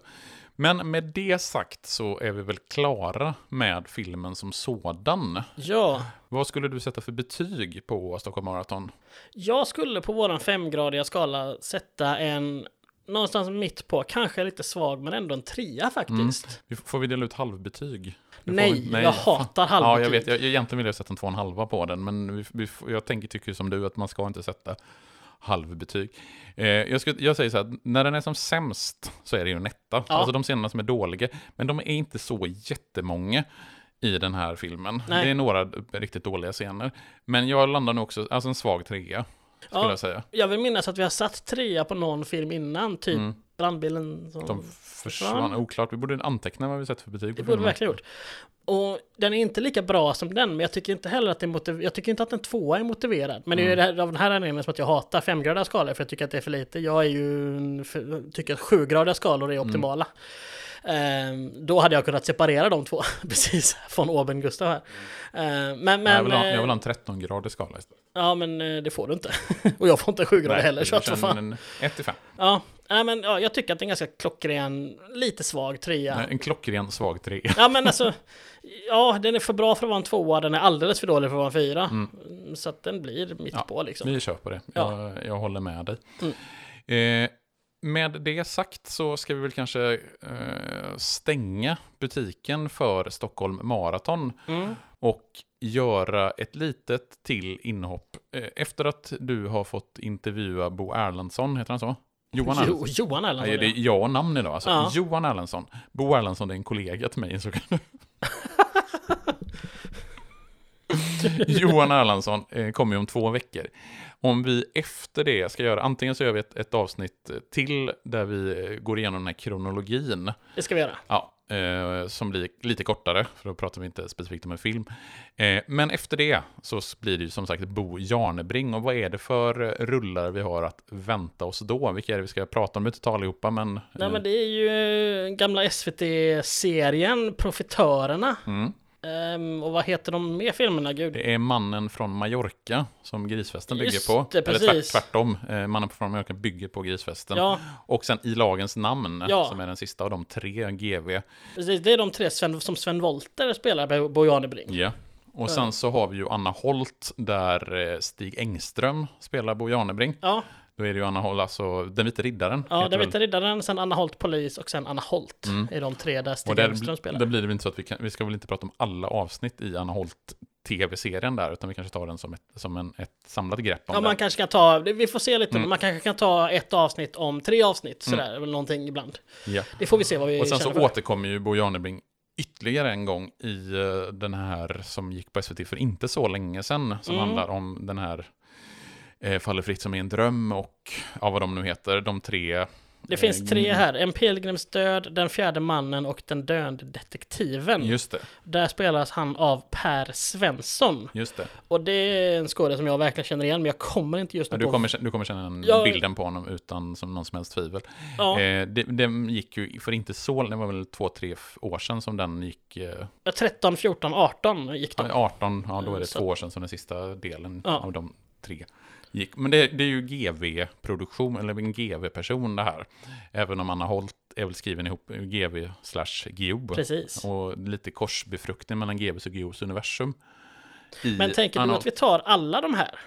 S2: Men med det sagt så är vi väl klara med filmen som sådan.
S1: Ja,
S2: Vad skulle du sätta för betyg på Stockholm Marathon?
S1: jag skulle på våran femgradiga skala sätta en någonstans mitt på, kanske lite svag men ändå en trea faktiskt.
S2: Vi- Får vi dela ut halvbetyg?
S1: Nej,
S2: vi-
S1: jag hatar
S2: Ja, jag
S1: halvbetyg.
S2: vet. Jag, egentligen vill jag sätta en två och en halva på den, men vi, vi, jag tänker, tycker som du att man ska inte sätta halvbetyg. Eh, jag, skulle, jag säger så här, när den är som sämst så är det ju en etta.
S1: Ja.
S2: Alltså de scenerna som är dåliga. Men de är inte så jättemånga i den här filmen.
S1: Nej.
S2: Det är några riktigt dåliga scener. Men jag landar nog också, alltså en svag trea, skulle
S1: Ja.
S2: jag säga.
S1: Jag vill minnas att vi har satt trea på någon film innan, typ
S2: Mm.
S1: Brandbilen som
S2: De försvann, oklart. Vi borde anteckna vad vi sett för betyg
S1: Det borde vi verkligen gjort. Och den är inte lika bra som den, men jag tycker inte heller att det är motiv- Jag tycker inte att en tvåa är motiverad. Men det är ju
S2: Mm.
S1: det här, av den här anledningen som att jag hatar femgradiga skalor, för jag tycker att det är för lite. Jag är ju, för, tycker att sjugradiga skalor
S2: Mm.
S1: är optimala. Ehm, då hade jag kunnat separera de två, [LAUGHS] precis, från Åben Gustav här. Ehm, men, men,
S2: jag, vill ha, jag
S1: eh,
S2: vill ha en 13-gradig skala istället.
S1: Ja, men eh, det får du inte. [LAUGHS] Och jag får inte sjugradig heller, så
S2: jag
S1: att fan.
S2: en 1 till 5.
S1: Ja, nej, men ja, jag tycker att det är en ganska klockren, lite svag trea.
S2: En klockren svag 3.
S1: Ja men alltså, ja den är för bra för att vara en tvåa, den är alldeles för dålig för att vara en fyra.
S2: Mm.
S1: Så att den blir mitt
S2: Ja,
S1: på liksom.
S2: Vi kör på det.
S1: Ja.
S2: Jag, jag håller med dig.
S1: Mm.
S2: Eh, med det sagt så ska vi väl kanske eh, stänga butiken för Stockholm Marathon
S1: Mm.
S2: och göra ett litet till inhopp. Eh, efter att du har fått intervjua Bo Erlandsson, heter han så? Johan
S1: Jo,
S2: Erlandsson.
S1: Johan Erlandsson,
S2: Nej, det är
S1: ja.
S2: jag och namn idag. Alltså.
S1: Ja.
S2: Johan Erlandsson. Bo Erlandsson är en kollega till mig. Så kan du... [LAUGHS] [LAUGHS] Johan Erlandsson eh, kommer ju om två veckor. Om vi efter det ska göra, antingen så gör vi ett, ett avsnitt till där vi eh, går igenom den här kronologin.
S1: Det ska vi göra.
S2: Ja, eh, som blir lite kortare, för då pratar vi inte specifikt om en film. Eh, men efter det så blir det ju som sagt Bo Jarnebring. Och vad är det för eh, rullar vi har att vänta oss då? Vilka är det vi ska prata om? Vi inte allihopa, men...
S1: Nej
S2: eh,
S1: men det är ju gamla SVT-serien Profitörerna.
S2: mm.
S1: Ehm, och vad heter de mer filmerna, gud?
S2: Det är mannen från Mallorca som Grisfesten
S1: Just
S2: bygger på.
S1: det,
S2: Eller
S1: precis.
S2: tvärt, tvärtom, eh, mannen från Mallorca bygger på Grisfesten.
S1: Ja.
S2: Och sen I lagens namn,
S1: Ja.
S2: som är den sista av de tre, GV.
S1: Precis, det är de tre Sven, som Sven Wollter spelar på Bo Janebring.
S2: Ja. Och sen så har vi ju Anna Holt där eh, Stig Engström spelar Bo Janebring.
S1: Ja,
S2: Då är det ju Anna Holt, alltså Den vita riddaren.
S1: ja
S2: väl.
S1: vet riddaren, sen Anna Holt polis och sen Anna Holt
S2: Mm.
S1: är de tre där Stig Engström spelar.
S2: där blir det väl inte så att vi kan, vi ska väl inte prata om alla avsnitt i Anna Holt tv-serien där, utan vi kanske tar den som ett, som en, ett samlat grepp
S1: Ja,
S2: den.
S1: man kanske kan ta, vi får se lite,
S2: Mm.
S1: man kanske kan ta ett avsnitt om tre avsnitt
S2: Mm.
S1: sådär, eller någonting ibland.
S2: Ja.
S1: Det får vi se vad vi
S2: Och sen så
S1: för.
S2: återkommer ju Bo Janebring ytterligare en gång i eh, den här som gick på SVT för inte så länge sedan, som
S1: Mm.
S2: handlar om den här eh, Faller fritt som är en dröm och ja, vad de nu heter, de tre.
S1: Det finns
S2: eh,
S1: tre här, En pilgrims död, Den fjärde mannen och Den döende detektiven.
S2: Just det,
S1: Där spelas han av Per Svensson.
S2: just det.
S1: Och det är en skådespelare som jag verkligen känner igen, men jag kommer inte just nu
S2: Ja, du, kommer, du kommer känna en
S1: Ja.
S2: bilden på honom utan som någon som helst tvivel.
S1: Ja.
S2: Eh, det, det gick ju för inte så, det var väl två, tre år sedan som den gick. Eh,
S1: Ja, 13, 14, 18 gick de.
S2: 18, ja då är det
S1: Så-
S2: två år sedan som den sista delen
S1: Ja.
S2: av de tre gick. Men det, det är ju GV-produktion, eller en GV-person det här. Även om Anna Holt är väl skriven ihop GV slash GO.
S1: Precis.
S2: Och lite korsbefruktning mellan GVs och GOs universum.
S1: Men tänker du att vi tar alla de här?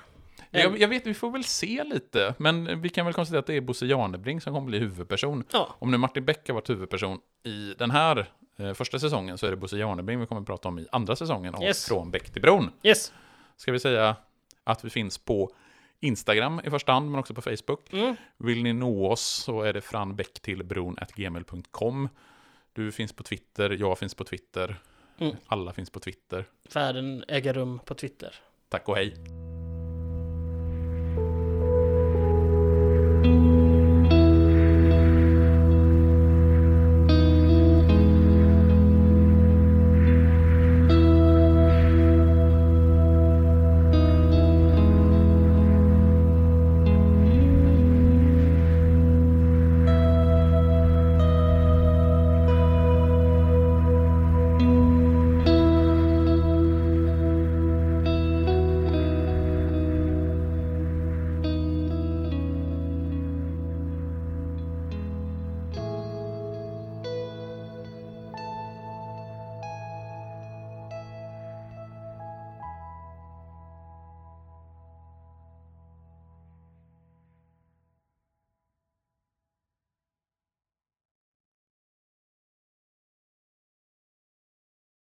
S2: jag, jag vet, vi får väl se lite. Men vi kan väl konstatera att det är Bosse Janebring som kommer bli huvudperson.
S1: Ja.
S2: Om nu Martin Beck har varit huvudperson i den här eh, första säsongen så är det Bosse Janebring vi kommer att prata om i andra säsongen
S1: Yes.
S2: Från Bäck till Bron.
S1: Yes.
S2: Ska vi säga att vi finns på Instagram i första hand, men också på Facebook.
S1: Mm.
S2: Vill ni nå oss så är det franbäcktillbron.gmail.com. Du finns på Twitter, jag finns på Twitter.
S1: Mm.
S2: Alla finns på Twitter.
S1: Världen äger rum på Twitter.
S2: Tack och hej.